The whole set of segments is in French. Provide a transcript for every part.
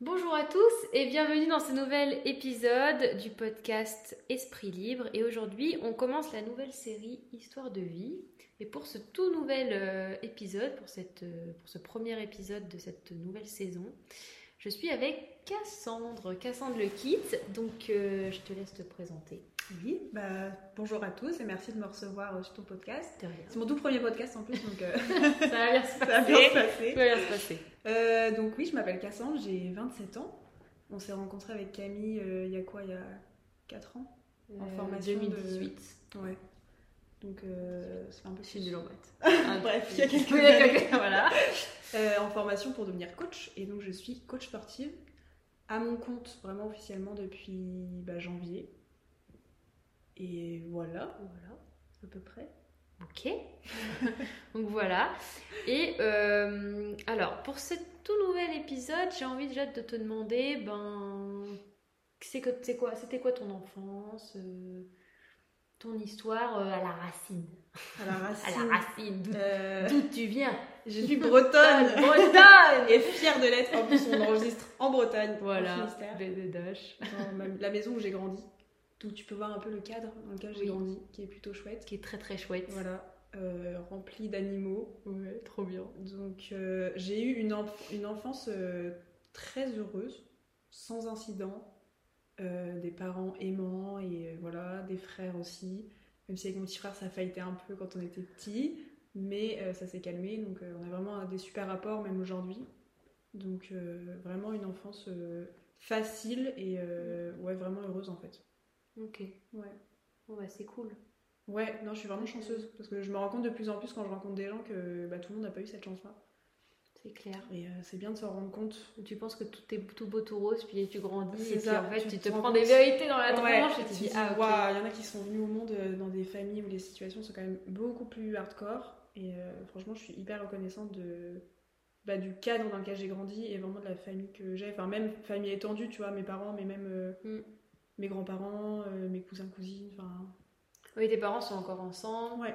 Bonjour à tous et bienvenue dans ce nouvel épisode du podcast Esprit Libre. Et aujourd'hui, on commence la nouvelle série Histoire de vie. Et pour ce tout nouvel euh, épisode, pour, cette, euh, pour ce premier épisode de cette nouvelle saison, je suis avec Cassandre, Cassandre le Kit. Donc, euh, je te laisse te présenter. Oui, bah, bonjour à tous et merci de me recevoir euh, sur ton podcast. C'est mon tout premier podcast en plus, donc euh, Ça va bien se passer. Ça va bien se passer. Euh, donc oui, je m'appelle Cassandre, j'ai 27 ans. On s'est rencontrés avec Camille euh, il y a quoi Il y a 4 ans En Euh, formation de- 2018. Ouais. Donc c'est un peu Je suis nulle en maths. Bref, il y a quelques années. Voilà. En formation pour devenir coach. Et donc je suis coach sportive à mon compte vraiment officiellement depuis bah, janvier. Et voilà, Voilà. à peu près. Ok. Donc voilà. Et euh, alors, pour ce tout nouvel épisode, j'ai envie déjà de te demander, ben, c'est que- c'est quoi, c'était quoi ton enfance, euh, ton histoire euh, à la racine, À la racine. d'où tu viens? je suis bretonne Bretagne. et fière de l'être. En plus, on enregistre en Bretagne, en Voilà. Dans ma- la maison où j'ai grandi. Donc tu peux voir un peu le cadre dans lequel j'ai Oui. grandi, qui est plutôt chouette. Qui est très très chouette. Voilà, euh, rempli d'animaux. Ouais, trop bien. Donc euh, j'ai eu une, enf- une enfance euh, très heureuse, sans incident, des parents aimants et voilà, des frères aussi. Même si avec mon petit frère ça faillitait un peu quand on était petit, mais ça s'est calmé. Donc on a vraiment des super rapports même aujourd'hui. Donc vraiment une enfance facile et ouais vraiment heureuse en fait. Ok. Ouais. Bon bah c'est cool. Ouais, non, je suis vraiment chanceuse parce que je me rends compte de plus en plus quand je rencontre des gens que bah, tout le monde n'a pas eu cette chance-là. C'est clair. Et euh, c'est bien de se rendre compte Tu penses que tout est tout beau tout rose, puis tu grandis, et puis ça, en fait tu tu, te te rends prends compte. des vérités dans la Ouais, tronche et tu dis ah il y en a qui sont venus au monde euh, dans des familles où les situations sont quand même beaucoup plus hardcore. Et euh, franchement, je suis hyper reconnaissante de, bah, du cadre dans lequel j'ai grandi et vraiment de la famille que j'ai. Enfin, même famille étendue, tu vois, mes parents, mais même euh, Mm. Mes grands-parents, euh, mes cousins, cousines. Enfin, Oui, tes parents sont encore ensemble. ouais.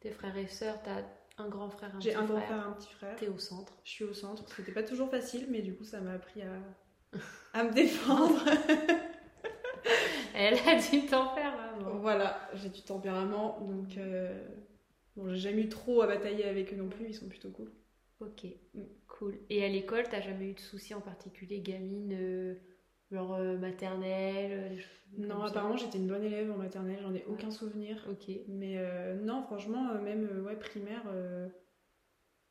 Tes frères et sœurs, t'as un grand frère, un J'ai petit un grand frère. frère, un petit frère. T'es au centre. Je suis au centre. C'était pas toujours facile, mais du coup, ça m'a appris à, à me défendre. Elle a du là. bon. Voilà, j'ai du tempérament, donc euh, bon, j'ai jamais eu trop à batailler avec eux non plus, ils sont plutôt cool. Ok, Mm. cool. Et à l'école, t'as jamais eu de soucis en particulier, gamine, euh, genre euh, maternelle euh, Non, apparemment j'étais une bonne élève en maternelle, j'en ai aucun souvenir. Ok. Mais euh, non, franchement, même ouais, primaire,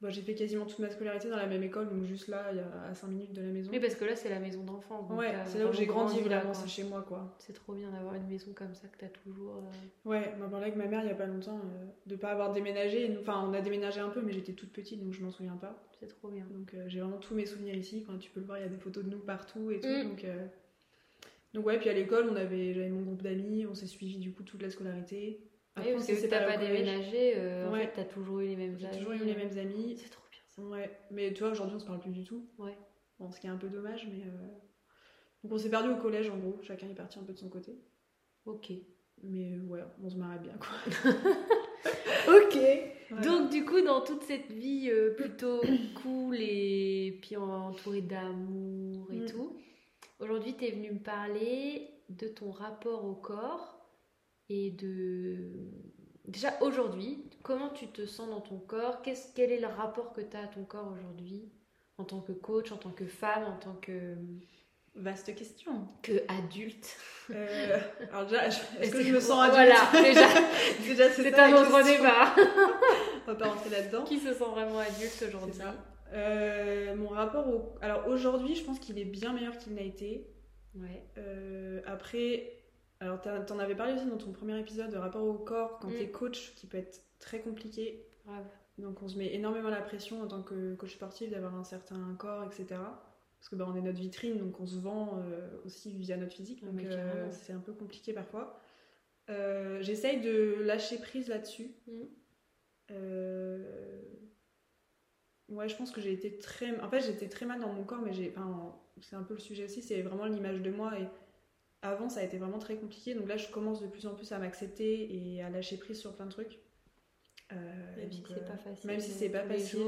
j'ai fait quasiment toute ma scolarité dans la même école, donc juste là, il y a, à 5 minutes de la maison. Oui, parce que là, c'est la maison d'enfance. ouais, c'est là où j'ai grandi, vraiment, c'est chez moi quoi. C'est trop bien d'avoir une maison comme ça que t'as toujours. euh, Ouais, on m'a parlé avec ma mère il y a pas longtemps euh, de pas avoir déménagé. Nous- Enfin, on a déménagé un peu, mais j'étais toute petite donc je m'en souviens pas. C'est trop bien. Donc euh, j'ai vraiment tous mes souvenirs ici. Quand tu peux le voir, il y a des photos de nous partout et tout. Mm. Donc, euh, donc ouais, puis à l'école, on avait, j'avais mon groupe d'amis, on s'est suivi du coup toute la scolarité. Oui, parce que si t'as pas déménagé, euh, en fait, t'as toujours eu les mêmes amis. toujours eu les mêmes amis. C'est trop bien ça. Ouais, mais tu vois, aujourd'hui, on se parle plus du tout. Ouais. Bon, ce qui est un peu dommage, mais. euh, Donc on s'est perdu au collège en gros, chacun est parti un peu de son côté. Ok. Mais euh, ouais, on se marrait bien quoi. Ok. Donc du coup, dans toute cette vie euh, plutôt cool et puis entourée d'amour et Mm. tout, aujourd'hui, tu es venu me parler de ton rapport au corps et de... Déjà aujourd'hui, comment tu te sens dans ton corps? Qu'est-ce, Quel est le rapport que tu as à ton corps aujourd'hui en tant que coach, en tant que femme, en tant que, Vaste question. que adulte? Euh, alors déjà, est-ce que je me sens adulte? Voilà, déjà, Déjà, c'est un autre débat. On va pas rentrer là-dedans. Qui se sent vraiment adulte aujourd'hui? Euh, mon rapport au. Alors aujourd'hui, je pense qu'il est bien meilleur qu'il n'a été. Ouais. Euh, après, alors t'en avais parlé aussi dans ton premier épisode de rapport au corps quand Mm. t'es coach, qui peut être très compliqué. Donc on se met énormément la pression en tant que coach sportif d'avoir un certain corps, etc. Parce que bah, on est notre vitrine, donc on se vend euh, aussi via notre physique. Ah, Donc euh, c'est un peu compliqué parfois. Euh, J'essaye de lâcher prise là-dessus. Mm. Euh, Ouais, je pense que j'ai été très. En fait, j'étais très mal dans mon corps, mais j'ai. Enfin, c'est un peu le sujet aussi, c'est vraiment l'image de moi. Et avant, ça a été vraiment très compliqué. Donc là, je commence de plus en plus à m'accepter et à lâcher prise sur plein de trucs. Euh, Même si euh, pas facile. Même si euh, c'est pas facile,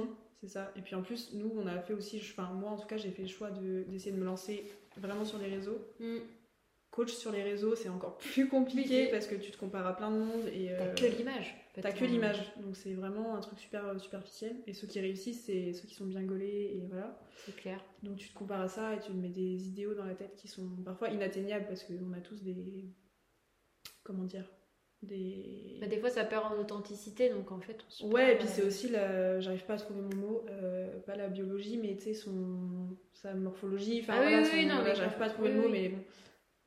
c'est ça. Et puis en plus, nous, on a fait aussi, enfin moi en tout cas, j'ai fait le choix de- d'essayer de me lancer vraiment sur les réseaux. Mm. Coach sur les réseaux, c'est encore plus compliqué parce que tu te compares à plein de monde et T'as euh, que l'image. T'as que l'image, donc c'est vraiment un truc super euh, superficiel. Et ceux qui réussissent, c'est ceux qui sont bien gaulés et voilà. C'est clair. Donc tu te compares à ça et tu te mets des idéaux dans la tête qui sont parfois inatteignables parce qu'on a tous des. Comment dire Des. Bah, des fois, ça perd en authenticité, donc en fait, on se Ouais, et puis euh, c'est aussi la. J'arrive pas à trouver mon mot, euh, pas la biologie, mais tu sais, son. sa morphologie. Enfin Ah oui, voilà, oui, son- oui, non, mais j'arrive pas à trouver oui, le mot, mais bon.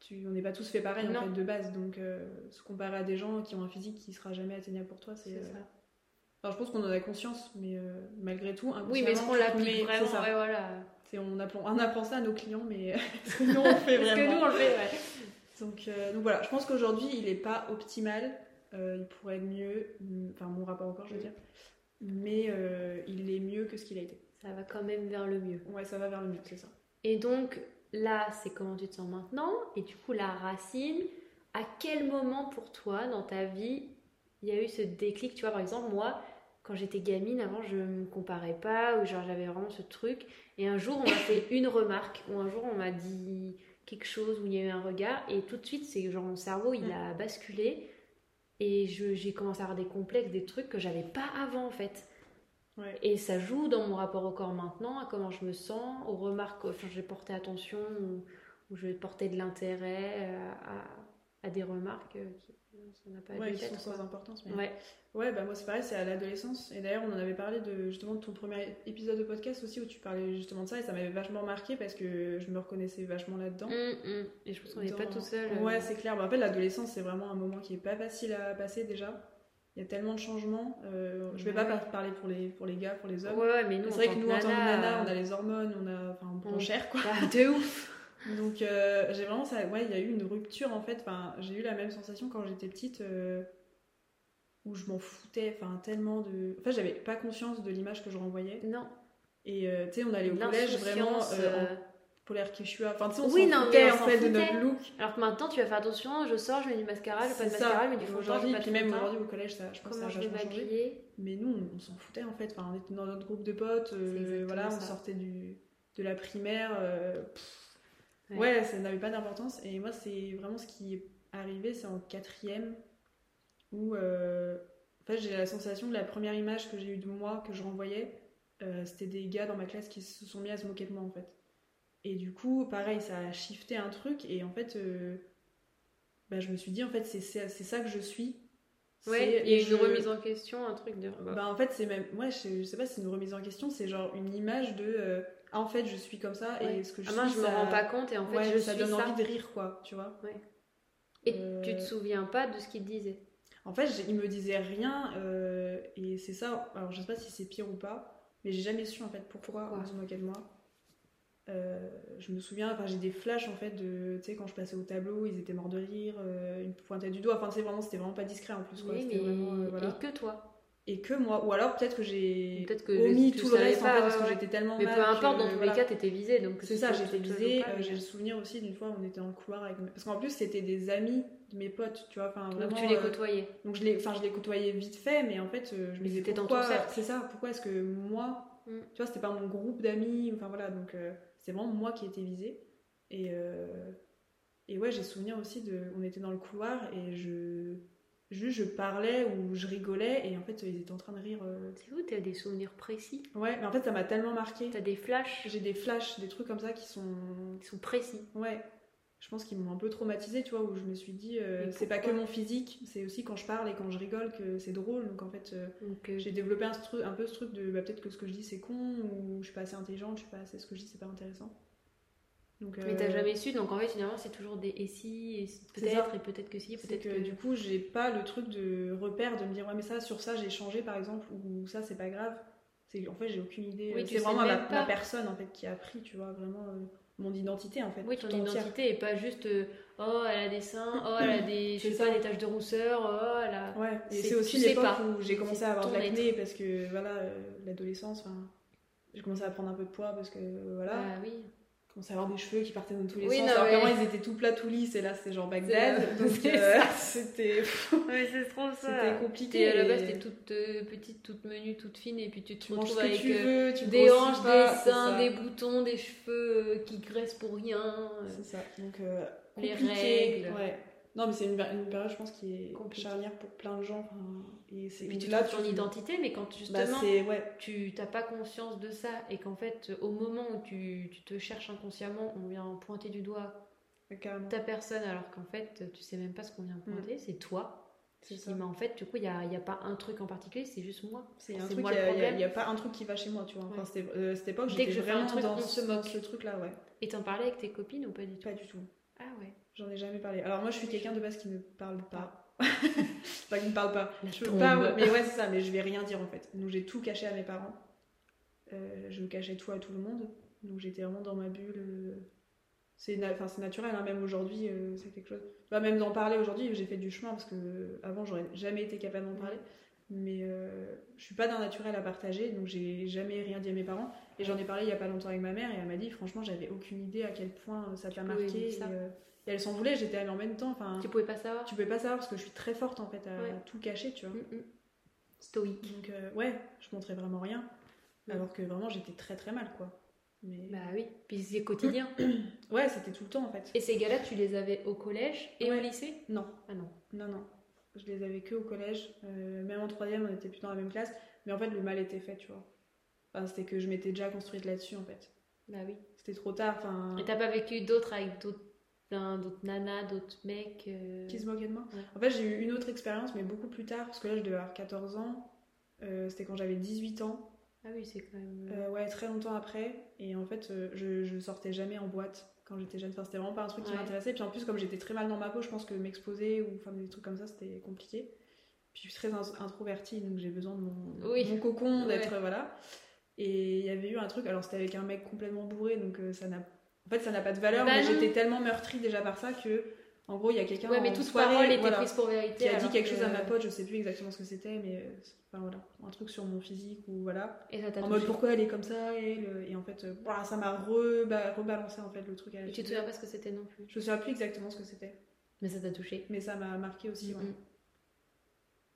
Tu, on n'est pas tous fait pareil en fait de base, donc euh, se comparer à des gens qui ont un physique qui sera jamais atteignable pour toi, c'est. Euh, je pense qu'on en a conscience, mais euh, malgré tout, Oui, mais est-ce qu'on l'applique mais vraiment c'est ça. Ouais, voilà. On, apprend, on apprend ça à nos clients, mais est-ce que nous on le fait Parce que vraiment nous, on le fait, ouais. donc, euh, donc voilà, je pense qu'aujourd'hui il est pas optimal, il pourrait être mieux, mm, enfin mon rapport corps je veux dire, mais il est mieux que ce qu'il a été. Ça va quand même vers le mieux. Ouais, ça va vers le mieux, c'est ça. Et donc, là, c'est comment tu te sens maintenant. Et du coup, la racine, à quel moment pour toi, dans ta vie, il y a eu ce déclic? Tu vois, par exemple, moi, quand j'étais gamine, avant, je me comparais pas, ou genre, j'avais vraiment ce truc. Et un jour, on m'a fait une remarque, ou un jour, on m'a dit quelque chose, où il y a eu un regard, et tout de suite, c'est genre, mon cerveau, il Mm. a basculé. Et j'ai commencé à avoir des complexes, des trucs que j'avais pas avant, en fait. Ouais. Et ça joue dans mon rapport au corps maintenant, à comment je me sens, aux remarques, enfin, j'ai porté attention, ou, ou je vais porter de l'intérêt euh, à, à des remarques euh, qui ça n'a pas Ouais, qui sont sans importance. Mais... Ouais, Ouais, bah moi c'est pareil, c'est à l'adolescence. Et d'ailleurs, on en avait parlé de justement de ton premier épisode de podcast aussi où tu parlais justement de ça et ça m'avait vachement marqué parce que je me reconnaissais vachement là-dedans. Hum, hum. et je pense qu'on n'est pas tout seul. euh. Ouais, c'est clair. Bah, en fait, l'adolescence, c'est vraiment un moment qui est pas facile à passer déjà. Il y a tellement de changements. Euh, je vais pas Ouais. parler pour les, pour les gars, pour les hommes. Ouais, ouais, mais nous, c'est vrai que nous, en tant que nana, on a les hormones, on a, enfin, on cher, quoi. de ouf Donc, euh, j'ai vraiment ça. Ouais, il y a eu une rupture en fait. Enfin, j'ai eu la même sensation quand j'étais petite, euh, où je m'en foutais, enfin, tellement de. Enfin, j'avais pas conscience de l'image que je renvoyais. Non, Et euh, tu sais, on allait au collège vraiment euh, euh, en polaire Quechua. Enfin, tu sais, on Oui, non, foutait mais on en fait de notre look. Alors que maintenant, tu vas faire attention, je sors, je mets du mascara, je mets pas de mascara, je mets du fond Aujourd'hui, puis même aujourd'hui au collège, ça, je pense que ça a changé. Mais nous, on, on s'en foutait en fait. Enfin, on était dans notre groupe de potes. euh, voilà, on sortait du, de la primaire. euh, Ouais. ouais, ça n'avait pas d'importance. Et moi, c'est vraiment ce qui est arrivé, c'est en quatrième où euh, en fait, j'ai la sensation que la première image que j'ai eue de moi, que je renvoyais, c'était des gars dans ma classe qui se sont mis à se moquer de moi en fait. Et du coup, pareil, ça a shifté un truc. Et en fait, euh, bah, je me suis dit, en fait, c'est c'est- c'est ça que je suis. Ouais, il y a et une je- remise en question, un truc de. bah en fait c'est même ouais je, je sais pas si c'est une remise en question c'est genre une image de euh, ah en fait je suis comme ça Ouais. et ce que je Ah, suis moi, je me ça- rends pas compte et en fait, ouais, je ça suis donne ça. envie de rire quoi tu vois Et Euh, tu te souviens pas de ce qu'il disait? En fait il me disait rien euh, et c'est ça alors je sais pas si c'est pire ou pas mais j'ai jamais su en fait pourquoi, Pourquoi? on se moquait de moi Euh, je me souviens enfin j'ai des flashs en fait de tu sais quand je passais au tableau ils étaient morts de rire euh, ils me pointaient du doigt enfin sais vraiment c'était vraiment pas discret en plus quoi Oui, mais vraiment, euh, voilà. et que toi? et que moi ou alors peut-être que j'ai omis tout le reste en fait parce que j'étais tellement Mais mal peu importe, que, dans tous voilà. les cas, t'étais visée. Donc C'est ça, j'étais visée. euh, j'ai le souvenir aussi d'une fois, on était le couloir avec. Parce qu'en plus, c'était des amis de mes potes, tu vois. Enfin, Donc tu les euh, côtoyais. donc je les, enfin, je les côtoyais vite fait, mais en fait, euh, je me disais pourquoi. C'est ça? Pourquoi est-ce que moi, Mm. tu vois, c'était pas mon groupe d'amis. Enfin voilà, donc euh, c'est vraiment moi qui étais visée. Et euh, et ouais, j'ai souvenir aussi de, on était dans le couloir et je juste je parlais ou je rigolais et en fait ils étaient en train de rire. euh. C'est où t'as des souvenirs précis Ouais, mais en fait ça m'a tellement marqué. T'as des flashs J'ai des flashs, des trucs comme ça qui sont qui sont précis. Ouais, je pense qu'ils m'ont un peu traumatisée, tu vois, où je me suis dit, euh, c'est pas que mon physique, c'est aussi quand je parle et quand je rigole que c'est drôle. Donc en fait, euh, euh, j'ai développé un, peu ce truc de bah, peut-être que ce que je dis c'est con, ou je suis pas assez intelligente, je suis pas assez, ce que je dis c'est pas intéressant. Donc, Mais euh, t'as jamais su, donc en fait, finalement, c'est toujours des et si, peut-être, et peut-être que si, peut-être que, que. du coup, j'ai pas le truc de repère de me dire, ouais, mais ça, sur ça, j'ai changé par exemple, ou ça, c'est pas grave. En fait, j'ai aucune idée. Oui, Euh, c'est vraiment ma, ma personne en fait qui a pris, tu vois, vraiment euh, mon identité en fait. Oui, ton entière. identité et pas juste euh, oh, elle a des seins, oh, elle a des, je sais pas, des taches de rousseur, oh, elle a. Ouais, et C'est- aussi l'époque où j'ai commencé à avoir de l'acné parce que voilà, euh, l'adolescence, enfin, j'ai commencé à prendre un peu de poids parce que voilà. Ah oui. Commençait à avoir des cheveux qui partaient dans tous les Oui, sens. non, Alors qu'avant, ils étaient tout plats, tout lisses, et là, c'était genre Bagdad. C'est- Donc, c'est euh, c'était c'est c'était compliqué. Et à la base, t'es toute euh, petite, toute menue, toute fine, et puis tu te Tu retrouves avec tu euh, veux, tu des hanches, pas, des c'est seins, des boutons, des cheveux euh, qui graissent pour rien. C'est ça. Donc, euh, Les règles. Ouais. Non, mais c'est une, une période, je pense, qui est charnière pour plein de gens. Et, Et puis tu là, ton identité, mais quand Bah, justement ouais, tu n'as pas conscience de ça, et qu'en fait, au moment où tu, tu te cherches inconsciemment, on vient pointer du doigt carrément. ta personne, alors qu'en fait, tu sais même pas ce qu'on vient pointer, c'est toi. C'est ça. mais en fait, du coup, il n'y a, il y a pas un truc en particulier, c'est juste moi. C'est un truc, moi il le y a- pas un truc qui va chez moi, tu vois. Enfin, Ouais. c'était, euh, cette époque, Dès j'étais que je fais vraiment un truc, dans, on se moque. ce truc-là, ouais. Et t'en parlais avec tes copines ou pas du tout? Pas du tout. J'en ai jamais parlé. Alors moi, je suis quelqu'un de base qui ne parle pas. pas qui ne parle pas. La Je tombe. parle, mais ouais, c'est ça. Mais je vais rien dire en fait. Donc j'ai tout caché à mes parents. Euh, je cachais tout à tout le monde. Donc j'étais vraiment dans ma bulle. C'est na- enfin, c'est naturel, hein, même aujourd'hui, euh, c'est quelque chose. Bah, même d'en parler aujourd'hui, j'ai fait du chemin parce que euh, avant, j'aurais jamais été capable d'en parler. Mais euh, je suis pas d'un naturel à partager, donc j'ai jamais rien dit à mes parents. Et j'en ai parlé il y a pas longtemps avec ma mère, et elle m'a dit, franchement, j'avais aucune idée à quel point euh, ça t'a marqué. ça. Et, euh, et elle s'en voulait, j'étais allée en même temps. Enfin, Tu pouvais pas savoir tu pouvais pas savoir parce que je suis très forte en fait à Ouais. tout cacher, tu vois. Mm, mm. Stoïque. Donc euh, ouais, je montrais vraiment rien. Mm. Alors que vraiment j'étais très très mal quoi. Mais Bah oui, puis c'est quotidien. ouais, c'était tout le temps en fait. Et ces gars-là, tu les avais au collège et au lycée? Non, Ah non. non, non. Je les avais que au collège. Euh, même en troisième, on était plus dans la même classe. Mais en fait, le mal était fait, tu vois. Enfin, c'était que je m'étais déjà construite là-dessus en fait. Bah oui. C'était trop tard. Enfin, Et t'as pas vécu d'autres avec d'autres nanas, d'autres mecs euh, qui se moquaient de moi. Ouais. En fait, j'ai eu une autre expérience, mais beaucoup plus tard. Parce que là, je devais avoir 14 ans. Euh, c'était quand j'avais 18 ans. Ah oui, c'est quand même. euh, ouais, très longtemps après. Et en fait, je, je sortais jamais en boîte quand j'étais jeune. Enfin, c'était vraiment pas un truc qui Ouais. m'intéressait. Puis en plus, comme j'étais très mal dans ma peau, je pense que m'exposer ou enfin, des trucs comme ça, c'était compliqué. Puis je suis très in- introvertie, donc j'ai besoin de mon, Oui. mon cocon, Ouais. d'être. Voilà. Et il y avait eu un truc, alors c'était avec un mec complètement bourré, donc euh, ça n'a. En fait, ça n'a pas de valeur, Bah mais j'étais tellement meurtrie déjà par ça que, en gros, il y a quelqu'un. Ouais, mais en toute soirée, parole était voilà, prise pour vérité. qui a dit quelque que- chose à ma pote, je sais plus exactement ce que c'était, mais euh, enfin voilà, un truc sur mon physique ou voilà. Et ça t'a En mode pourquoi elle est comme ça Et en fait, euh, ça m'a reba- rebalancé en fait le truc à Et tu te souviens pas ce que c'était non plus? Je me souviens plus exactement ce que c'était, Mais ça t'a touché. mais ça m'a marqué aussi. ouais.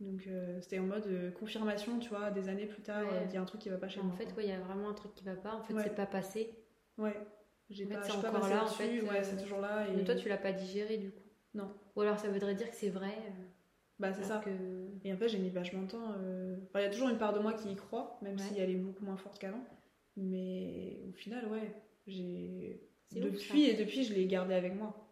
Donc euh, c'était en mode euh, confirmation, tu vois, des années plus tard, Ouais. euh, il y a un truc qui va pas chez En moi. fait, quoi. ouais, il y a vraiment un truc qui va pas. En fait, Ouais. c'est pas passé. Ouais, j'ai En fait, pas, c'est pas encore là, en fait, ouais, euh, c'est toujours là. Et... Mais toi, tu l'as pas digéré du coup. Non. Ou alors ça voudrait dire que c'est vrai. Bah c'est ça. que- Et en fait, j'ai mis vachement de temps. enfin, il y a toujours une part de moi qui y croit, même si elle est beaucoup moins forte qu'avant. Mais au final, ouais, j'ai. Ouf, Depuis et depuis, je l'ai gardé avec moi.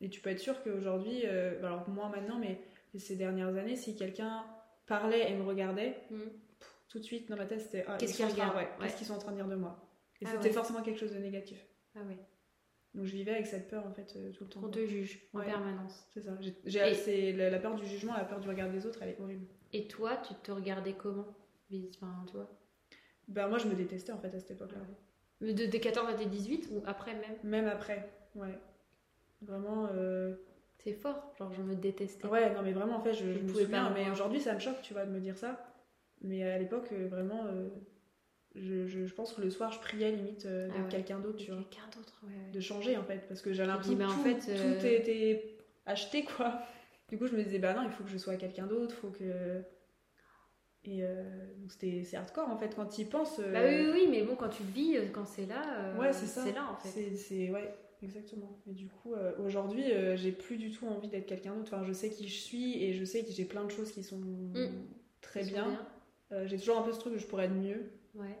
Et tu peux être sûr qu'aujourd'hui, alors moi maintenant, mais ces dernières années, si quelqu'un parlait et me regardait, Mm. pff, tout de suite dans ma tête, c'était ah, Qu'est-ce qu'ils regardent ouais, Ouais. Qu'est-ce qu'ils sont en train de dire de moi Et Ah c'était ouais. forcément quelque chose de négatif. Ah ouais. Donc je vivais avec cette peur en fait euh, tout le temps. On te juge en permanence. C'est ça. J'ai- la, la peur du jugement, la peur du regard des autres, elle est horrible. Et toi, tu te regardais comment Enfin, tu vois. Ben moi, je me détestais en fait à cette époque-là. De, de 14 à tes 18 ou après même? Même après, ouais. Vraiment, euh, C'est fort. Genre, je me détestais. ouais, non mais vraiment, en fait, je, Je je me pouvais souviens, pas mais voir. aujourd'hui ça me choque, tu vois, de me dire ça. Mais à l'époque, euh, vraiment, euh, je, je- pense que le soir, je priais limite euh, Ah d'être ouais. quelqu'un d'autre, tu vois. Quelqu'un d'autre, ouais. ouais. De changer en fait, parce que j'avais l'impression que en tout, fait, euh, tout était acheté, quoi. Du coup, je me disais, bah non, il faut que je sois quelqu'un d'autre, faut que. Et donc c'était c'est hardcore en fait, quand tu y penses. Bah oui, oui, oui, mais bon, quand tu vis, quand c'est là, Ouais, c'est ça. C'est là en fait. C'est, c'est- ouais, exactement. Et du coup, euh, aujourd'hui, euh, j'ai plus du tout envie d'être quelqu'un d'autre. Enfin, je sais qui je suis et je sais que j'ai plein de choses qui sont très Ils sont bien. Euh, j'ai toujours un peu ce truc que je pourrais être mieux. Ouais.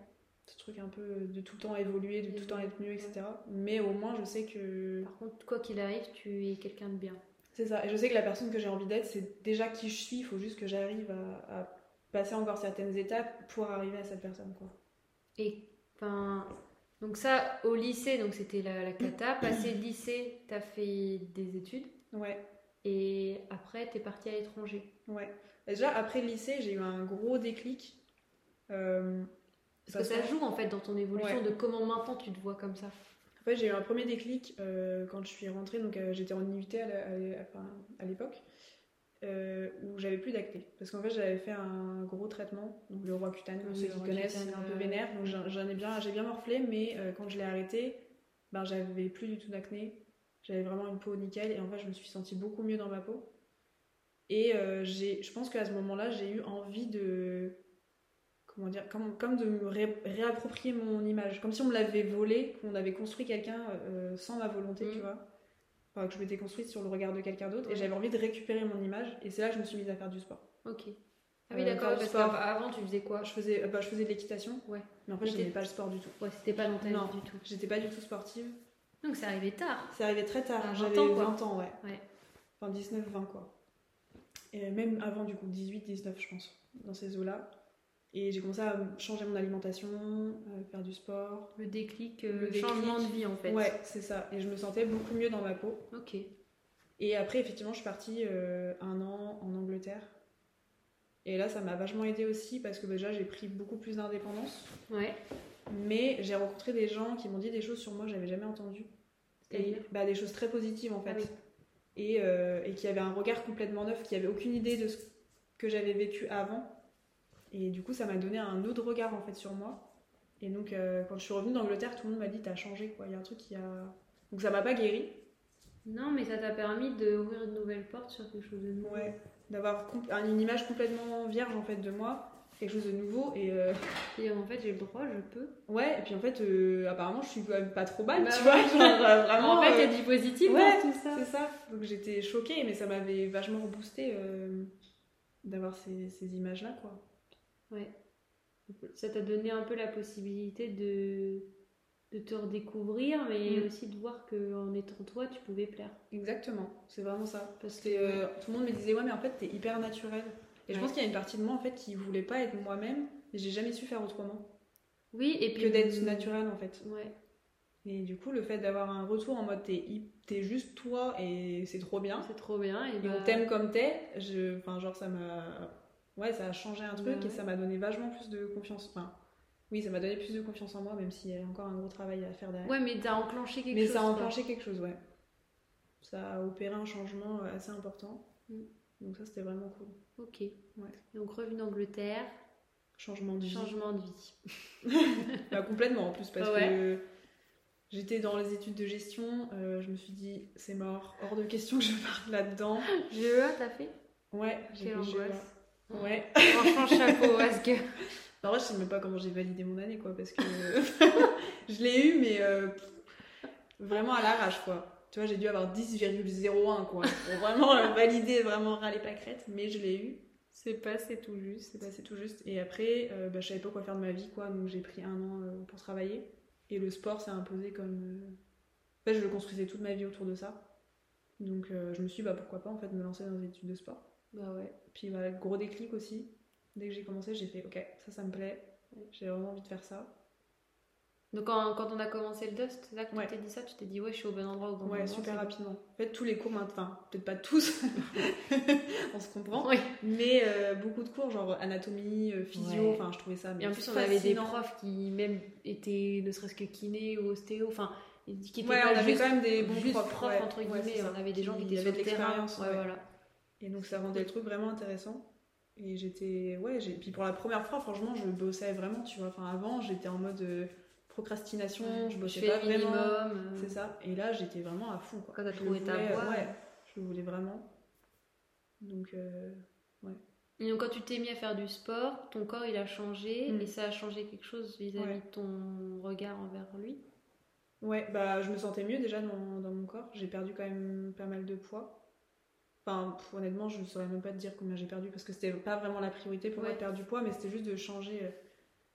Ce truc un peu de tout le temps évoluer, de tout le temps être mieux, etc. Mais au moins, je sais que. Par contre, quoi qu'il arrive, tu es quelqu'un de bien. C'est ça. Et je sais que la personne que j'ai envie d'être, c'est déjà qui je suis. Il faut juste que j'arrive à, à passer encore certaines étapes pour arriver à cette personne, quoi. Et enfin, donc ça, au lycée, donc c'était la, la cata. Passé le lycée, t'as fait des études. Ouais. Et après, t'es parti à l'étranger. Ouais. Déjà, après le lycée, j'ai eu un gros déclic. Euh, Parce que ça joue en fait dans ton évolution Ouais. de comment maintenant tu te vois comme ça. En fait, j'ai eu un premier déclic euh, quand je suis rentrée, donc euh, j'étais en IUT à l'époque, euh, où j'avais plus d'acné. Parce qu'en fait, j'avais fait un gros traitement, donc le roi cutane, pour Oui, ceux qui connaissent, cutane, un peu euh, vénère. Donc j'en ai bien, j'ai bien morflé, mais euh, quand je l'ai arrêté, ben, j'avais plus du tout d'acné. J'avais vraiment une peau nickel et en fait, je me suis sentie beaucoup mieux dans ma peau. Et euh, j'ai, je pense qu'à ce moment-là, j'ai eu envie de. Comment dire Comme, comme de me ré- réapproprier mon image. Comme si on me l'avait volée, qu'on avait construit quelqu'un sans ma volonté, Mm. tu vois. Enfin, que je m'étais construite sur le regard de quelqu'un d'autre. Ouais. Et j'avais envie de récupérer mon image. Et c'est là que je me suis mise à faire du sport. Ok. Ah oui, Euh, d'accord, parce qu'avant, tu faisais quoi? Je faisais, euh, bah, je faisais de l'équitation. Ouais. Mais en fait, n'aimais pas le sport du tout. Ouais, c'était pas dans ta Non. du tout. J'étais pas du tout sportive. Donc, c'est arrivé tard. C'est arrivé très tard. 20 J'avais ans, quoi. 20 ans, ouais. Ouais. Enfin, 19, 20, quoi. Et même avant, du coup, 18, 19, je pense, dans ces eaux-là. Et j'ai commencé à changer mon alimentation, euh, faire du sport. Le déclic, euh, Le déclic. changement de vie, en fait. Ouais, c'est ça. Et je me sentais beaucoup mieux dans ma peau. Ok. Et après, effectivement, je suis partie euh, un an en Angleterre. Et là, ça m'a vachement aidé aussi parce que déjà, j'ai pris beaucoup plus d'indépendance. Ouais. Mais j'ai rencontré des gens qui m'ont dit des choses sur moi que j'avais jamais entendues. Et, bah, des choses très positives en fait. Ah oui. et, euh, et qui avaient un regard complètement neuf, qui avait aucune idée de ce que j'avais vécu avant. Et du coup, ça m'a donné un autre regard en fait sur moi. Et donc, euh, quand je suis revenue d'Angleterre, tout le monde m'a dit T'as changé quoi. Il y a un truc qui a. Donc, ça m'a pas guéri. Non, mais ça t'a permis d'ouvrir de nouvelles portes sur quelque chose de nouveau. Ouais. D'avoir une image complètement vierge en fait de moi, quelque chose de nouveau. Et euh, Et en fait, j'ai le droit, je peux. ouais, et puis en fait, euh, apparemment, je suis quand même pas trop mal, Bah tu vois. Genre, vraiment. en fait, il y a du positif ouais, dans tout ça. C'est ça. Donc j'étais choquée, mais ça m'avait vachement reboosté d'avoir ces, ces images-là, quoi. Ouais. Ça t'a donné un peu la possibilité de, de te redécouvrir, mais Mm. aussi de voir qu'en étant toi, tu pouvais plaire. Exactement, c'est vraiment ça. Parce que euh, tout le monde me disait, ouais, mais en fait, t'es hyper naturel. Et je pense qu'il y a une partie de moi, en fait, qui voulait pas être moi-même, mais j'ai jamais su faire autrement oui, et puis que d'être naturel, en fait. Ouais. Et du coup, le fait d'avoir un retour en mode, t'es, juste toi et c'est trop bien. C'est trop bien. Et, Et bah, on t'aime comme t'es, je... enfin, genre, ça m'a. Ouais, ça a changé un truc Bah et ouais. ça m'a donné vachement plus de confiance. Enfin, oui, ça m'a donné plus de confiance en moi, même s'il y a encore un gros travail à faire derrière. Ouais, mais t'as enclenché quelque Mais chose. ça a enclenché quelque chose, ouais. Ça a opéré un changement euh, assez important. Mm. Donc, ça, c'était vraiment cool. Ok. Et donc, revenu d'Angleterre, Changement de vie. changement de vie. Bah, complètement en plus, parce ouais. que j'étais dans les études de gestion, euh, je me suis dit, c'est mort, hors de question que je parte là-dedans. GEA, t'as fait? Ouais, j'ai fait GEA. Ouais. Franchement, chapeau, parce que. En vrai, je sais même pas comment j'ai validé mon année, quoi, parce que je l'ai eu, mais euh, vraiment à l'arrache, quoi. Tu vois, j'ai dû avoir 10,01, quoi. Pour vraiment euh, valider, vraiment râler pâquerette, mais je l'ai eu. C'est passé tout juste. C'est passé tout juste. Et après, euh, bah, je savais pas quoi faire de ma vie, quoi, donc j'ai pris un an euh, pour travailler. Et le sport s'est imposé comme. euh, En fait, je le construisais toute ma vie autour de ça. Donc euh, je me suis dit, bah pourquoi pas, en fait, me lancer dans des études de sport. Bah ouais. Puis voilà, gros déclic aussi. Dès que j'ai commencé, j'ai fait ok, ça, ça me plaît. J'ai vraiment envie de faire ça. Donc, quand, quand on a commencé le Dust, là, quand Ouais. tu t'es dit ça, tu t'es dit, ouais, je suis au bon endroit, au bon Ouais, moment. super c'est rapidement. En fait, tous les cours, maintenant- peut-être pas tous, on se comprend. Oui. mais euh, beaucoup de cours, genre anatomie, euh, physio, Ouais. enfin, je trouvais ça. Et mais en plus, on avait des profs qui même étaient ne serait-ce que kiné ou ostéo, enfin, qui étaient Ouais, pas on avait juste, quand même des bons profs, profs, ouais. entre Ouais, guillemets, on avait des gens qui Qui étaient avaient sur de le terrain. l'expérience, Ouais, ouais. voilà. Et donc ça rendait le truc vraiment intéressant. Et j'étais. Ouais, j'ai... puis pour la première fois, franchement, je bossais vraiment, tu vois. Enfin, avant, j'étais en mode euh, procrastination, je bossais fais pas le minimum. vraiment. euh, C'est ça. Et là, j'étais vraiment à fond, quoi. Quand t'as Je trouvé ta voie. Ouais, je voulais vraiment. Donc, euh, Et donc, quand tu t'es mis à faire du sport, ton corps il a changé Mm. et ça a changé quelque chose vis-à-vis Ouais. de ton regard envers lui? ouais, bah, je me sentais mieux déjà dans, dans mon corps. J'ai perdu quand même pas mal de poids. Enfin, pff, honnêtement, je ne saurais même pas te dire combien j'ai perdu parce que c'était pas vraiment la priorité pour moi de perdre du poids, mais c'était juste de changer. euh,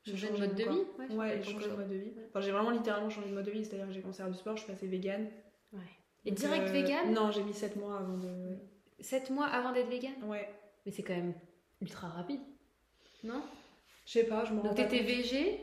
Changer de changer mode de vie. Ouais, Ouais, changer de mode de vie. Enfin, j'ai vraiment littéralement changé de mode de vie, c'est-à-dire que j'ai commencé à faire du sport, je suis passée vegan. Ouais. Et Donc, direct euh, vegan Non, j'ai mis 7 mois avant de. 7 mois avant d'être vegan Ouais. Mais c'est quand même ultra rapide. Non? Je sais pas, je me rends Donc t'étais végé,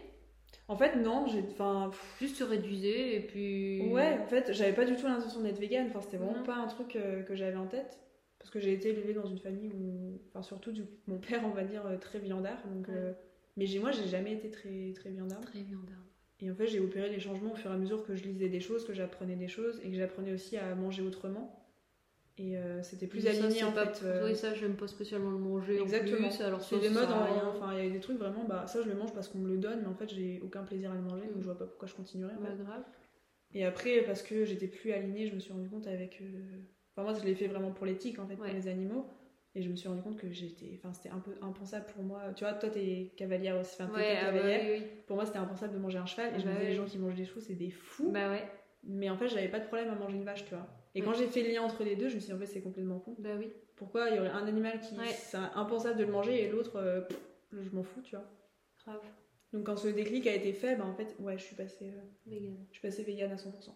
En fait, non, j'ai. Enfin. juste tu réduisais et puis. Ouais, en fait, j'avais pas du tout l'intention d'être vegan. Enfin, c'était vraiment pas un truc euh, que j'avais en tête. Parce que j'ai été élevée dans une famille où. Enfin, surtout du... mon père, on va dire, euh, très viandard. Donc, Ouais. euh, Mais j'ai- moi, j'ai jamais été très, très viandard. Très viandard. Et en fait, j'ai opéré les changements au fur et à mesure que je lisais des choses, que j'apprenais des choses et que j'apprenais aussi à manger autrement. Et euh, c'était plus Ça, aligné c'est en pas- fait. euh, ça, j'aime pas spécialement le manger. en Exactement. plus, alors C'est ça, des ça modes, en- rien. enfin il y a des trucs vraiment, bah ça je le mange parce qu'on me le donne, mais en fait j'ai aucun plaisir à le manger, donc je vois pas pourquoi je continuerais. en Pas fait. grave. Et après, parce que j'étais plus alignée, je me suis rendu compte avec. Enfin, moi, je l'ai fait vraiment pour l'éthique, en fait, Ouais. pour les animaux. Et je me suis rendu compte que j'étais. Enfin, c'était un peu impensable pour moi. Tu vois, toi, t'es cavalière aussi. Enfin, Ouais, ah bah cavalière. oui, oui. Pour moi, c'était impensable de manger un cheval. Et je Bah me disais, oui. les gens qui mangent des chevaux, c'est des fous. Bah ouais, Mais en fait, j'avais pas de problème à manger une vache, tu vois. Et Ouais. quand j'ai fait le lien entre les deux, je me suis dit, en fait, c'est complètement con. bah oui. Pourquoi il y aurait un animal qui. C'est impensable de le manger et l'autre, euh, je m'en fous, tu vois. Grave. Donc, quand ce déclic a été fait, bah, en fait, ouais, je suis passée, euh, Vegan. je suis passée vegan à 100%.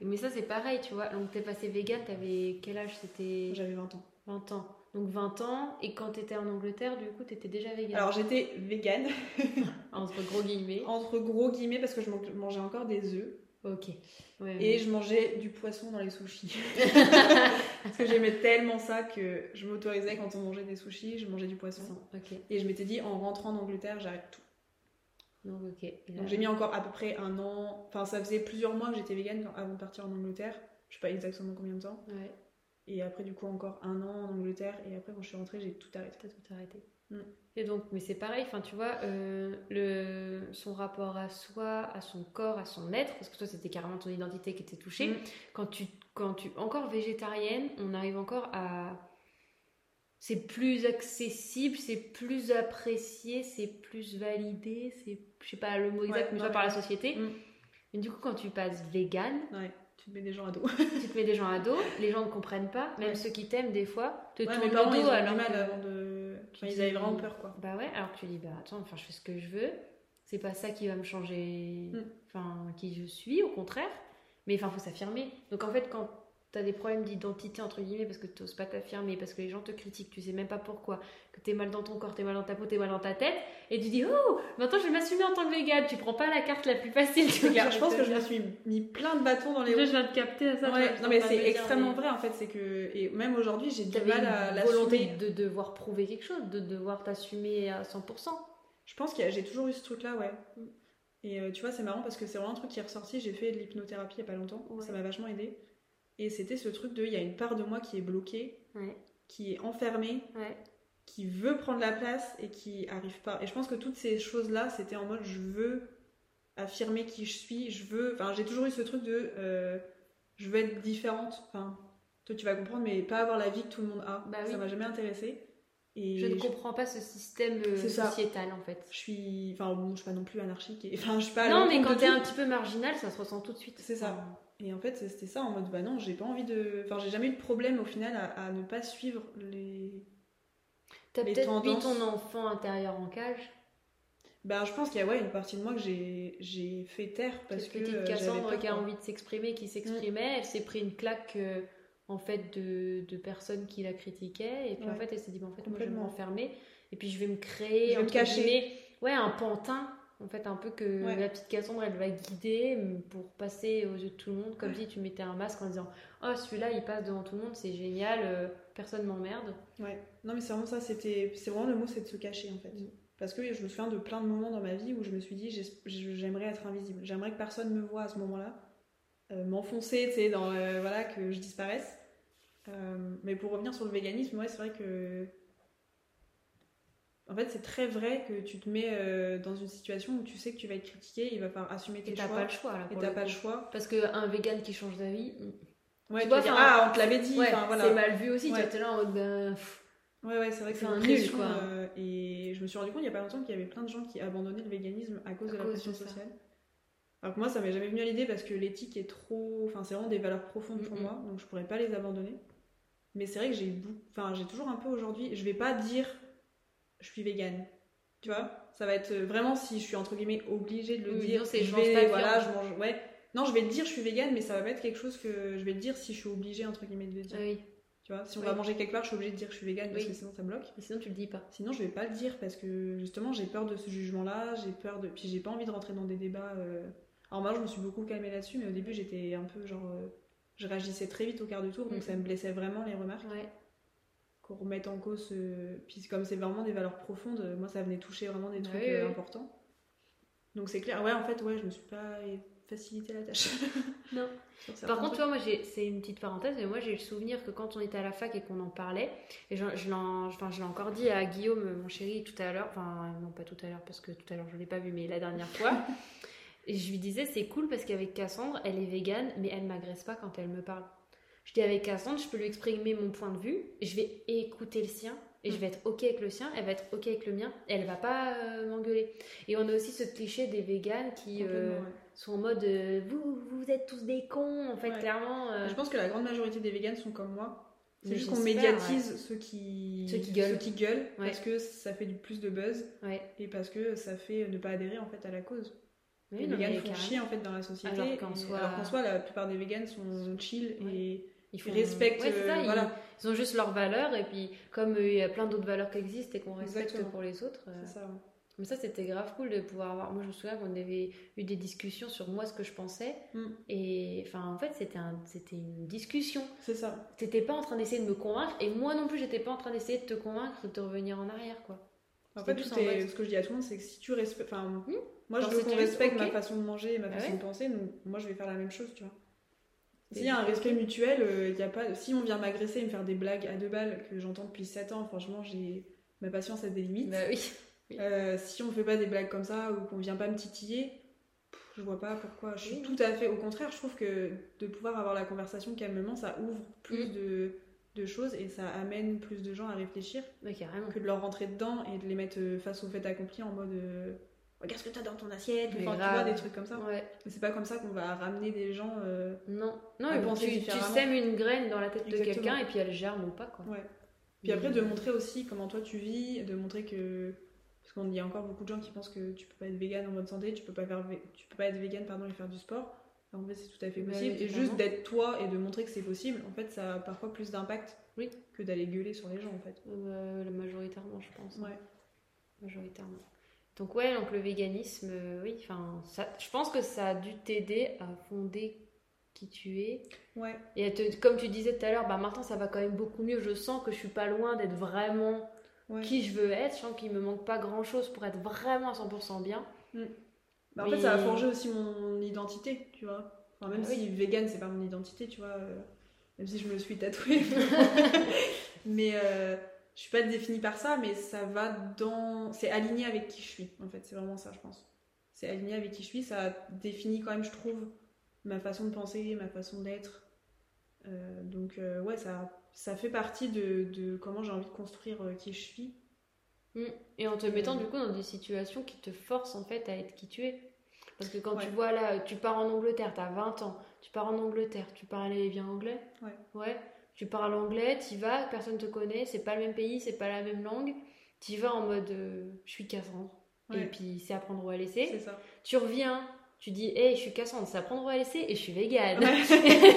Mais ça, c'est pareil, tu vois. Donc, t'es passé vegan, t'avais quel âge? C'était J'avais 20 ans. 20 ans. Donc, 20 ans, et quand t'étais en Angleterre, du coup, t'étais déjà vegan. Alors, j'étais vegan, Entre gros guillemets. entre gros guillemets, parce que je man- mangeais encore des œufs. Ok. Ouais, Et je mangeais du poisson dans les sushis. parce que j'aimais tellement ça que je m'autorisais quand on mangeait des sushis, je mangeais du poisson. Ok. Et je m'étais dit, en rentrant en Angleterre, j'arrête tout. Donc, ok. Et là- Donc j'ai mis encore à peu près un an, enfin ça faisait plusieurs mois que j'étais vegan avant de partir en Angleterre. Je sais pas exactement combien de temps. Ouais, Et après du coup encore un an en Angleterre. Et après quand je suis rentrée, j'ai tout arrêté. t'as tout arrêté. Mm. Et donc, mais c'est pareil, enfin, tu vois, euh, le, son rapport à soi, à son corps, à son être, parce que toi, c'était carrément ton identité qui était touchée. Mm. Quand tu, quand tu, encore végétarienne, on arrive encore à. C'est plus accessible, c'est plus apprécié, c'est plus validé, c'est, je sais pas le mot exact, Ouais, mais ouais, vois, par la société. Mm. Et du coup, quand tu passes vegan, Ouais, tu te mets des gens à dos. tu te mets des gens à dos, les gens ne comprennent pas, même ceux qui t'aiment des fois, te tournent le ils dos ont eu alors mal avant de. tu Enfin, ils avaient vraiment peur quoi. Bah ouais, alors que tu dis, bah attends, enfin, je fais ce que je veux, c'est pas ça qui va me changer, Mm. enfin, qui je suis, au contraire, mais enfin, faut s'affirmer. Donc en fait, quand t'as des problèmes d'identité, entre guillemets, parce que t'oses pas t'affirmer, parce que les gens te critiquent, tu sais même pas pourquoi, que t'es mal dans ton corps, t'es mal dans ta peau, t'es mal dans ta tête, et tu dis, oh, maintenant je vais m'assumer en tant que vegan, tu prends pas la carte la plus facile, tu clair, je pense que je me suis mis plein de bâtons dans les roues. je viens de capter ça. tu Ouais, je non mais c'est extrêmement mais vrai en fait, c'est que et même aujourd'hui j'ai du mal à une volonté de devoir prouver quelque chose, de devoir t'assumer à 100%. Je pense que j'ai toujours eu ce truc là, ouais. Et euh, tu vois, c'est marrant parce que c'est vraiment un truc qui est ressorti. J'ai fait de l'hypnothérapie il y a pas longtemps, Ouais. ça m'a vachement aidé. Et c'était ce truc de il y a une part de moi qui est bloquée, Ouais, qui est enfermée, ouais. qui veut prendre la place et qui arrive pas. Et je pense que toutes ces choses là, c'était en mode je veux affirmer qui je suis, je veux. Enfin, j'ai toujours eu ce truc de euh, je veux être différente. Enfin, toi tu vas comprendre, mais pas avoir la vie que tout le monde a. Bah oui. Ça m'a jamais intéressé. Et Je ne comprends pas ce système euh, ça. sociétal en fait. je suis, enfin bon, je suis pas non plus anarchique. Et... Enfin, je suis pas. non, mais quand t'es un petit peu marginal, ça se ressent tout de suite. C'est ça. Et en fait, c'était ça en mode bah non, j'ai pas envie de. Enfin, j'ai jamais eu de problème au final à, à ne pas suivre les. T'as peut-être mis ton enfant intérieur en cage? Bah, je pense qu'il y a ouais, une partie de moi que j'ai j'ai fait taire parce que. petite euh, Cassandre qui a envie de s'exprimer, qui s'exprimait, elle s'est pris une claque euh, en fait de, de personnes qui la critiquaient. Et puis en fait, elle s'est dit, bah, en fait, moi je vais m'enfermer et puis je vais me créer, Je vais me cacher. ouais, un pantin. En fait, un peu que Ouais. la petite Cassandre, elle va guider mm, pour passer aux yeux de tout le monde, comme Ouais. si tu mettais un masque en disant Oh, celui-là, il passe devant tout le monde, c'est génial, euh, personne m'emmerde. Ouais. Non, mais c'est vraiment ça. C'était, c'est vraiment le mot, c'est de se cacher en fait. Mm. Parce que je me souviens de plein de moments dans ma vie où je me suis dit j'ai- j'aimerais être invisible. J'aimerais que personne me voit à ce moment-là. Euh, m'enfoncer, tu sais, dans euh, voilà que je disparaisse. Mais pour revenir sur le véganisme, ouais, c'est vrai que en fait, c'est très vrai que tu te mets euh, dans une situation où tu sais que tu vas être critiqué, il va falloir assumer tes Et t'as choix. pas le choix là. et t'as pas le choix. Parce qu'un vegan qui change d'avis, Ouais, Tu vois, vas dire, ah, on te l'avait dit. ouais, voilà. c'est mal vu aussi. Ouais. Tu t'es là en mode ben, Ouais, ouais, c'est vrai que c'est un nul, quoi. euh, et je me suis rendu compte il y a pas longtemps qu'il y avait plein de gens qui abandonnaient le véganisme à cause À de la cause pression de sociale. Alors que moi, ça m'est jamais venu à l'idée parce que l'éthique est trop. Enfin, c'est vraiment des valeurs profondes pour Mm, mm. moi, donc je pourrais pas les abandonner. Mais c'est vrai que j'ai enfin, j'ai toujours un peu aujourd'hui. Je vais pas dire je suis végane. Tu vois? Ça va être euh, vraiment si je suis entre guillemets obligée de le Oui, dire. non, c'est je je mange vais, pas voilà, je viande. mange. Ouais. Non, je vais le dire, je suis végane, mais ça va pas être quelque chose que je vais le dire si je suis obligée entre guillemets de le dire. oui. Tu vois? Si on Oui. va manger quelque part, je suis obligée de dire que je suis végane parce que sinon ça bloque. Mais sinon, tu le dis pas. Sinon, je vais pas le dire parce que justement, j'ai peur de ce jugement-là, j'ai peur de. Puis j'ai pas envie de rentrer dans des débats. euh. Alors, moi, je me suis beaucoup calmée là-dessus, mais au début, j'étais un peu genre. euh, Je réagissais très vite au quart de tour, donc Mhm. ça me blessait vraiment les remarques. Ouais. Qu'on remette en cause. euh, Puis comme c'est vraiment des valeurs profondes, euh, moi, ça venait toucher vraiment des trucs Oui, euh, oui. importants. Donc c'est clair. Ouais, en fait, ouais, je me suis pas facilité la tâche. Non. Par contre, tu trucs. vois, moi, c'est une petite parenthèse, mais moi, j'ai le souvenir que quand on était à la fac et qu'on en parlait, et je, je l'ai encore dit à Guillaume, mon chéri, tout à l'heure, enfin, non, pas tout à l'heure, parce que tout à l'heure, je ne l'ai pas vu, mais la dernière fois, Et je lui disais, c'est cool parce qu'avec Cassandre, elle est végane, mais elle m'agresse pas quand elle me parle. Je dis, avec Cassandre, je peux lui exprimer mon point de vue, je vais écouter le sien, et je vais être ok avec le sien, elle va être ok avec le mien, et elle va pas euh, m'engueuler. Et on a aussi ce cliché des véganes qui euh, ouais. sont en mode euh, vous, vous êtes tous des cons, en fait, Ouais. clairement. Je pense que la grande majorité des véganes sont comme moi. C'est juste qu'on médiatise ceux, qui... Ceux qui gueulent. ceux qui gueulent Ouais. parce que ça fait du plus de buzz et parce que ça fait ne pas adhérer en fait à la cause. Oui, les véganes font chier en fait dans la société. Alors qu'en soi- la plupart des véganes sont chill et Ils ils respectent. Ouais, c'est ça, euh, ils- voilà, Ils ont juste leurs valeurs et puis comme euh, il y a plein d'autres valeurs qui existent et qu'on respecte Exactement. pour les autres. euh, c'est ça. ouais. Mais ça c'était grave cool de pouvoir avoir. Moi je me souviens qu'on avait eu des discussions sur moi ce que je pensais Mm. et enfin en fait c'était un... c'était une discussion. C'est ça. T'étais pas en train d'essayer de me convaincre et moi non plus j'étais pas en train d'essayer de te convaincre de revenir en arrière quoi. En fait, tout en ce que je dis à tout le monde, c'est que si tu respectes. Enfin, Hmm. moi, je veux qu'on respecte ma façon de manger et ma Bah façon ouais. de penser, donc moi, je vais faire la même chose, tu vois. S'il y a un respect mutuel, euh, il y a pas... si on vient m'agresser et me faire des blagues à deux balles que j'entends depuis 7 ans, franchement, j'ai ma patience a des limites. Bah oui. Euh, si on fait pas des blagues comme ça ou qu'on vient pas me titiller, pff, je vois pas pourquoi. Je suis Oui. tout à fait au contraire. Je trouve que de pouvoir avoir la conversation calmement, ça ouvre plus Mm. de, de choses et ça amène plus de gens à réfléchir que de leur rentrer dedans et de les mettre euh, face au fait accompli en mode euh, regarde ce que t'as dans ton assiette. Mais Enfin, tu vois des trucs comme ça. Ouais. Mais c'est pas comme ça qu'on va ramener des gens. euh, Non, non, À penser tu, tu sèmes une graine dans la tête de quelqu'un et puis elle germe ou pas quoi. Ouais. Puis après, de montrer aussi comment toi tu vis, de montrer que. Parce qu'il y a encore beaucoup de gens qui pensent que tu peux pas être vegan en bonne santé, tu peux pas, faire tu peux pas être vegan pardon, et faire du sport. En fait, c'est tout à fait possible. et juste d'être toi et de montrer que c'est possible, en fait, ça a parfois plus d'impact Oui. que d'aller gueuler sur les gens, en fait. Euh, majoritairement, je pense. Ouais. Majoritairement. Donc ouais, donc le véganisme, euh, oui, enfin, je pense que ça a dû t'aider à fonder qui tu es. Ouais. Et te- comme tu disais tout à l'heure, bah maintenant ça va quand même beaucoup mieux. Je sens que je suis pas loin d'être vraiment Ouais. qui je veux être. Je sens qu'il me manque pas grand chose pour être vraiment à 100% bien. Bah, en Mais- fait, ça a forgé aussi mon identité, tu vois. Enfin, même Ah oui. si vegan, c'est pas mon identité, tu vois. euh, même si je me le suis tatoué. mais euh, je suis pas définie par ça, mais ça va dans. C'est aligné avec qui je suis, en fait. C'est vraiment ça, je pense. C'est aligné avec qui je suis. Ça définit quand même, je trouve, ma façon de penser, ma façon d'être. Euh, donc, euh, ouais, ça, ça fait partie de, de comment j'ai envie de construire euh, qui je suis. Mm. Et en te mettant du coup dans des situations qui te forcent en fait à être qui tu es. Parce que quand Ouais. tu vois là, tu pars en Angleterre, t'as 20 ans, tu pars en Angleterre, tu parles bien anglais Ouais. Ouais. Tu parles anglais, t'y vas, personne te connaît, c'est pas le même pays, c'est pas la même langue. T'y vas en mode euh, je suis Cassandre. Et puis c'est apprendre ou à laisser. C'est ça. Tu reviens, tu dis hey, je suis Cassandre, c'est apprendre ou à laisser et je suis végane. Ouais.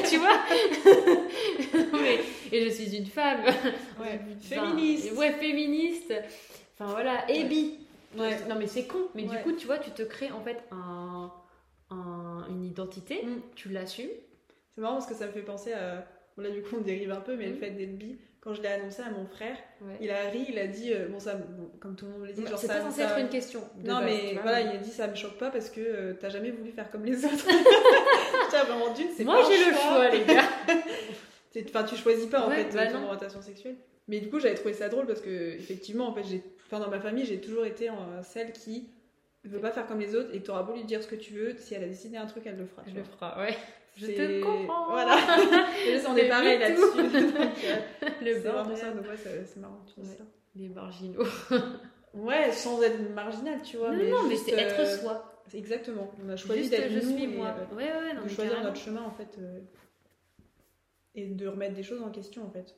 tu vois Mais- Et je suis une femme. Ouais. Enfin, Féministe. Ouais, féministe. Enfin voilà, et bi. Non mais c'est con. Mais du coup, tu vois, tu te crées en fait un, un- une identité, Mm. tu l'assumes. C'est marrant parce que ça me fait penser à. Bon, là, du coup, on dérive un peu, mais le Mhm. fait d'être bi, quand je l'ai annoncé à mon frère, Ouais. il a ri, il a dit. euh, bon, ça, bon, comme tout le monde l'a dit, genre C'est pas censé ça- être une question. de Non, base, mais vois, voilà, il a dit ça me choque pas parce que euh, t'as jamais voulu faire comme les autres. Tiens, vraiment, d'une, c'est Moi j'ai le choix, les gars. Enfin, tu choisis pas en Ouais, fait bah ton orientation sexuelle. Mais du coup, j'avais trouvé ça drôle parce que, effectivement, en fait, j'ai. Enfin, dans ma famille, j'ai toujours été euh, celle qui veut pas faire comme les autres et que t'auras beau lui dire ce que tu veux, si elle a décidé un truc, elle le fera. Je le ferai, ouais. Je te comprends. Voilà. Et là, on est pareil là-dessus. Euh, Le c'est vraiment bordel. ça, donc ouais, c'est marrant, tu Ouais. ça. Les marginaux. Ouais, sans être marginal, tu vois. non, mais non, mais juste, c'est être euh, soi. Exactement. On a choisi Juste d'être je nous suis et, moi. euh, Ouais, ouais, non, de choisir carrément. notre chemin en fait euh, et de remettre des choses en question en fait.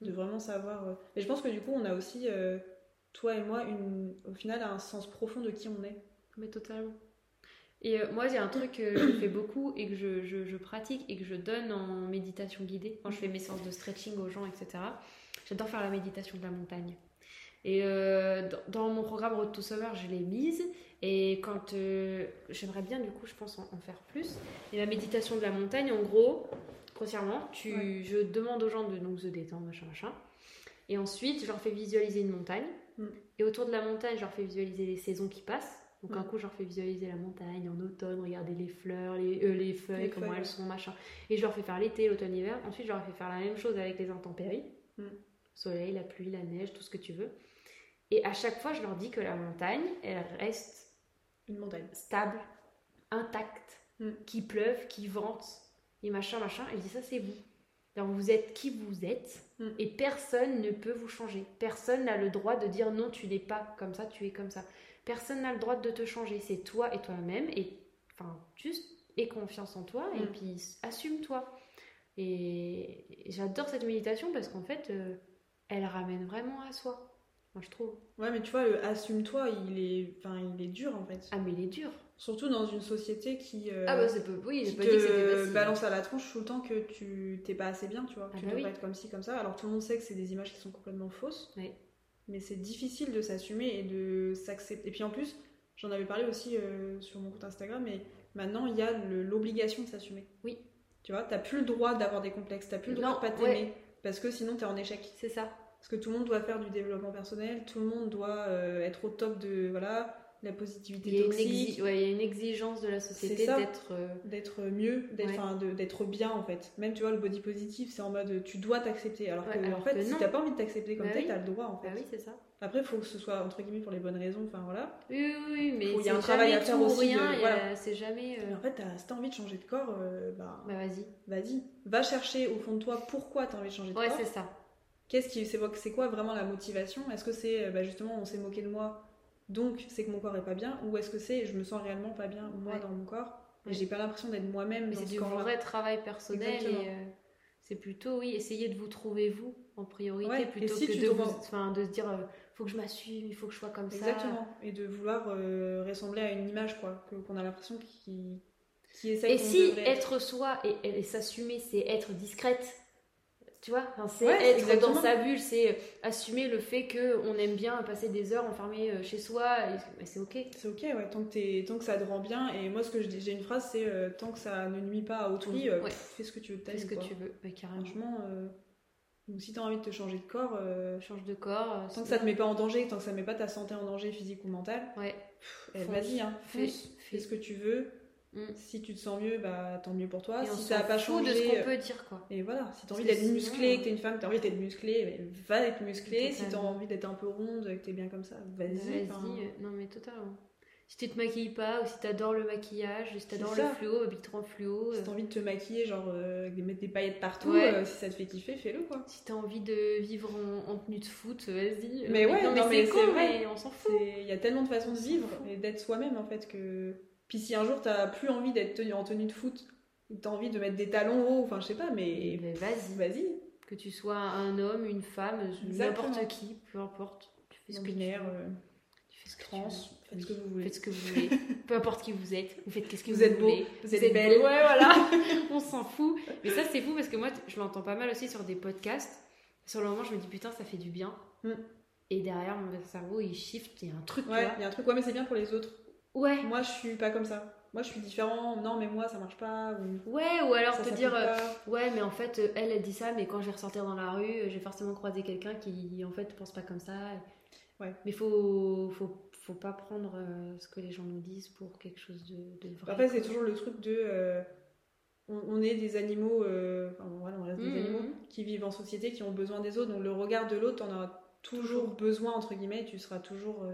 De Mm. vraiment savoir. euh, Et je pense que du coup, on a aussi, euh, toi et moi, une, au final, un sens profond de qui on est. Mais totalement. Et euh, moi, j'ai un truc que je fais beaucoup et que je, je- je pratique et que je donne en méditation guidée quand je fais mes séances de stretching aux gens, etc. J'adore faire la méditation de la montagne. Et euh, dans, dans mon programme Road to Summer, je l'ai mise. Et quand euh, j'aimerais bien, du coup, je pense en, en faire plus. Et la méditation de la montagne, en gros, grossièrement, tu, Ouais. je demande aux gens de donc, se détendre, machin, machin. Et ensuite, je leur fais visualiser une montagne. Mm. Et autour de la montagne, je leur fais visualiser les saisons qui passent. Donc Mm. un coup, je leur fais visualiser la montagne en automne, regarder les fleurs, les, euh, les feuilles, Les comment feuilles, elles sont, machin. Et je leur fais faire l'été, l'automne, l'hiver. Ensuite, je leur fais faire la même chose avec les intempéries. Mm. Soleil, la pluie, la neige, tout ce que tu veux. Et à chaque fois, je leur dis que la montagne, elle reste Une montagne. stable, intact, Mm. qui pleuve, qui vente, et machin, machin. Elle dit ça, c'est vous. Alors vous êtes qui vous êtes, Mm. et personne ne peut vous changer. Personne n'a le droit de dire non, tu n'es pas comme ça, tu es comme ça. Personne n'a le droit de te changer. C'est toi et toi-même, et enfin, juste aie confiance en toi, et Mm. puis assume-toi. Et, et j'adore cette méditation parce qu'en fait, euh, elle ramène vraiment à soi. Moi, je trouve. Ouais, mais tu vois, le assume-toi, il est, enfin, il est dur en fait. Ah, mais il est dur. Surtout dans une société qui, euh, ah, bah, c'est pas. Oui, j'ai pas dit que c'était balance à la tronche tout le temps que tu t'es pas assez bien, tu vois. Ah tu bah devrais oui. être comme ci, comme ça. Alors tout le monde sait que c'est des images qui sont complètement fausses. Oui. Mais c'est difficile de s'assumer et de s'accepter. Et puis en plus, j'en avais parlé aussi euh, sur mon compte Instagram, mais maintenant il y a l'obligation de s'assumer. Oui. Tu vois, t'as plus le droit d'avoir des complexes, t'as plus le droit Non, de pas t'aimer. Parce que sinon t'es en échec. C'est ça. Parce que tout le monde doit faire du développement personnel, tout le monde doit euh, être au top de voilà, la positivité Il y, a une toxique, ouais, il y a une exigence de la société d'être. euh, d'être mieux, d'être Ouais. bien en fait. Même tu vois, le body positif, c'est en mode tu dois t'accepter. Alors que Ouais, alors en fait, que si t'as pas envie de t'accepter comme Bah t'es, oui. t'as le droit en fait. Bah oui, c'est ça. Après, il faut que ce soit entre guillemets pour les bonnes raisons, enfin voilà. Oui, oui, oui, mais il y a un travail à faire aussi rien. voilà. C'est jamais. euh, Mais en fait, si t'as envie de changer de corps, euh, bah, Bah vas-y. vas-y. Va chercher au fond de toi pourquoi t'as envie de changer de Ouais, corps. c'est ça. Qu'est-ce qui, c'est, quoi vraiment la motivation? Est-ce que c'est bah, justement on s'est moqué de moi, donc c'est que mon corps est pas bien, ou est-ce que c'est je me sens réellement pas bien moi Ouais. dans mon corps et Ouais. j'ai pas l'impression d'être moi-même c'est ce du vrai travail personnel et euh, c'est plutôt, oui, essayer de vous trouver vous en priorité Ouais, plutôt si que de, vous, de se dire euh, faut que je m'assume, il faut que je sois comme ça. Exactement. Et de vouloir euh, ressembler à une image quoi, qu'on a l'impression qui qui est celle Et si être soi et, et s'assumer, c'est être discrète, tu vois, Enfin, c'est Ouais, être exactement. dans sa bulle, c'est euh, assumer le fait qu'on aime bien passer des heures enfermé euh, chez soi, et, c'est ok. C'est ok, ouais, tant que, t'es- tant que ça te rend bien. Et moi, ce que j'ai une phrase, c'est euh, tant que ça ne nuit pas à autrui, euh, Ouais. pff, fais ce que tu veux de ta Fais ce que quoi. tu veux, ouais, carrément. Franchement, euh, donc si t'as envie de te changer de corps, euh, Change de corps. tant que ça te met pas en danger, tant que ça met pas ta santé en danger physique ou mental, Ouais. vas-y, hein, Fais- fais. fais ce que tu veux. Mm. Si tu te sens mieux, bah tant mieux pour toi. Et si ça a pas changé, de ce qu'on euh, peut dire, quoi. et voilà, si t'as envie d'être musclé, euh, que t'es une femme, t'as envie d'être musclée, va être musclé. Si t'as envie d'être un peu ronde, que t'es bien comme ça, vas-y. Vas-y, euh, non mais totalement. Si tu te maquilles pas, ou si t'adores le maquillage, si t'adores le fluo, habille-toi en fluo. Si euh, t'as envie de te maquiller, genre euh, de mettre des paillettes partout, Ouais. euh, si ça te fait kiffer, fais-le quoi. Si t'as envie de vivre en, en tenue de foot, vas-y. Euh, Mais ouais, non, mais c'est con, vrai. mais on s'en fout. Il y a tellement de façons de vivre et d'être soi-même en fait que. Puis si un jour t'as plus envie d'être tenu en tenue de foot, t'as envie de mettre des talons hauts, enfin je sais pas, mais Mais vas-y. vas-y. Que tu sois un homme, une femme, n'importe qui, peu importe. Tu fais ce que tu binaire, veux. euh, Tu fais ce que tu trans, veux. faites ce que vous voulez. Faites ce que vous voulez. peu importe qui vous êtes. Vous faites qu'est-ce que vous, Vous êtes beau, vous êtes belle. beau, Ouais, voilà. on s'en fout. Mais ça, c'est fou parce que moi, je l'entends pas mal aussi sur des podcasts. Sur le moment, je me dis putain, ça fait du bien. Mm. Et derrière, mon cerveau, il shift. Il y a un truc, tu Ouais, il y a un truc, ouais, mais c'est bien pour les autres. Ouais. Moi je suis pas comme ça. Moi je suis différent, non mais moi ça marche pas. Ou... Ouais, ou alors ça, te ça dire, euh, ouais, mais en fait, euh, elle, elle dit ça, mais quand je vais ressortir dans la rue, euh, je vais forcément croiser quelqu'un qui, en fait, pense pas comme ça. Ouais. Mais faut, faut, faut pas prendre euh, ce que les gens nous disent pour quelque chose de, de vrai. Après c'est toujours le truc de. euh, on, on est des animaux, enfin voilà, on reste des Mhm. animaux qui vivent en société, qui ont besoin des autres. Donc le regard de l'autre, t'en as toujours besoin, entre guillemets, tu seras toujours.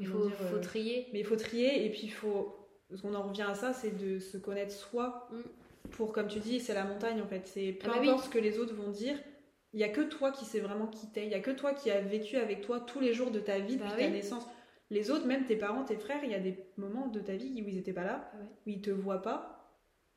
Il faut, dire, faut euh, trier. Mais il faut trier et puis il faut. Parce qu'on en revient à ça, c'est de se connaître soi. Mm. Pour, comme tu dis, c'est la montagne en fait. C'est peu Ah bah oui. importe ce que les autres vont dire. Il y a que toi qui sais vraiment qui t'es. Il y a que toi qui as vécu avec toi tous les jours de ta vie Bah depuis ta naissance. Les autres, même tes parents, tes frères, il y a des moments de ta vie où ils étaient pas là, Ah ouais. où ils te voient pas.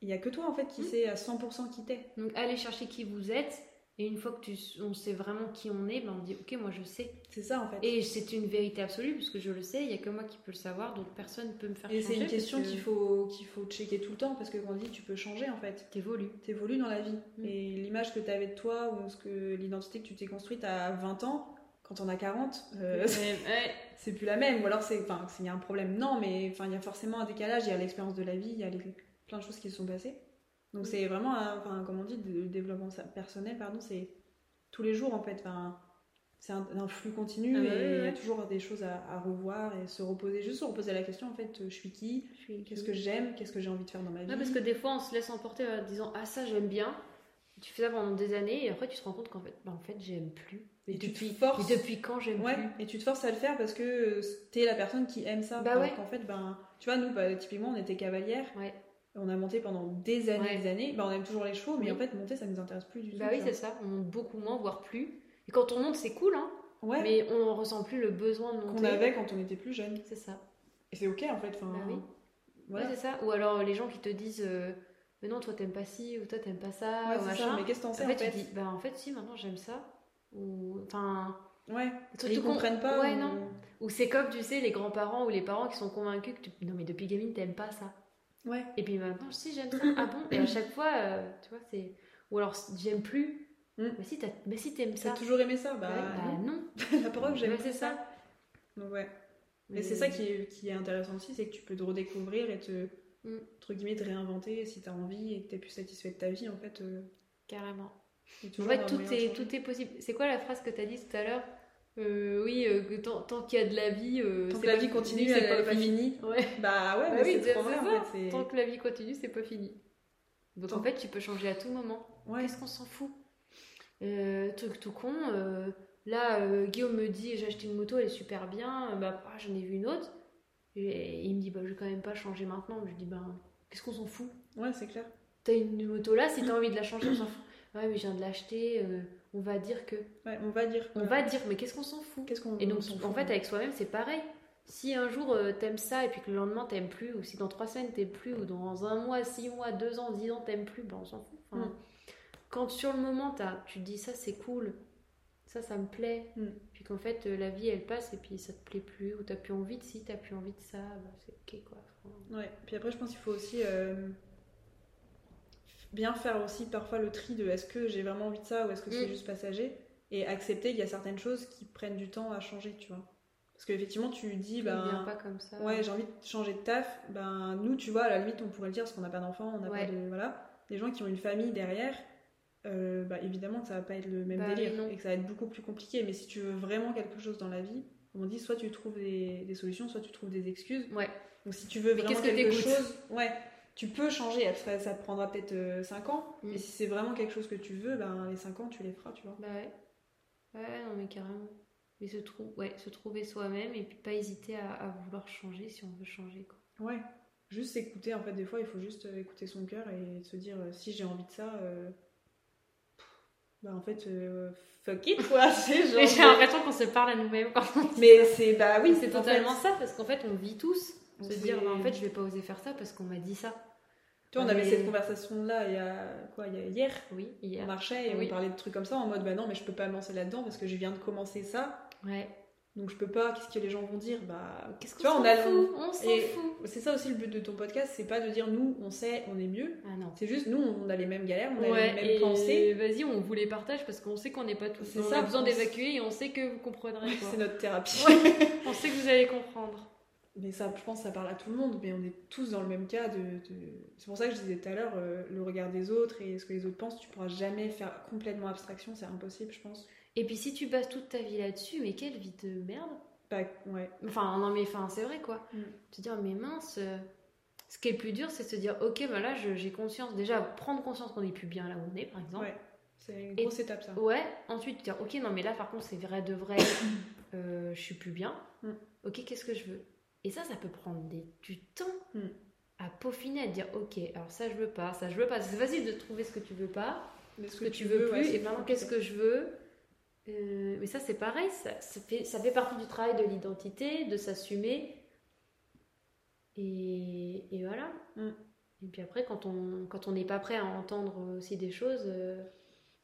Il y a que toi en fait qui Mm. sais à 100% qui t'es. Donc, allez chercher qui vous êtes. Et une fois que tu, on sait vraiment qui on est, ben on dit, ok, moi je sais. C'est ça en fait. Et c'est une vérité absolue, puisque je le sais, il y a que moi qui peux le savoir, donc personne ne peut me faire Et changer. c'est une question qu'il faut, qu'il faut checker tout le temps parce que quand on dit tu peux changer en fait. T'évolues. T'évolues dans la vie. Mm. Et l'image que tu avais de toi ou ce que l'identité que tu t'es construite à 20 ans, quand on a 40, euh, c'est plus la même. Ou alors c'est, enfin, il y a un problème. Non, mais enfin, il y a forcément un décalage. Il y a l'expérience de la vie, il y a les- plein de choses qui se sont passées. Donc c'est vraiment, un- enfin, comme on dit, le développement personnel, pardon, c'est tous les jours en fait. Enfin, c'est un, un flux continu Ah et bah ouais, il y a toujours des choses à, à revoir et se reposer, juste se reposer la question en fait, je suis qui, qu'est-ce que j'aime, qu'est-ce que j'ai envie de faire dans ma vie. Parce que des fois, on se laisse emporter en disant Ah, ça, j'aime bien. Tu fais ça pendant des années et après, tu te rends compte qu'en fait, bah, en fait j'aime plus. Et tu te depuis, forces. mais depuis quand j'aime Ouais, plus? et tu te forces à le faire parce que euh, t'es la personne qui aime ça. Bah ouais. qu'en fait, ben, tu vois, nous, bah, typiquement, on était cavalière. Ouais. On a monté pendant des années, Ouais. des années. Bah, on aime toujours les chevaux, mais Oui. en fait, monter, ça nous intéresse plus du tout. Bah oui, c'est ça. On monte beaucoup moins, voire plus. Et quand on monte, c'est cool, hein. Ouais, Mais on ressent plus le besoin de monter. qu'on avait quand on était plus jeune. C'est ça. Et c'est ok, en fait. Enfin, Bah oui. voilà. Ouais, c'est ça. Ou alors les gens qui te disent euh, Mais non, toi t'aimes pas ci, ou toi t'aimes pas ça, Ouais, ou machin. ça. Mais qu'est-ce que t'en sais, en en fait, fait, tu dis Bah en fait, si, maintenant j'aime ça. Ou. Enfin. Ouais. ils comprennent pas. Ouais, ou- non. Ou c'est comme, tu sais, les grands-parents ou les parents qui sont convaincus que tu... Non, mais depuis gamine, t'aimes pas ça. Ouais. Et puis maintenant, si, j'aime ça. ah bon Et à chaque fois, euh, tu vois, c'est. Ou alors, j'aime plus. Mm. Mais si, t'as- mais si t'aimes T'as ça. toujours aimé ça Bah, Ouais, bah non. La preuve, j'aime Ouais, plus c'est ça. Donc, ouais. Mais Mais c'est ça qui est, qui est intéressant aussi, c'est que tu peux te redécouvrir et te, Mm. entre guillemets, te réinventer si t'as envie et que t'es plus satisfait de ta vie, en fait. euh, Carrément. En fait, tout est, tout est possible. C'est quoi la phrase que tu as dit tout à l'heure? Euh, Oui, euh, tant, tant qu'il y a de la vie, euh, Tant que la vie fini, continue, c'est pas finie. Ouais. Bah ouais, Bah oui, c'est trop vrai, en fait. Tant que la vie continue, c'est pas fini. Donc Tant- en fait, tu peux changer à tout moment. Ouais. Qu'est-ce qu'on s'en fout? Truc tout con. là, Guillaume me dit j'ai acheté une moto, elle est super bien. Bah, ah, j'en ai vu une autre. Et, il me dit bah, je vais quand même pas changer maintenant. Je dis bah, qu'est-ce qu'on s'en fout? Ouais, c'est clair. T'as une moto là, si t'as envie de la changer, on s'en fout. Ouais, mais je viens de l'acheter. On va dire que. Ouais, on va dire. On va dire, mais qu'est-ce qu'on s'en fout? Qu'est-ce qu'on Et donc, en fait, avec soi-même, c'est pareil. Si un jour euh, t'aimes ça et puis que le lendemain t'aimes plus, ou si dans trois semaines t'aimes plus, ou dans un mois, six mois, deux ans, dix ans t'aimes plus, ben on s'en fout. Enfin, Mm. Quand sur le moment t'as- tu te dis ça c'est cool, ça ça me plaît, Mm. puis qu'en fait euh, la vie elle passe et puis ça te plaît plus, ou t'as plus envie de ci, t'as plus envie de ça, bah, c'est ok quoi. Enfin, Ouais. Puis après, je pense qu'il faut aussi euh, bien faire aussi parfois le tri de est-ce que j'ai vraiment envie de ça ou est-ce que c'est Mm. juste passager et accepter qu'il y a certaines choses qui prennent du temps à changer, tu vois. Parce qu'effectivement, tu dis, ben. pas comme ça. Ouais, j'ai envie de changer de taf. Ben, nous, tu vois, à la limite, on pourrait le dire parce qu'on n'a pas d'enfant, on n'a Ouais. pas de. Voilà. Les gens qui ont une famille derrière, euh, bah, évidemment que ça va pas être le même Bah délire et que ça va être beaucoup plus compliqué. Mais si tu veux vraiment quelque chose dans la vie, on dit, soit tu trouves des, des solutions, soit tu trouves des excuses. Ouais. Donc si tu veux Mais vraiment que quelque chose, ouais, tu peux changer. Après, ça te prendra peut-être 5 ans. Mm. Mais si c'est vraiment quelque chose que tu veux, ben, les 5 ans, tu les feras, tu vois. Bah ouais. Ouais, non, mais carrément. Mais se, trou- ouais, se trouver soi-même et puis pas hésiter à, à vouloir changer si on veut changer. Quoi. Ouais. Juste écouter, en fait, des fois, il faut juste euh, écouter son cœur et se dire euh, si j'ai envie de ça, euh, bah en fait, euh, fuck it, quoi. C'est genre. J'ai l'impression qu'on se parle à nous-mêmes quand on dit Mais c'est, bah oui, c'est en totalement fait. ça parce qu'en fait on vit tous. On Se dire, bah, en fait, je vais pas oser faire ça parce qu'on m'a dit ça. Tu vois, on on avait est- cette conversation-là il y a, quoi, il y a hier. Oui, On hier. marchait et Oui. on parlait de trucs comme ça en mode bah non, mais je peux pas me lancer là-dedans parce que je viens de commencer ça. Ouais. Donc je peux pas, qu'est-ce que les gens vont dire? Bah, Qu'est-ce Tu qu'on vois, s'en on a- fout? On s'en fout. c'est ça aussi le but de ton podcast, c'est pas de dire nous on sait, on est mieux. Ah non. C'est juste nous on a les mêmes galères, on a les mêmes et pensées. vas-y, on vous les partage parce qu'on sait qu'on n'est pas tous. C'est On ça, a besoin on d'évacuer et on sait que vous comprendrez. C'est notre thérapie. on sait que vous allez comprendre. Mais ça, je pense que ça parle à tout le monde, mais on est tous dans le même cas. De, de- C'est pour ça que je disais tout à l'heure, euh, le regard des autres et ce que les autres pensent, tu pourras jamais faire complètement abstraction, c'est impossible, je pense. Et puis si tu bases toute ta vie là-dessus, mais quelle vie de merde Bah, ouais. Enfin, non, mais enfin, c'est vrai quoi. Mm. Te dire, mais mince. euh, Ce qui est le plus dur, c'est de se dire, ok, bah là, je- j'ai conscience. Déjà, prendre conscience qu'on n'est plus bien là où on est, par exemple. Ouais. C'est une Et- grosse étape, ça. Ouais, ensuite, te dire, ok, non, mais là, par contre, c'est vrai de vrai, euh, je suis plus bien. Mm. Ok, qu'est-ce que je veux? Et ça, ça peut prendre des, du temps Mm. à peaufiner, à dire, ok, alors ça, je veux pas, ça, je veux pas. C'est facile de trouver ce que tu veux pas, Mais ce que, tu veux ouais, plus, et maintenant, qu'est-ce que je veux Euh, Mais ça, c'est pareil, ça, ça fait, ça fait partie du travail de l'identité, de s'assumer. Et, et voilà. Mm. Et puis après, quand on quand on n'est pas prêt à entendre aussi des choses, euh,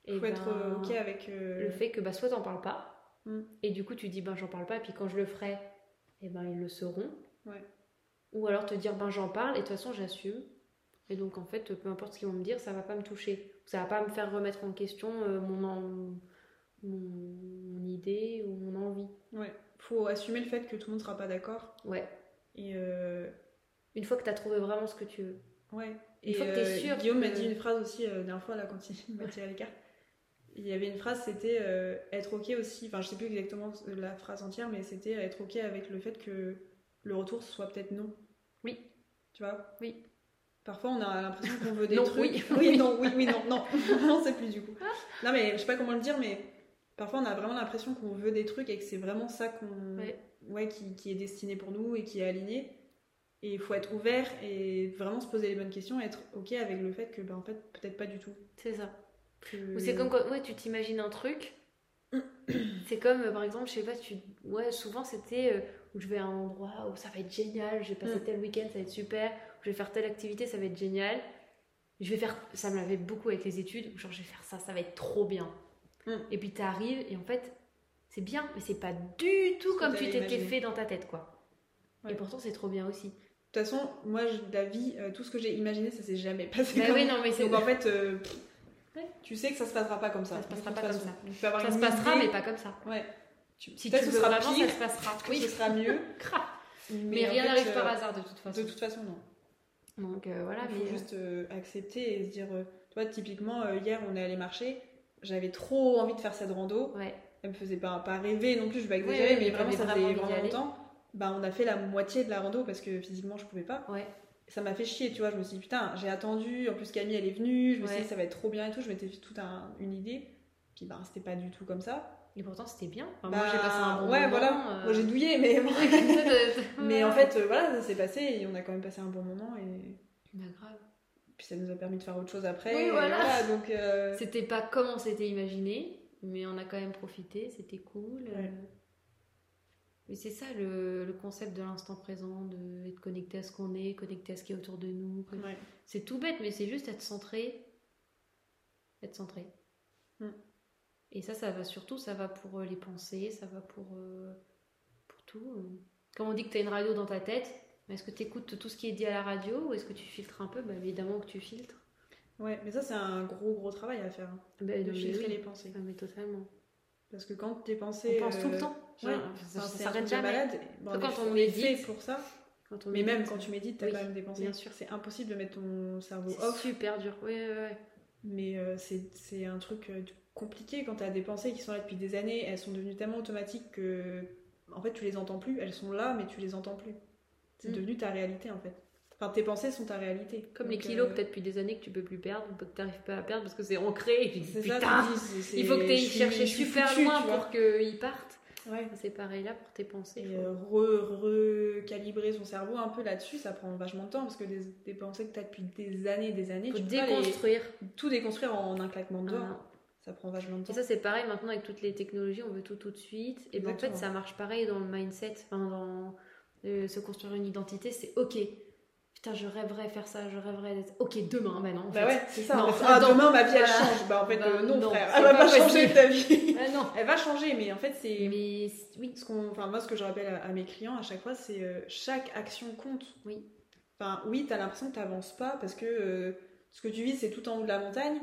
Il eh faut être ben, euh, ok avec. euh, le fait que bah, soit t'en parles pas, Mm. et du coup tu dis ben j'en parle pas, et puis quand je le ferai, et ben ils le sauront. Ouais. Ou alors te dire ben j'en parle, et de toute façon j'assume. Et donc en fait, peu importe ce qu'ils vont me dire, ça va pas me toucher. Ça va pas me faire remettre en question euh, mon, en- mon, idée ou mon envie. Ouais. Faut assumer le fait que tout le monde sera pas d'accord. Ouais. Et. euh, Une fois que t'as trouvé vraiment ce que tu veux. Ouais. Une Et fois que t'es euh, sûr Guillaume que- m'a dit une phrase aussi euh, la dernière fois là quand il m'a tiré l'écart. Il y avait une phrase, c'était euh, être ok aussi. Enfin, je sais plus exactement la phrase entière, mais c'était être ok avec le fait que le retour soit peut-être non. Oui. Tu vois? Oui. Parfois, on a l'impression qu'on veut des Non, trucs. oui. oui, non, oui, oui, non, non. non, c'est plus du coup. Non, mais je sais pas comment le dire, mais parfois, on a vraiment l'impression qu'on veut des trucs et que c'est vraiment ça qu'on. Ouais. ouais, qui, qui est destiné pour nous et qui est aligné. Et il faut être ouvert et vraiment se poser les bonnes questions et être ok avec le fait que, ben, en fait, peut-être pas du tout. C'est ça. Ou c'est comme quand ouais, tu t'imagines un truc. c'est comme, euh, par exemple, je sais pas, tu... ouais, souvent c'était euh, où je vais à un endroit où ça va être génial, je vais passer Mm. tel week-end, ça va être super, je vais faire telle activité, ça va être génial. Je vais faire, ça me l'avait beaucoup avec les études, genre je vais faire ça, ça va être trop bien. Mm. Et puis t'arrives et en fait, c'est bien, mais c'est pas du tout comme tu t'étais fait dans ta tête, quoi. Ouais. Et pourtant, c'est trop bien aussi. De toute façon, moi, la vie, euh, tout ce que j'ai imaginé, ça s'est jamais passé. Bah comme oui, non, mais. Donc en fait, euh, pff, Ouais. tu sais que ça se passera pas comme ça. Ça se passera pas comme ça. Tu peux avoir Ça se passera, idée. mais pas comme ça. Ouais. Tu... Si tu ce sera vraiment, pire, ça se passera. que ce sera mieux. Mais, Mais en rien n'arrive euh, par hasard de toute façon. De toute façon, non. Donc euh, voilà, Il mais faut juste euh, accepter et se dire, euh, toi, typiquement, euh, hier, on est allé marcher. J'avais trop envie de faire cette rando. euh, ouais. Elle me faisait pas, pas rêver non plus, je vais pas Oui, exagérer, oui, mais mais vraiment, ça faisait vraiment longtemps. Bah, on a fait la moitié de la rando parce que physiquement, je pouvais pas. Ouais. Ça m'a fait chier, tu vois. Je me suis dit, putain, j'ai attendu. En plus, Camille, elle est venue. Je me suis Ouais. dit, ça va être trop bien et tout. Je m'étais fait toute un- une idée. Puis, bah, c'était pas du tout comme ça. Et pourtant, c'était bien. Enfin, Bah, moi, j'ai passé un bon ouais, moment. voilà. euh, Moi, j'ai douillé, mais mais en fait, euh, voilà, ça s'est passé et on a quand même passé un bon moment. Et Bah, grave. puis, ça nous a permis de faire autre chose après. Oui, voilà. donc, euh, C'était pas comme on s'était imaginé, mais on a quand même profité, c'était cool. Ouais. Mais c'est ça le, le concept de l'instant présent, de être connecté à ce qu'on est, connecté à ce qui est autour de nous. ouais. C'est tout bête, mais c'est juste être centré. Être centré. Mm. Et ça, ça va surtout, ça va pour euh, les pensées, ça va pour, euh, pour tout. Comme on dit que tu as une radio dans ta tête, est-ce que tu écoutes tout ce qui est dit à la radio ou est-ce que tu filtres un peu? Bah, Évidemment que tu filtres. Ouais, mais ça, c'est un gros, gros travail à faire. hein, Bah, de filtrer oui. les pensées. Ah, mais totalement. Parce que quand tes pensées. On pense tout le euh, temps. Ouais, Enfin, ça, c'est s'arrête jamais. malade. Bon, Quand on est médite, fait pour ça. Quand on Mais médite, même quand tu médites, t'as Oui, quand même des pensées. bien sûr. C'est impossible de mettre ton cerveau c'est off. super dur. Oui, oui, oui. Mais euh, c'est c'est un truc euh, compliqué quand t'as des pensées qui sont là depuis des années. Elles sont devenues tellement automatiques que. En fait, tu les entends plus. Elles sont là, mais tu les entends plus. C'est Mm. devenu ta réalité en fait. Enfin, tes pensées sont ta réalité. Comme les kilos euh, que tu as depuis des années que tu peux plus perdre, que tu n'arrives pas à perdre parce que c'est ancré. Et tu dis, ça, putain, tu dis, il faut que tu ailles je suis- chercher super foutue, loin pour qu'ils partent. Ouais. C'est pareil là pour tes pensées. Et euh, re- recalibrer son cerveau un peu là-dessus, ça prend vachement de temps parce que des, des pensées que tu as depuis des années des années, faut tu peux pas les- déconstruire. tout déconstruire en un claquement de doigts. Ah. Ça prend vachement de Et temps. ça, c'est pareil maintenant avec toutes les technologies, on veut tout tout de suite. Et ben, en fait, ça marche pareil dans le mindset, enfin, dans euh, se construire une identité. C'est ok, putain, je rêverais faire ça, je rêverais d'être. Ok, demain, bah non. en Bah ouais, c'est ça. Non, en fait. Ah, demain, ma vie, elle voilà. change. Bah en fait, Bah, euh, non, non, frère. Elle va pas pas changer ta vie. Ah non. Elle va changer, mais en fait, c'est. Mais oui, Ce qu'on- enfin, moi, ce que je rappelle à, à mes clients à chaque fois, c'est euh, chaque action compte. Oui. Enfin, oui, t'as l'impression que t'avances pas parce que euh, ce que tu vis, c'est tout en haut de la montagne.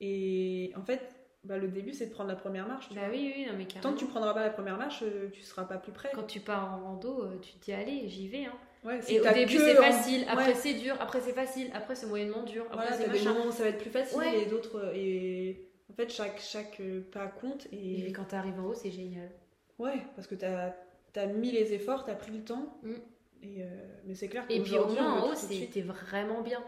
Et en fait, bah, le début, c'est de prendre la première marche. tu bah vois. oui, oui, non, mais Tant carrément. que tu prendras pas la première marche, tu seras pas plus près. Quand tu pars en rando, tu te dis allez, j'y vais. Hein. Ouais, Et au début que c'est en- facile, après Ouais. c'est dur, après c'est facile, après c'est moyennement dur, après Voilà, c'est des moments où ça va être plus facile Ouais. et d'autres. euh, Et en fait, chaque, chaque euh, pas compte. Et Et quand t'arrives en haut, c'est génial. ouais, parce que t'as as mis les efforts, t'as pris le temps. Mm. Et euh, Mais c'est clair Et puis au moins en haut, t'es vraiment bien.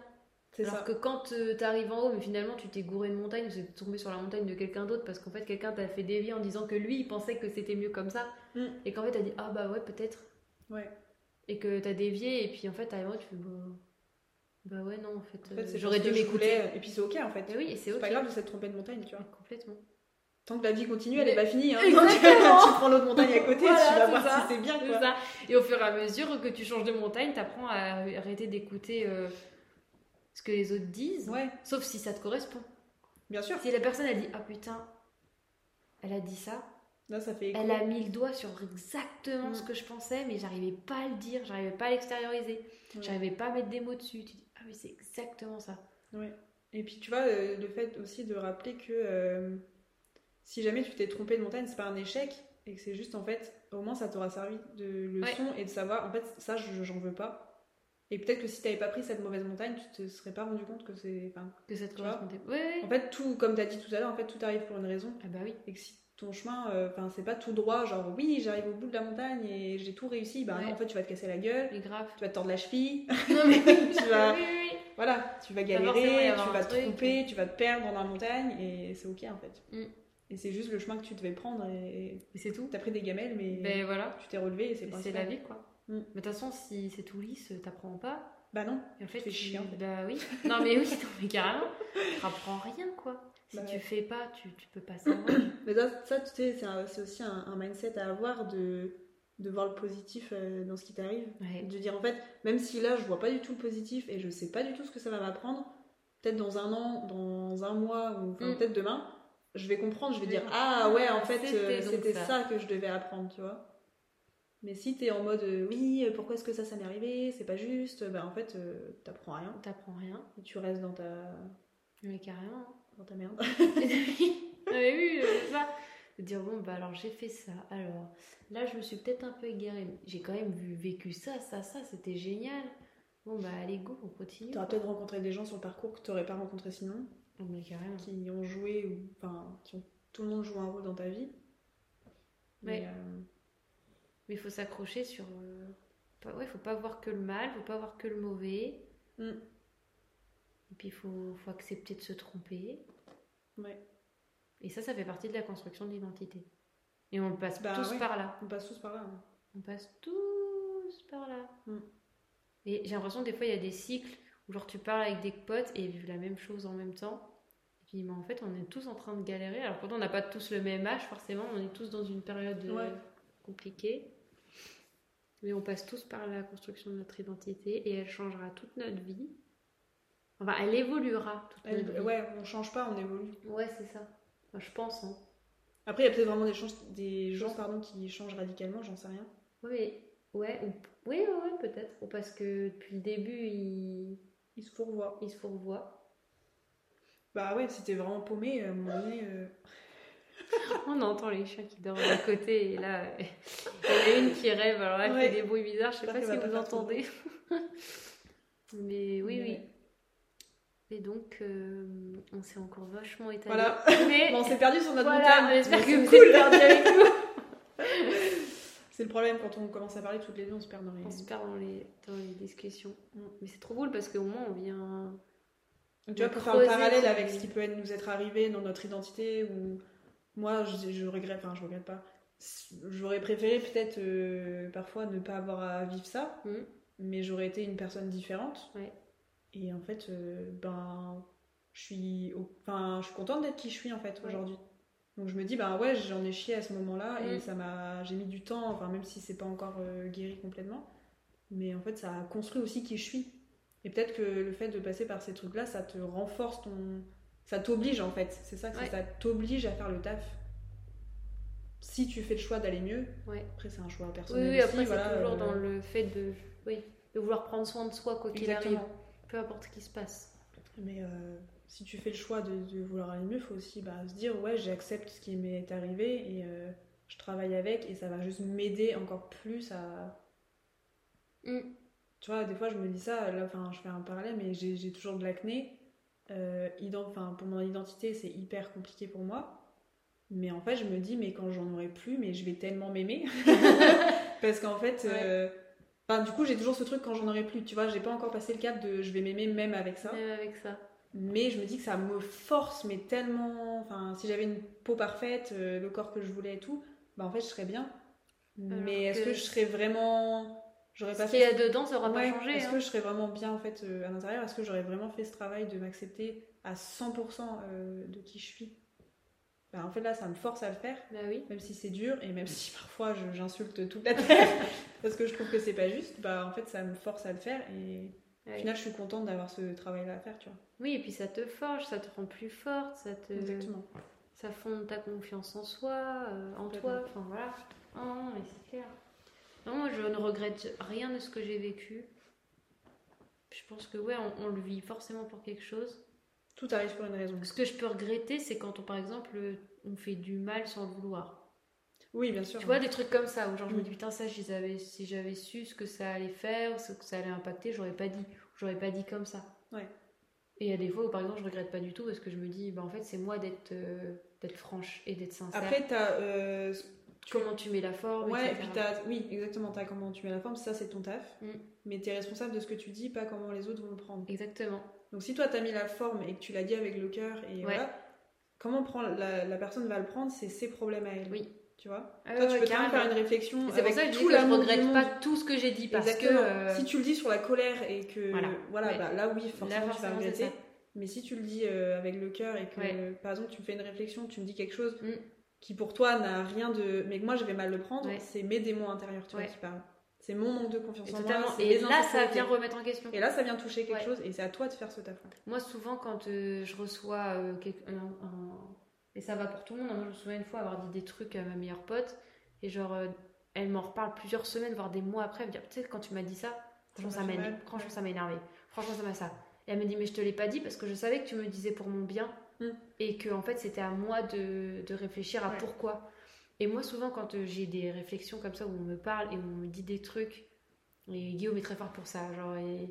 C'est Alors ça. que quand t'arrives en haut, mais finalement tu t'es gouré de montagne, ou c'est tombé sur la montagne de quelqu'un d'autre, parce qu'en fait quelqu'un t'a fait dévier en disant que lui il pensait que c'était mieux comme ça, Mm. et qu'en fait t'as dit ah bah ouais peut-être, Ouais. Et que t'as dévié, et puis en fait t'arrives en haut, tu fais bah, bah ouais non en fait, En fait, euh, j'aurais dû m'écouter. voulais- Et puis c'est ok en fait. Et oui, c'est C'est ok. pas grave de s'être trompé de montagne, tu vois. Complètement. Tant que la vie continue, elle est Mais- pas finie. Hein. Exactement. Donc, tu prends l'autre montagne à côté, Voilà, tu vas voir ça, si c'est bien. Quoi. ça. Et au fur et à mesure que tu changes de montagne, t'apprends à arrêter d'écouter euh, ce que les autres disent, Ouais, sauf si ça te correspond. bien sûr. Si la personne a dit ah putain, elle a dit ça, Là, ça fait écho. elle a mis le doigt sur exactement Mm. ce que je pensais, mais j'arrivais pas à le dire, j'arrivais pas à l'extérioriser, Ouais. j'arrivais pas à mettre des mots dessus. Tu dis ah oui c'est exactement ça. Ouais. Et puis tu vois, euh, le fait aussi de rappeler que euh, si jamais tu t'es trompé de montagne, c'est pas un échec et que c'est juste en fait, au moins ça t'aura servi de leçon et de savoir, en fait, ça je- j'en veux pas. Et peut-être que si t'avais pas pris cette mauvaise montagne, tu te serais pas rendu compte que c'est. enfin, Que ça te correspondait. Ouais, ouais. En fait, tout, comme t'as dit tout à l'heure, en fait, tout arrive pour une raison. Ah bah oui. Et que si ton chemin, euh, enfin, c'est pas tout droit, genre oui, j'arrive au bout de la montagne et j'ai tout réussi, bah Ouais. non, en fait, tu vas te casser la gueule, grave. tu vas te tordre la cheville, Non mais tu vas. oui, oui, oui. Voilà, tu vas galérer, tu vas te tromper, tu vas te perdre dans la montagne et c'est ok en fait. Mm. Et c'est juste le chemin que tu devais prendre et Et c'est tout. t'as pris des gamelles mais Ben voilà. tu t'es relevé et c'est pas C'est la vie quoi. Mm. Mais de toute façon, si c'est tout lisse, t'apprends pas. Bah non. Et en fait, Tu fais tu- chier, en fait. Bah oui. Non, mais oui, non, mais carrément. Tu apprends rien, quoi. Si Bah tu fais pas, tu, tu peux pas savoir. Mais ça, ça, tu sais, c'est aussi un, un mindset à avoir de, de voir le positif euh, dans ce qui t'arrive. Ouais. De dire en fait, même si là je vois pas du tout le positif et je sais pas du tout ce que ça va m'apprendre, peut-être dans un an, dans un mois ou enfin, Mm. peut-être demain, je vais comprendre, je vais dire ah ouais, en ah, fait c'était euh, ça. ça. que je devais apprendre, tu vois. Mais si t'es en mode euh, oui, pourquoi est-ce que ça, ça m'est arrivé, c'est pas juste, bah en fait euh, t'apprends rien T'apprends rien. et tu restes dans ta, Mais carrément. Dans ta merde. Mais oui, euh, c'est ça. De dire, bon, bah alors j'ai fait ça. Alors, là, je me suis peut-être un peu égarée. mais J'ai quand même vu, vécu ça, ça, ça. C'était génial. Bon, bah allez, go, on continue. T'auras peut-être rencontré des gens sur le parcours que t'aurais pas rencontré sinon. Oh, mais carrément. qui ont joué ou enfin qui ont tout le monde joue un rôle dans ta vie. Mais, Ouais. euh, il faut s'accrocher sur. euh, Ouais, faut pas voir que le mal, faut pas voir que le mauvais. Mm. Et puis il faut, faut accepter de se tromper. ouais. Et ça, ça fait partie de la construction de l'identité. Et on passe Bah tous ouais. par là. On passe tous par là. hein. On passe tous par là. Mm. Et j'ai l'impression que des fois, il y a des cycles où genre tu parles avec des potes et ils vivent la même chose en même temps. Et puis mais en fait, on est tous en train de galérer. Alors pourtant, on n'a pas tous le même âge, forcément. On est tous dans une période euh, Ouais. compliquée. Mais on passe tous par la construction de notre identité et elle changera toute notre vie. Enfin, elle évoluera toute Elle- notre vie. ouais, on change pas, on évolue. Ouais, c'est ça. Enfin, je pense. Hein. Après, il y a peut-être vraiment des, chances- des gens pardon, qui changent radicalement, j'en sais rien. Ouais, ouais, ou- oui, ouais, ouais, peut-être. Ou parce que depuis le début, ils, Ils se fourvoient. ils se fourvoient. Bah ouais, si t'es vraiment paumé, à un moment donné. euh, On entend les chiens qui dorment à côté et là, il y en a une qui rêve, alors elle Ouais. fait des bruits bizarres, je sais pas si vous entendez. Mais oui, Mais oui. Et donc, euh, on s'est encore vachement étalé. Voilà. Mais Bon, on s'est perdu sur notre voilà, montagne. j'espère que c'est vous cool. êtes avec nous. C'est le problème quand on commence à parler toutes les deux, on se perd dans les. On se perd dans les, dans les discussions. Mm. Mais c'est trop cool parce qu'au moins, on vient... Tu vois, pour faire le parallèle avec ce qui peut être- nous être arrivé dans notre identité, ou moi, je, je regrette, enfin, je regrette pas. J'aurais préféré peut-être euh, parfois ne pas avoir à vivre ça, Mm. mais j'aurais été une personne différente. Ouais. Et en fait, euh, ben, je suis, au- enfin, je suis contente d'être qui je suis en fait Ouais. aujourd'hui. Donc je me dis, ben ouais, j'en ai chié à ce moment-là et Mm. ça m'a, j'ai mis du temps, enfin même si c'est pas encore euh, guéri complètement, mais en fait ça a construit aussi qui je suis. Et peut-être que le fait de passer par ces trucs-là, ça te renforce ton, ça t'oblige en fait. C'est ça que Ouais. ça t'oblige à faire le taf. Si tu fais le choix d'aller mieux, Ouais. après c'est un choix Oui, personnel oui, aussi, après, voilà, c'est toujours euh, dans le fait de, oui, de vouloir prendre soin de soi, quoi qu'il arrive. Peu importe ce qui se passe. Mais euh, si tu fais le choix de, de vouloir aller mieux, il faut aussi bah, se dire ouais, j'accepte ce qui m'est arrivé et euh, je travaille avec et ça va juste m'aider encore plus à. Mm. Tu vois, des fois je me dis ça, là, enfin, je fais un parallèle, mais j'ai toujours de l'acné. Euh, pour mon identité, c'est hyper compliqué pour moi. Mais en fait, je me dis, mais quand j'en aurai plus, mais je vais tellement m'aimer. Parce qu'en fait, enfin, du coup, j'ai toujours ce truc quand j'en aurai plus. Tu vois, j'ai pas encore passé le cap de je vais m'aimer même avec ça. Même avec ça. Mais je me dis que ça me force, mais tellement. Enfin, si j'avais une peau parfaite, euh, le corps que je voulais et tout, bah en fait, je serais bien. mais est-ce que que je serais vraiment. J'aurais pas Ce qu'il y a dedans, ça aura Ouais, pas changé. Est-ce hein. que je serais vraiment bien en fait euh, à l'intérieur? Est-ce que j'aurais vraiment fait ce travail de m'accepter à 100% euh, de qui je suis? Bah, En fait, là, ça me force à le faire, Bah oui. même si c'est dur et même si parfois j'insulte toute la terre parce que je trouve que c'est pas juste. Bah, en fait, ça me force à le faire et Ouais. au final, je suis contente d'avoir ce travail-là à faire, tu vois. Oui, et puis ça te forge, ça te rend plus forte, ça te, Exactement. ça fonde ta confiance en soi, euh, en toi. Enfin voilà. Non, non, mais c'est clair. Non, moi je ne regrette rien de ce que j'ai vécu. Je pense que ouais, on, on le vit forcément pour quelque chose. Tout arrive pour une raison. Ce que je peux regretter, c'est quand on, par exemple, on fait du mal sans le vouloir. Oui, bien sûr. Tu vois, des trucs comme ça, où genre je me Mm. dis, putain, ça, je les avais- si j'avais su ce que ça allait faire, ce que ça allait impacter, j'aurais pas dit. J'aurais pas dit comme ça. Ouais. Et il y a des fois où, par exemple, je regrette pas du tout parce que je me dis, bah en fait, c'est moi d'être euh, d'être franche et d'être sincère. Après, t'as. euh, tu- comment tu mets la forme, Ouais, et puis t'as. Oui, exactement. T'as comment tu mets la forme, ça c'est ton taf. Mm. Mais t'es responsable de ce que tu dis, pas comment les autres vont le prendre. Exactement. Donc si toi t'as mis la forme et que tu l'as dit avec le cœur et Ouais. voilà, comment prend la, la personne va le prendre, c'est ses problèmes à elle. Oui. Tu vois? Ah Toi, ouais, tu peux carrément. faire une réflexion. C'est pour ça que je dis que je regrette pas tout ce que j'ai dit parce Exactement. que. euh, Si tu le dis sur la colère et que. Voilà. Voilà, Ouais. bah, là oui, forcément, tu vas forcément, c'est regretter. ça. Mais si tu le dis euh, avec le cœur et que, Ouais. par exemple, tu me fais une réflexion, tu me dis quelque chose Mm. Qui pour toi n'a rien de. mais que moi je vais mal le prendre, Ouais. c'est mes démons intérieurs tu vois, qui parlent. C'est mon manque de confiance Et en totalement. moi. Et là, ça vient remettre en question. Et là, ça vient toucher quelque Ouais. chose et c'est à toi de faire ce taf. Moi, souvent, quand euh, je reçois euh, quelque- un, un- Et ça va pour tout le monde. hein. Moi, je me souviens une fois avoir dit des trucs à ma meilleure pote. Et genre, euh, elle m'en reparle plusieurs semaines, voire des mois après. Elle me dit, tu sais, quand tu m'as dit ça, franchement, Ça m'a mal. franchement, ça m'a énervé. Franchement, ça m'a ça. Et elle me dit, mais je te l'ai pas dit parce que je savais que tu me disais pour mon bien. Mm. Et que, en fait, c'était à moi de, de réfléchir à Ouais. pourquoi. Et moi, souvent, quand euh, j'ai des réflexions comme ça où on me parle et où on me dit des trucs, et Guillaume est très fort pour ça, genre, et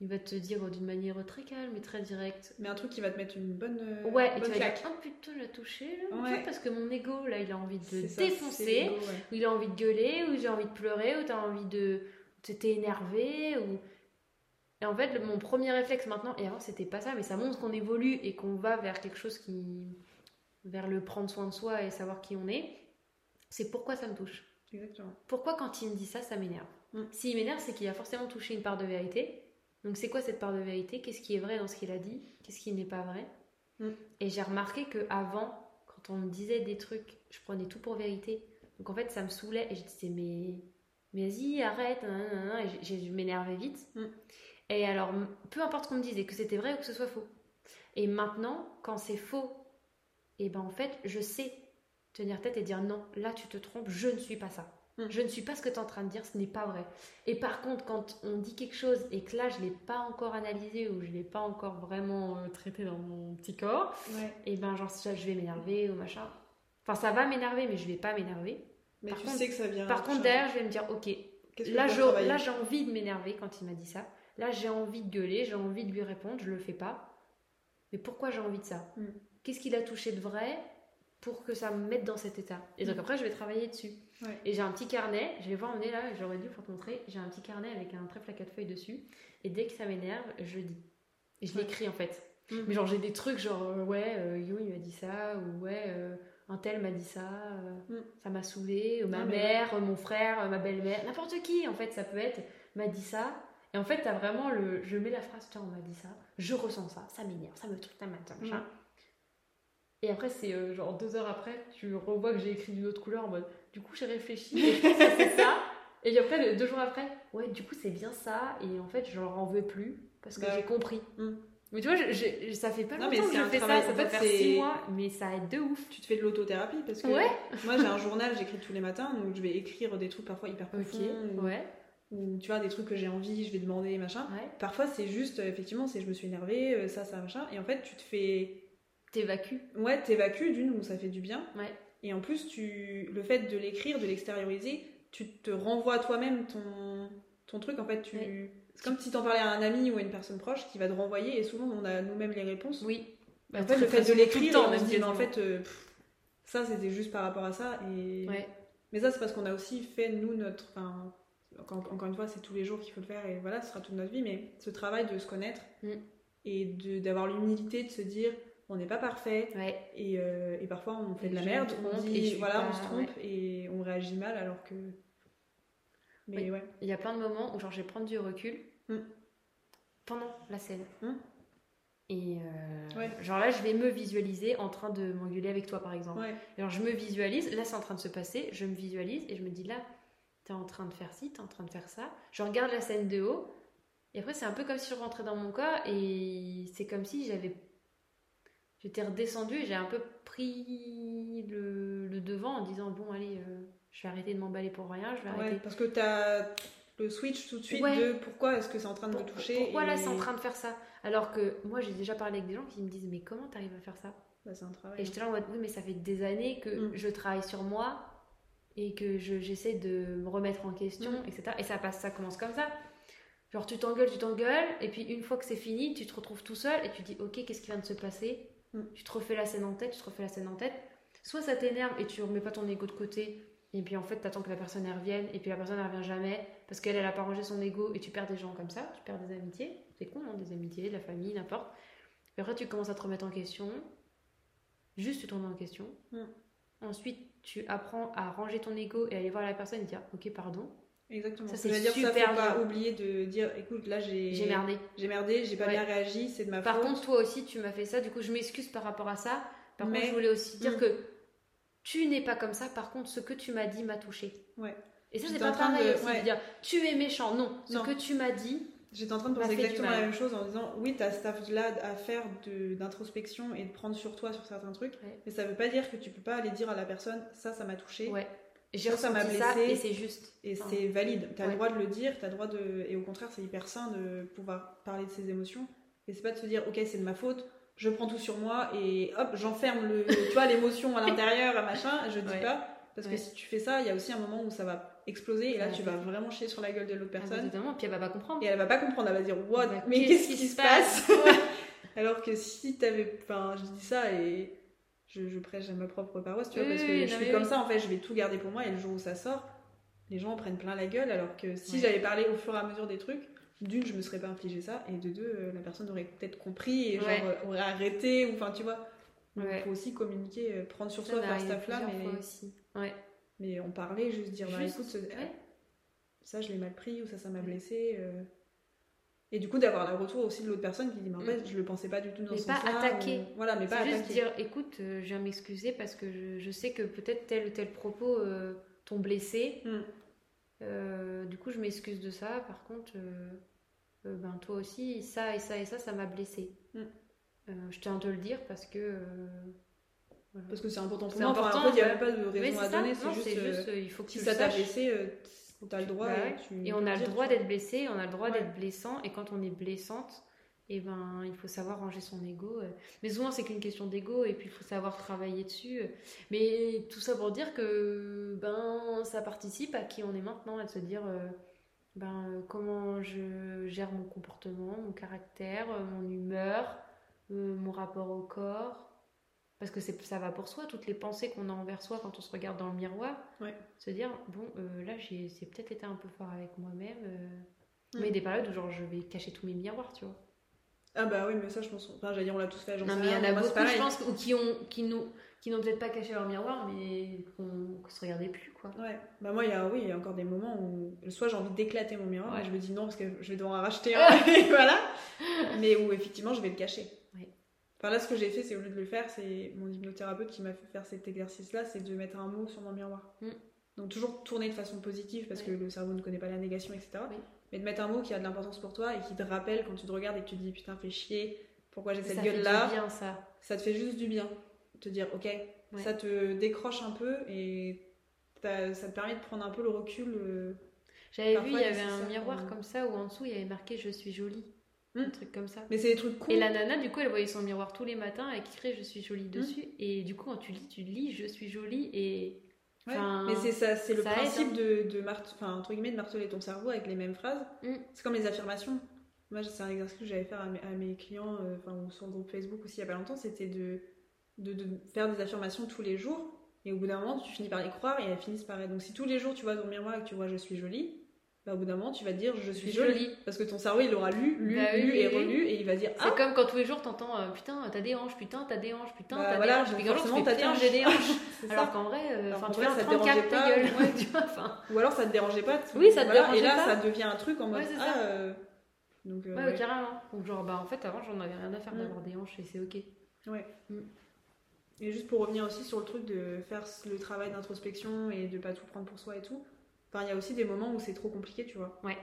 il va te dire d'une manière très calme et très directe. Mais un truc qui va te mettre une bonne. euh, Ouais, et bonne tu vas claque. dire, oh putain, j'ai touché, là, tu Ouais. vois, parce que mon ego, là, il a envie de ça, défoncer, ouais. ou il a envie de gueuler, ou j'ai envie de pleurer, ou t'as envie de. t'es énervé, ou. Et en fait, le- mon premier réflexe maintenant, et avant c'était pas ça, mais ça montre qu'on évolue et qu'on va vers quelque chose qui. vers le prendre soin de soi et savoir qui on est, c'est pourquoi ça me touche. Exactement. Pourquoi quand il me dit ça, ça m'énerve Mm. S'il m'énerve, c'est qu'il a forcément touché une part de vérité. Donc c'est quoi cette part de vérité? Qu'est-ce qui est vrai dans ce qu'il a dit? Qu'est-ce qui n'est pas vrai? Mm. Et j'ai remarqué que avant, quand on me disait des trucs, je prenais tout pour vérité. Donc en fait, ça me saoulait et je disais mais, mais vas-y, arrête, et je m'énervais vite. Mm. Et alors, peu importe qu'on me disait, que c'était vrai ou que ce soit faux. Et maintenant, quand c'est faux, et ben en fait, je sais tenir tête et dire non, là tu te trompes, je ne suis pas ça. Mm. Je ne suis pas ce que tu es en train de dire, ce n'est pas vrai. Et par contre, quand on dit quelque chose et que là je l'ai pas encore analysé ou je l'ai pas encore vraiment euh, traité dans mon petit corps, Ouais. et ben genre ça, je vais m'énerver ou machin. Enfin, ça va m'énerver, mais je vais pas m'énerver. Mais Par tu contre- sais que ça vient. Par contre, derrière, je vais me dire, ok, je- là j'ai envie de m'énerver quand il m'a dit ça. Là j'ai envie de gueuler, j'ai envie de lui répondre, je le fais pas. Mais pourquoi j'ai envie de ça? Mm. Qu'est-ce qu'il a touché de vrai pour que ça me mette dans cet état? Et donc Mm. après je vais travailler dessus. Ouais. Et j'ai un petit carnet, je vais voir emmener là, j'aurais dû te montrer, j'ai un petit carnet avec un trèfle à quatre feuilles dessus. Et dès que ça m'énerve, je le dis. Et je Ouais. l'écris en fait. Mm. Mais genre j'ai des trucs genre euh, ouais, euh, Yo il m'a dit ça, ou ouais, euh, un tel m'a dit ça, euh, Mm. ça m'a saoulé, ou ma Non, mère, euh, mon frère, euh, ma belle-mère, n'importe qui en fait, ça peut être, m'a dit ça. Et en fait, t'as vraiment le. Je mets la phrase, tiens, on m'a dit ça, je ressens ça, ça m'énerve, ça me truc, ça machin. Mm. Et après, c'est euh, genre deux heures après, tu revois que j'ai écrit d'une autre couleur en mode, du coup, j'ai réfléchi, et je pense que c'est ça. Et puis après, deux jours après, ouais, du coup, c'est bien ça, et en fait, je leur en veux plus, parce que Bah, j'ai compris. Mm. Mais tu vois, je- je- ça fait pas Non, longtemps mais que je fais ça, ça peut faire c'est- six mois, mais ça aide de ouf. Tu te fais de l'autothérapie parce que Ouais. moi j'ai un journal, j'écris tous les matins, donc je vais écrire des trucs parfois hyper profonds, ou, ouais, ou, tu vois des trucs que j'ai envie, je vais demander machin. ouais. Parfois c'est juste, euh, effectivement, c'est je me suis énervée, euh, ça, ça, machin, et en fait tu te fais, T'évacues. ouais, t'évacues d'une où ça fait du bien, Ouais. et en plus tu, le fait de l'écrire, de l'extérioriser, tu te renvoies à toi-même ton, ton truc, en fait tu, Ouais. c'est comme si t'en parlais à un ami ou à une personne proche qui va te renvoyer, et souvent on a nous-mêmes les réponses. Oui. En fait, le fait de l'écrire, on se dit, en fait, euh, pff, ça c'était juste par rapport à ça. Et... Ouais. Mais ça, c'est parce qu'on a aussi fait, nous, notre. Encore, une fois, c'est tous les jours qu'il faut le faire et voilà, ce sera toute notre vie. Mais ce travail de se connaître Mm. et de- d'avoir l'humilité de se dire, on n'est pas parfait Ouais. et, euh, et parfois on fait Et de la merde, on dit, voilà, pas- on se trompe et on réagit mal alors que. Mais Oui. ouais. Il y a plein de moments où genre je vais prendre du recul Mm. pendant la scène. Mm. Et euh, Ouais. genre là, je vais me visualiser en train de m'engueuler avec toi, par exemple. ouais. Alors je me visualise, là c'est en train de se passer, je me visualise et je me dis là, t'es en train de faire ci, t'es en train de faire ça. Je regarde la scène de haut et après c'est un peu comme si je rentrais dans mon corps et c'est comme si j'avais. J'étais redescendue et j'ai un peu pris le, le devant en disant bon allez, euh, je vais arrêter de m'emballer pour rien, je vais Ouais, arrêter. parce que t'as le switch tout de suite Ouais. de pourquoi est-ce que c'est en train de me Pour- toucher. Pourquoi là c'est en train de faire ça? Alors que moi j'ai déjà parlé avec des gens qui me disent mais comment t'arrives à faire ça? Bah, c'est un travail. Et j'étais là en mode oui mais ça fait des années que Mm. je travaille sur moi et que je- j'essaie de me remettre en question, Mm. etc. Et ça passe, ça commence comme ça. Genre tu t'engueules, tu t'engueules, et puis une fois que c'est fini, tu te retrouves tout seul et tu dis ok qu'est-ce qui vient de se passer? Mm. Tu te refais la scène en tête, tu te refais la scène en tête. Soit ça t'énerve et tu remets pas ton ego de côté, et puis en fait t'attends que la personne elle revienne, et puis la personne elle revient jamais parce qu'elle elle a pas rangé son ego et tu perds des gens comme ça, tu perds des amitiés, c'est con hein, des amitiés, de la famille, n'importe. Et après tu commences à te remettre en question, juste tu te remets en question. Mm. Ensuite, tu apprends à ranger ton ego et aller voir la personne et dire ok pardon. Exactement. Ça, Ça, c'est veut dire ça, super faut pas dur. oublier de dire, écoute, là j'ai J'ai merdé. j'ai merdé, j'ai pas Ouais. bien réagi, c'est de ma Par faute. contre, toi aussi, tu m'as fait ça. Du coup, je m'excuse par rapport à ça. Par Mais- contre, je voulais aussi dire Mm. que tu n'es pas comme ça. Par contre, ce que tu m'as dit m'a touché. Ouais. Et ça, c'est pas pareil de- aussi ouais. de dire tu es méchant. Non, ce Non. que tu m'as dit, J'étais en train de penser exactement la même chose en disant oui, t'as cet là à faire d'introspection et de prendre sur toi sur certains trucs, Ouais. mais ça veut pas dire que tu peux pas aller dire à la personne ça, ça m'a touché ouais. J'ai Ça, ça m'a ça, blessé. et c'est juste. et Enfin, c'est valide. T'as Ouais. le droit de le dire, t'as le droit de. Et au contraire, c'est hyper sain de pouvoir parler de ses émotions. Et c'est pas de se dire ok, c'est de ma faute, je prends tout sur moi et hop, j'enferme le, tu vois, l'émotion à l'intérieur, machin. Je dis pas. Parce que si tu fais ça, il y a aussi un moment où ça va exploser et là tu vas vraiment chier sur la gueule de l'autre ah, personne. évidemment, puis elle va pas comprendre. Et elle va pas comprendre, elle va dire what, Bah, mais qu'est-ce qui se passe? Alors que si t'avais. Enfin, je dis ça et je, je prêche à ma propre paroisse, tu vois, Oui, parce que oui, je non, suis comme ça en fait, je vais tout garder pour moi et le jour où ça sort, les gens en prennent plein la gueule. Alors que si Ouais. j'avais parlé au fur et à mesure des trucs, d'une, je me serais pas infligé ça, et de deux, euh, la personne aurait peut-être compris et genre Ouais. euh, aurait arrêté, ou enfin, tu vois. Ouais. il faut aussi communiquer, euh, prendre sur Ça soi, faire cette là mais, fois aussi. Ouais. Mais en parler, juste dire, bah Juste, écoute, ce- ouais. ça je l'ai mal pris, ou ça, ça m'a blessé. euh. Et du coup, d'avoir le retour aussi de l'autre personne qui dit, mais en Mm. fait, je le pensais pas du tout dans Mais ce pas attaquer. ou- Voilà, mais pas juste attaquer. dire écoute, euh, je viens m'excuser parce que je, je sais que peut-être tel ou tel propos euh, t'ont blessé. Mm. Euh, du coup, je m'excuse de ça. Par contre, ben, toi aussi, ça et ça et ça, ça m'a blessé. Mm. Je tiens à te le dire parce que. Euh, voilà. Parce que c'est important pour moi. Enfin, important, en fait, il n'y a même pas de raison à ça. donner. C'est juste, euh, euh, il faut que si tu ça t'a blessé, euh, t'as le droit. Bah et ouais. tu Et peux on a le droit d'être blessé, on a le droit Ouais. d'être blessant, et quand on est blessante, et ben, il faut savoir ranger son ego. euh. Mais souvent, c'est qu'une question d'ego, et puis il faut savoir travailler dessus. Mais tout ça pour dire que ben, ça participe à qui on est maintenant, à se dire euh, ben, euh, comment je gère mon comportement, mon caractère, euh, mon humeur, euh, mon rapport au corps. Parce que ça va pour soi, toutes les pensées qu'on a envers soi quand on se regarde dans le miroir Ouais. se dire bon euh, là j'ai c'est peut-être été un peu fort avec moi-même euh. Mm. mais a des périodes où genre je vais cacher tous mes miroirs tu vois Ah bah oui, mais ça, je pense. Enfin, j'allais dire, on l'a tous fait. j'en non mais il y en a beaucoup je pense ou qui ont qui qui n'ont peut-être pas caché leur miroir mais qu'on qu'on se regardait plus quoi Ouais, bah moi, il y a, oui, il y a encore des moments où soit j'ai envie d'éclater mon miroir, Ouais. et je me dis non parce que je vais devoir en racheter un, et voilà. Mais où effectivement, je vais le cacher. Enfin là, ce que j'ai fait, c'est au lieu de le faire, c'est mon hypnothérapeute qui m'a fait faire cet exercice-là, c'est de mettre un mot sur mon miroir. Mm. Donc toujours tourner de façon positive parce que le cerveau ne connaît pas la négation, etc. Oui. Mais de mettre un mot qui a de l'importance pour toi et qui te rappelle quand tu te regardes et que tu te dis putain, fais chier, pourquoi j'ai cette ça fait gueule-là du bien ça ça te fait juste du bien. Te dire, ok, Ouais. ça te décroche un peu et ça te permet de prendre un peu le recul. euh, j'avais vu il y avait un miroir comme ça où en dessous il y avait marqué je suis jolie un Mm. truc comme ça Mais c'est des trucs cool. et la nana du coup elle voyait son miroir tous les matins avec écrit je suis jolie dessus et du coup quand tu lis tu lis je suis jolie et Ouais, mais c'est ça, c'est le ça aide, principe hein. de, de enfin, entre guillemets, de marteler ton cerveau avec les mêmes phrases. Mm. C'est comme les affirmations. Moi, c'est un exercice que j'avais fait à mes, à mes clients, euh, enfin, sur le groupe Facebook aussi il y a pas longtemps, c'était de, de, de faire des affirmations tous les jours. Et au bout d'un moment, tu finis par y croire et elles finissent par être. Donc, si tous les jours tu vois ton miroir et que tu vois je suis jolie, bah, au bout d'un moment, tu vas dire je suis jolie. Jolie. Parce que ton cerveau, il aura lu, lu, Bah lu et relu et il va dire C'est Ah, comme quand tous les jours t'entends euh, putain t'as des hanches, putain t'as des hanches, putain Bah t'as voilà, des hanches. Puis jour tu fais t'as des putain j'ai des hanches. c'est Alors ça. qu'en vrai, euh, Alors tu vrai, ça te 34 dérangeait ta pas. gueule. Ouais, tu vois. Ou alors ça te dérangeait pas. tu- Oui, ça te voilà, dérangeait Et là, pas. ça devient un truc en mode Ouais, c'est Ah, euh, donc, euh, Ouais, ouais. carrément. Donc genre bah en fait avant j'en avais rien à faire Mm. d'avoir des hanches et c'est ok. Et juste pour revenir aussi sur le truc de faire le travail d'introspection et de pas tout prendre pour soi et tout, enfin, il y a aussi des moments où c'est trop compliqué, tu vois. Ouais.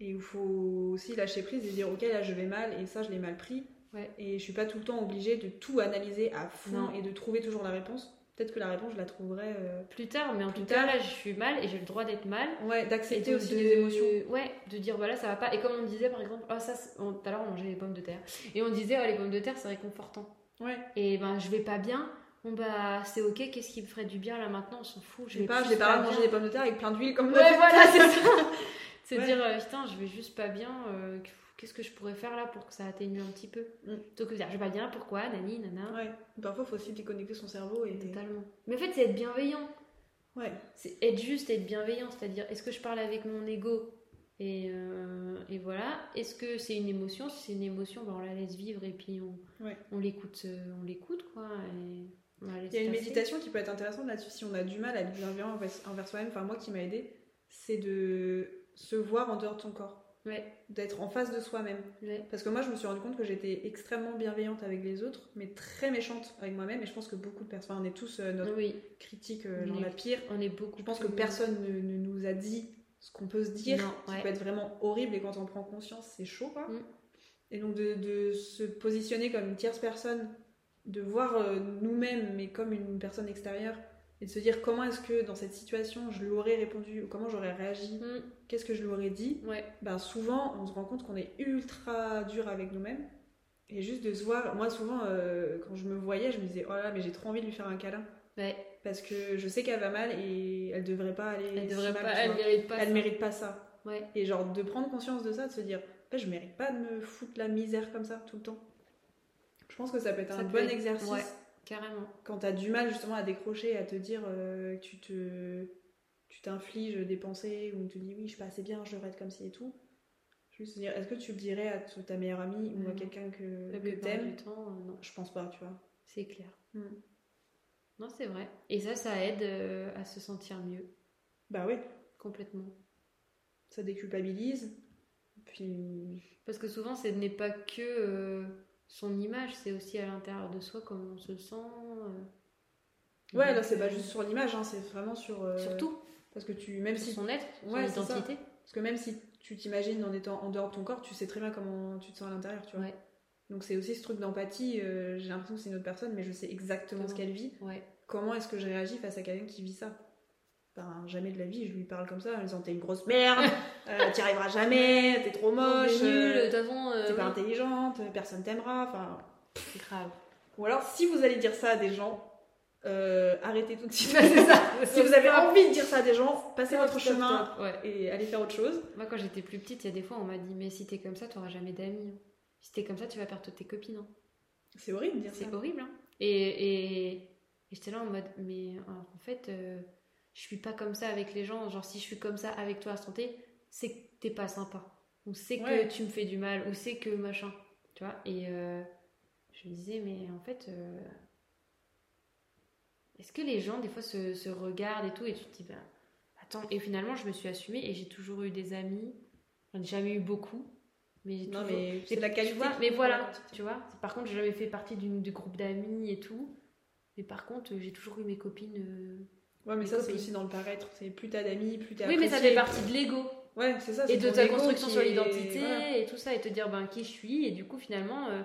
Et où il faut aussi lâcher prise et dire ok là je vais mal et ça je l'ai mal pris. Ouais. Et je suis pas tout le temps obligée de tout analyser à fond Non. et de trouver toujours la réponse. Peut-être que la réponse je la trouverai. euh, Plus tard, mais en tout cas là je suis mal et j'ai le droit d'être mal. Ouais, d'accepter aussi de- les émotions. Ouais, de dire voilà ça va pas. Et comme on disait par exemple, oh ça, tout à l'heure on mangeait des pommes de terre. Et on disait oh, les pommes de terre c'est réconfortant. Ouais. Et ben je vais pas bien. Bon bah c'est ok, qu'est-ce qui me ferait du bien là maintenant? On s'en fout. Je vais pas, j'ai pas manger des pommes de terre avec plein d'huile comme Ouais, fait voilà, c'est ça. Ouais. dire, euh, putain, je vais juste pas bien, euh, qu'est-ce que je pourrais faire là pour que ça atténue un petit peu? Mm. Plutôt que de dire, je vais pas bien, pourquoi Nani, nana. Ouais. Parfois faut aussi déconnecter son cerveau et. Totalement. Mais en fait, c'est être bienveillant. Ouais. C'est être juste, être bienveillant. C'est-à-dire, est-ce que je parle avec mon ego et, euh, et voilà? Est-ce que c'est une émotion? Si c'est une émotion, ben, on la laisse vivre et puis on, Ouais. on l'écoute, on l'écoute quoi. Et Il y a une méditation qui peut être intéressante là-dessus si on a du mal à être bienveillant envers, soi-même. Enfin, moi qui m'a aidé, c'est de se voir en dehors de son corps, Ouais, d'être en face de soi-même. ouais. Parce que moi, je me suis rendu compte que j'étais extrêmement bienveillante avec les autres, mais très méchante avec moi-même. Et je pense que beaucoup de personnes, on est tous euh, notre Oui, critique, euh, genre la pire. on est beaucoup. Je pense que personne ne, ne nous a dit ce qu'on peut se dire, Non, qui peut être vraiment horrible. Et quand on prend conscience, c'est chaud, quoi. Mm. Et donc de, de se positionner comme une tierce personne, de voir euh, nous-mêmes, mais comme une personne extérieure, et de se dire comment est-ce que dans cette situation je lui aurais répondu, ou comment j'aurais réagi, Mm, qu'est-ce que je lui aurais dit. Ouais, Ben souvent, on se rend compte qu'on est ultra dur avec nous-mêmes. Et juste de se voir, moi souvent, euh, quand je me voyais, je me disais, oh là, mais j'ai trop envie de lui faire un câlin. ouais. Parce que je sais qu'elle va mal et elle devrait pas aller. Elle devrait pas, elle mérite pas. Elle ça. mérite pas ça. Ouais, Et genre de prendre conscience de ça, de se dire, bah, je mérite pas de me foutre la misère comme ça tout le temps. Je pense que ça peut être Ça un peut bon être- exercice ouais. carrément. quand t'as du mal justement à décrocher, à te dire euh, que tu te tu t'infliges des pensées ou tu te dis oui je suis pas assez bien, je devrais être comme ci et tout. Juste dire est-ce que tu le dirais à ta meilleure amie ou à Mhm. quelqu'un que, La que t'aimes du temps, euh, non, Je pense pas, tu vois. c'est clair. Mm. Non, c'est vrai. Et ça, ça aide euh, à se sentir mieux, Bah ouais, complètement. ça déculpabilise. Puis Parce que souvent, ce n'est pas que euh, son image, c'est aussi à l'intérieur de soi comment on se sent. euh. ouais, là c'est pas euh, juste sur l'image, hein, c'est vraiment sur euh, Surtout, parce que tu même si son être, son Ouais, identité. Parce que même si tu t'imagines en étant en dehors de ton corps, tu sais très bien comment tu te sens à l'intérieur, tu vois. Ouais. Donc c'est aussi ce truc d'empathie. euh, J'ai l'impression que c'est une autre personne, mais je sais exactement ce Exactement. qu'elle vit. Ouais. Comment est-ce que je réagis face à quelqu'un qui vit ça? Ben, jamais de la vie, je lui parle comme ça en disant t'es une grosse merde, euh, t'y arriveras jamais, t'es trop moche, T'es euh, façon. euh, t'es pas intelligente, personne t'aimera. Enfin, C'est grave. ou alors si vous allez dire ça à des gens, euh, arrêtez tout de suite. ça. si vous avez envie de dire ça à des gens, passez votre chemin. Ouais. et allez faire autre chose. Moi, quand j'étais plus petite, il y a des fois, on m'a dit Mais si t'es comme ça, t'auras jamais d'amis. Si t'es comme ça, tu vas perdre toutes tes copines. hein. C'est horrible de dire ça. C'est horrible. Hein. Et, et, et j'étais là en mode Mais en fait, euh, je suis pas comme ça avec les gens. Genre, si je suis comme ça avec toi à santé, c'est que t'es pas sympa. Ou c'est que tu me fais du mal. Ou c'est que machin. Tu vois? Et euh, je me disais Mais en fait. euh, est-ce que les gens, des fois, se, se regardent et tout, et tu te dis, ben, attends, et finalement, je me suis assumée et j'ai toujours eu des amis. J'en ai jamais eu beaucoup, mais j'ai Non, toujours- mais c'est la tu qualité. vois, qui mais voilà, tu vois. Par contre, j'ai jamais fait partie d'une du groupe d'amis et tout. Mais par contre, j'ai toujours eu mes copines. euh, Ouais, mais ça, c'est aussi dans le paraître. C'est plus t'as d'amis, plus t'es Oui, mais ça fait partie de l'ego Ouais, c'est ça. et de ta construction sur l'identité voilà, et tout ça, et te dire ben qui je suis. Et du coup, finalement, euh,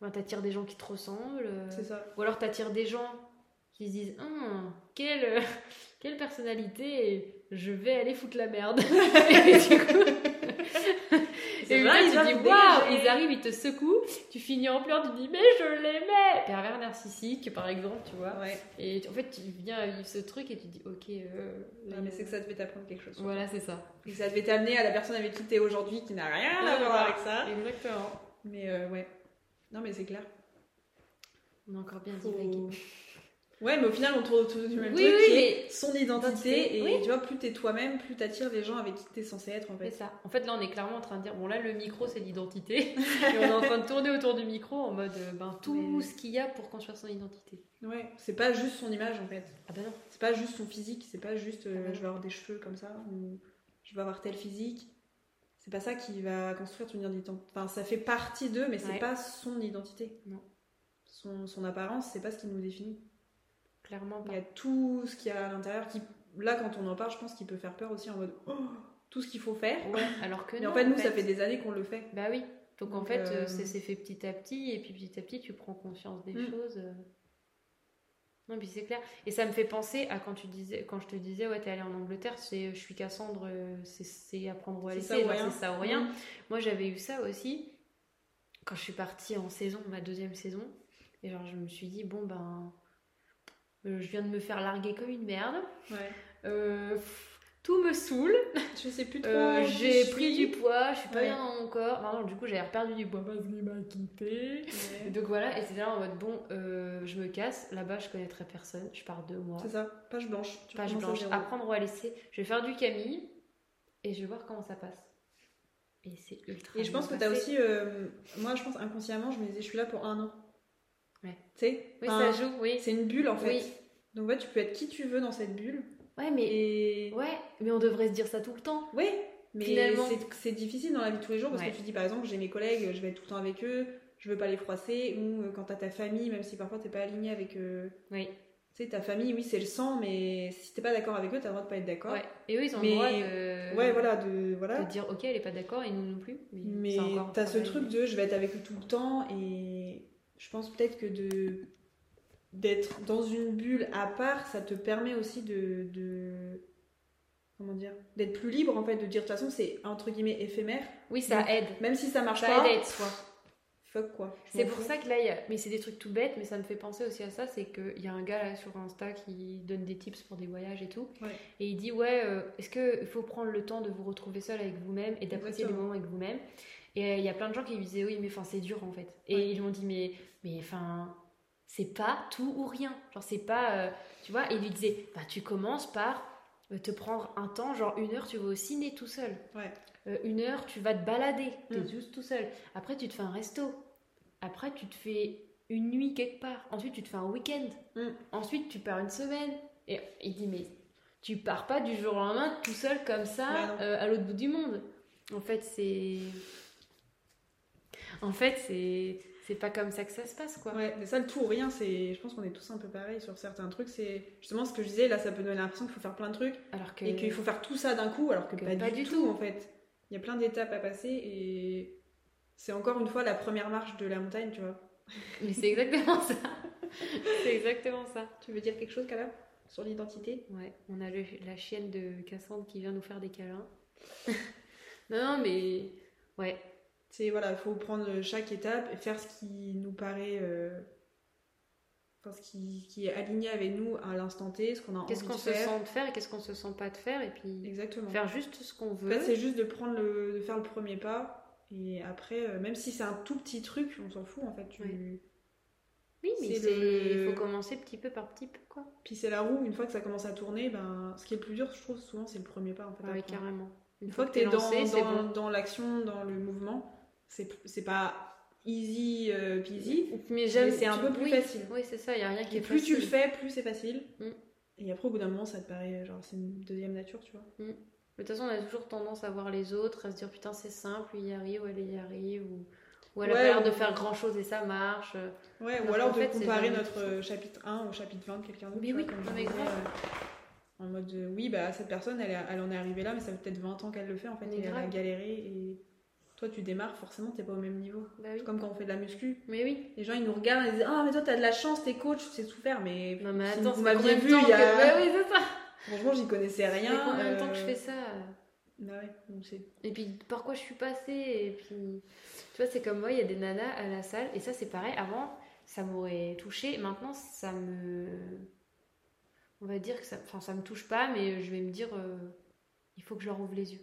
ben, t'attires des gens qui te ressemblent. euh, C'est ça. Ou alors t'attires des gens qui se disent Hum, quelle, quelle personnalité, je vais aller foutre la merde. et du coup, C'est et vrai, là, ils tu te dis waouh, ils arrivent, ils te secouent, tu finis en pleurs, tu dis mais je l'aimais. Pervers narcissique, par exemple, tu vois. Ouais. Et tu- en fait, tu viens vivre ce truc et tu dis ok. euh, Ouais, mais c'est que ça devait t'apprendre quelque chose. Voilà, c'est ça. Et que ça devait t'amener à la personne avec qui t'es aujourd'hui qui n'a rien à voir avec ça. Exactement. Mais euh, ouais. Non, mais c'est clair. On a encore bien Faut- divagué. Ouais, mais au final, on tourne autour du même Oui, truc oui, qui est son identité. Et oui. tu vois, plus t'es toi-même, plus t'attires les gens avec qui t'es censé être en C'est fait. ça. En fait, là, on est clairement en train de dire bon, là, le micro, c'est l'identité. et on est en train de tourner autour du micro en mode euh, ben, tout Mais- ce qu'il y a pour construire son identité. Ouais, c'est pas juste son image en fait. Ah ben non. C'est pas juste son physique, c'est pas juste euh, Ah non. je vais avoir des cheveux comme ça ou je vais avoir tel physique. C'est pas ça qui va construire ton identité. Enfin, ça fait partie d'eux, mais c'est Ouais. pas son identité. Non. Son, son apparence, c'est pas ce qui nous définit. Clairement Il y a tout ce qu'il y a à l'intérieur qui, là, quand on en parle, je pense qu'il peut faire peur aussi en mode oh, tout ce qu'il faut faire. Ouais, alors que Mais non. en fait, nous, ça fait des années qu'on le fait. Bah oui. Donc, en fait, euh, euh, c'est c'est fait petit à petit, et puis petit à petit, tu prends conscience des Mm. choses. euh. Non, puis c'est clair. Et ça me fait penser à quand tu disais, quand je te disais, ouais, t'es allée en Angleterre, c'est je suis Cassandre, euh, c'est- c'est apprendre ou à C'est laisser, ça ou genre, rien. c'est ça ou rien. Moi, j'avais eu ça aussi quand je suis partie en saison, ma deuxième saison. Et genre, je me suis dit, bon, ben, je viens de me faire larguer comme une merde. Ouais. Euh, tout me saoule. Je sais plus trop. Euh, j'ai pris du poids, je suis pas Ouais. bien dans mon corps. Du coup, j'avais perdu du poids parce qu'il m'a quitté. Ouais. Donc voilà, et c'était là en mode, bon, euh, je me casse. Là-bas, je connaîtrais personne. Je pars deux mois. C'est ça, page blanche. Tu Page blanche. Apprendre ou à laisser. Je vais faire du Camille et je vais voir comment ça passe. Et c'est ultra. Et je pense que t'as passé. aussi, euh, moi je pense inconsciemment, je me disais je suis là pour un an. Ouais. Tu sais Oui, Enfin, ça joue, oui. C'est une bulle en fait. Oui. Donc ouais, tu peux être qui tu veux dans cette bulle. Ouais, mais... Et Ouais, mais on devrait se dire ça tout le temps. oui, mais Finalement. c'est- difficile dans la vie de tous les jours parce Ouais. que tu dis par exemple, j'ai mes collègues, je vais être tout le temps avec eux, je veux pas les froisser. Ou euh, quand t'as ta famille, même si parfois t'es pas aligné avec. euh, Oui. Tu sais, ta famille, oui, c'est le sang, mais si t'es pas d'accord avec eux, t'as le droit de pas être d'accord. Ouais. Et eux, ils ont Mais- le droit de... Ouais, voilà, de voilà. de dire ok, elle est pas d'accord et nous non plus. Mais, Mais t'as ce truc de je vais être avec eux tout le temps et je pense peut-être que de d'être dans une bulle à part, ça te permet aussi de, de comment dire, d'être plus libre en fait, de dire de toute façon c'est entre guillemets éphémère, Oui, ça Donc, aide. même si ça marche Ça pas. aide à être soi. Fuck quoi. C'est pour fous. ça que là, il y a... mais c'est des trucs tout bêtes, mais ça me fait penser aussi à ça, c'est qu'il y a un gars là sur Insta qui donne des tips pour des voyages et tout, Ouais. et il dit ouais, euh, est-ce qu'il faut prendre le temps de vous retrouver seul avec vous-même et d'apprécier le Exactement. moment avec vous-même? Et euh, il y a plein de gens qui lui disaient oui, mais enfin c'est dur en fait. Et Ouais. ils lui ont dit mais mais enfin c'est pas tout ou rien, genre c'est pas, euh, tu vois, et il lui disait bah tu commences par euh, te prendre un temps, genre une heure tu vas au ciné tout seul. Ouais. Euh, une heure, tu vas te balader, t'es Mm. juste tout seul. Après, tu te fais un resto. Après, tu te fais une nuit quelque part. Ensuite, tu te fais un week-end. Mm. Ensuite, tu pars une semaine. Et il dit, mais tu pars pas du jour au lendemain tout seul comme ça Bah euh, à l'autre bout du monde. En fait, c'est. En fait, c'est. C'est pas comme ça que ça se passe, quoi. Ouais, mais ça, le tout ou rien, c'est. Je pense qu'on est tous un peu pareil sur certains trucs. C'est justement ce que je disais, là, ça peut donner l'impression qu'il faut faire plein de trucs Alors que. et qu'il faut faire tout ça d'un coup, alors que, que pas, pas du, du tout, tout. en fait. Il y a plein d'étapes à passer et c'est encore une fois la première marche de la montagne, tu vois. Mais c'est exactement ça. c'est exactement ça. Tu veux dire quelque chose, Cala Sur l'identité? Ouais, on a le- la chienne de Cassandre qui vient nous faire des câlins. non, non, mais. Ouais. C'est voilà, il faut prendre chaque étape et faire ce qui nous paraît. euh, Enfin, ce qui, qui est aligné avec nous à l'instant T, ce qu'on a envie Qu'est-ce de qu'on se faire. sent de faire et qu'est-ce qu'on se sent pas de faire et puis Exactement. faire juste ce qu'on En veut. fait, c'est juste de prendre le, de faire le premier pas et après, euh, même si c'est un tout petit truc, on s'en fout en fait. Tu... Oui. oui, mais le- il faut commencer petit peu par petit peu quoi. Puis c'est la roue, une fois que ça commence à tourner, ben, ce qui est le plus dur, je trouve souvent, c'est le premier pas en fait. Ouais, prendre. carrément. Une fois que t'es tu es dans, lancé, c'est dans, bon. dans l'action, dans le mouvement, c'est c'est pas easy euh, peasy. Mais c'est un peu plus oui, facile. Oui, c'est ça, il y a rien qui Et est plus tu le fais, plus c'est facile. Mm. Et après, au bout d'un moment, ça te paraît genre c'est une deuxième nature, tu vois. Mais De toute façon, on a toujours tendance à voir les autres, à se dire putain, c'est simple, lui y arrive, ou elle y arrive, ou, ou elle a Ouais, pas l'air de faire grand chose et ça marche. Ouais, Alors ou alors de fait, comparer notre euh, chapitre 1 au chapitre 20 de quelqu'un d'autre. Mais tu vois, oui, comme mais grave. euh, en mode euh, oui, bah cette personne elle, elle en est arrivée là, mais ça fait peut-être 20 ans qu'elle le fait en fait, Mais et elle a galéré. Et toi, tu démarres, forcément, t'es pas au même niveau. Bah oui. Comme quand on fait de la muscu. Mais oui. Les gens ils nous regardent et ils disent Ah, mais toi t'as de la chance, t'es coach, tu sais tout faire, mais. Non mais attends, vous m'aviez vu il y a. que- Bah oui, c'est ça. Franchement, j'y connaissais Ça rien. combien de temps que je euh, fais ça Bah ouais. Et puis par quoi je suis passée Et puis, tu vois, c'est comme moi, il y a des nanas à la salle, et ça c'est pareil. Avant, ça m'aurait touché. Maintenant, ça me. On va dire que ça. Enfin, ça me touche pas, mais je vais me dire, euh, il faut que je leur ouvre les yeux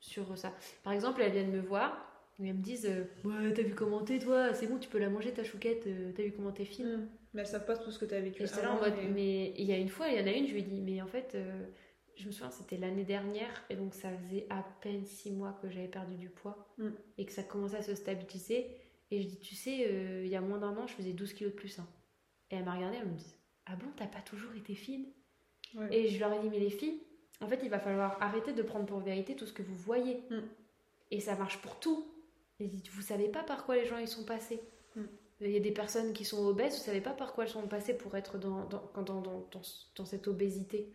sur ça. Par exemple, elles viennent me voir, et elles me disent euh, Ouais, t'as vu comment t'es toi C'est bon, tu peux la manger ta chouquette, euh, t'as vu comment t'es fine Mm. Mais elles savent pas tout ce que t'as vécu. Et j'étais là en mode, et- mais il y a une fois, il y en a une, je lui ai dit, mais en fait, euh, je me souviens, c'était l'année dernière, et donc ça faisait à peine six mois que j'avais perdu du poids, Mm. et que ça commençait à se stabiliser. Et je dis, tu sais, il y a moins d'un an, je faisais 12 kilos de plus. hein. Et elle m'a regardée, elle me dit, ah bon, t'as pas toujours été fine? Ouais. Et je leur ai dit, mais les filles, en fait, il va falloir arrêter de prendre pour vérité tout ce que vous voyez. Mm. Et ça marche pour tout. Et vous savez pas par quoi les gens ils sont passés. Mm. Il y a des personnes qui sont obèses, vous savez pas par quoi elles sont passées pour être dans, dans, dans, dans, dans, dans cette obésité.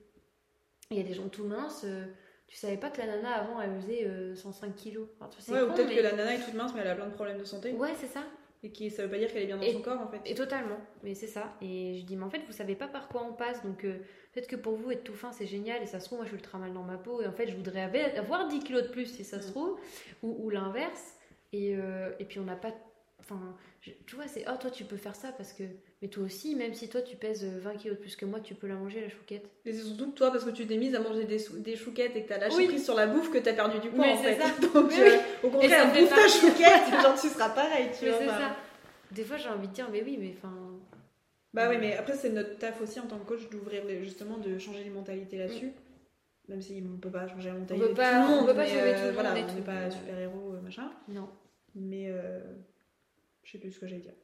Il y a des gens tout minces, euh, tu savais pas que la nana avant elle faisait euh, 105 kilos. Enfin, tu vois, c'est Ouais, ou peut-être mais- que la nana est toute mince, mais elle a plein de problèmes de santé. Ouais, c'est ça. Et qui, ça veut pas dire qu'elle est bien dans Et- son corps en fait. Et totalement, mais c'est ça. Et je dis, mais en fait, vous savez pas par quoi on passe. Donc, euh, peut-être que pour vous, être tout fin, c'est génial. Et ça se trouve, moi, je suis ultra mal dans ma peau. Et en fait, je voudrais avoir 10 kilos de plus, si ça se Mm. trouve. Ou, ou l'inverse. Et, euh, et puis, on n'a pas. Enfin, je- tu vois, c'est. Oh, toi, tu peux faire ça parce que. Mais toi aussi, même si toi, tu pèses euh, 20 kilos de plus que moi, tu peux la manger, la chouquette. Et c'est surtout que toi, parce que tu t'es mise à manger des, chouquettes et que t'as lâché Oui. prise sur la bouffe, que t'as perdu du poids Mais en c'est fait. ça. Donc, euh, oui. au contraire, bouffe ta chouquette, genre tu seras pareil, tu Mais vois. c'est enfin. ça. Des fois, j'ai envie de dire, mais oui, mais enfin. Bah oui, mais après, c'est notre taf aussi en tant que coach d'ouvrir justement, de changer les mentalités là-dessus. Même si on peut pas changer la mentalité peut de pas- tout le monde, on peut pas sauver euh, tout le monde voilà, on n'est pas super-héros, machin. Non. Mais euh, je sais plus ce que j'allais dire.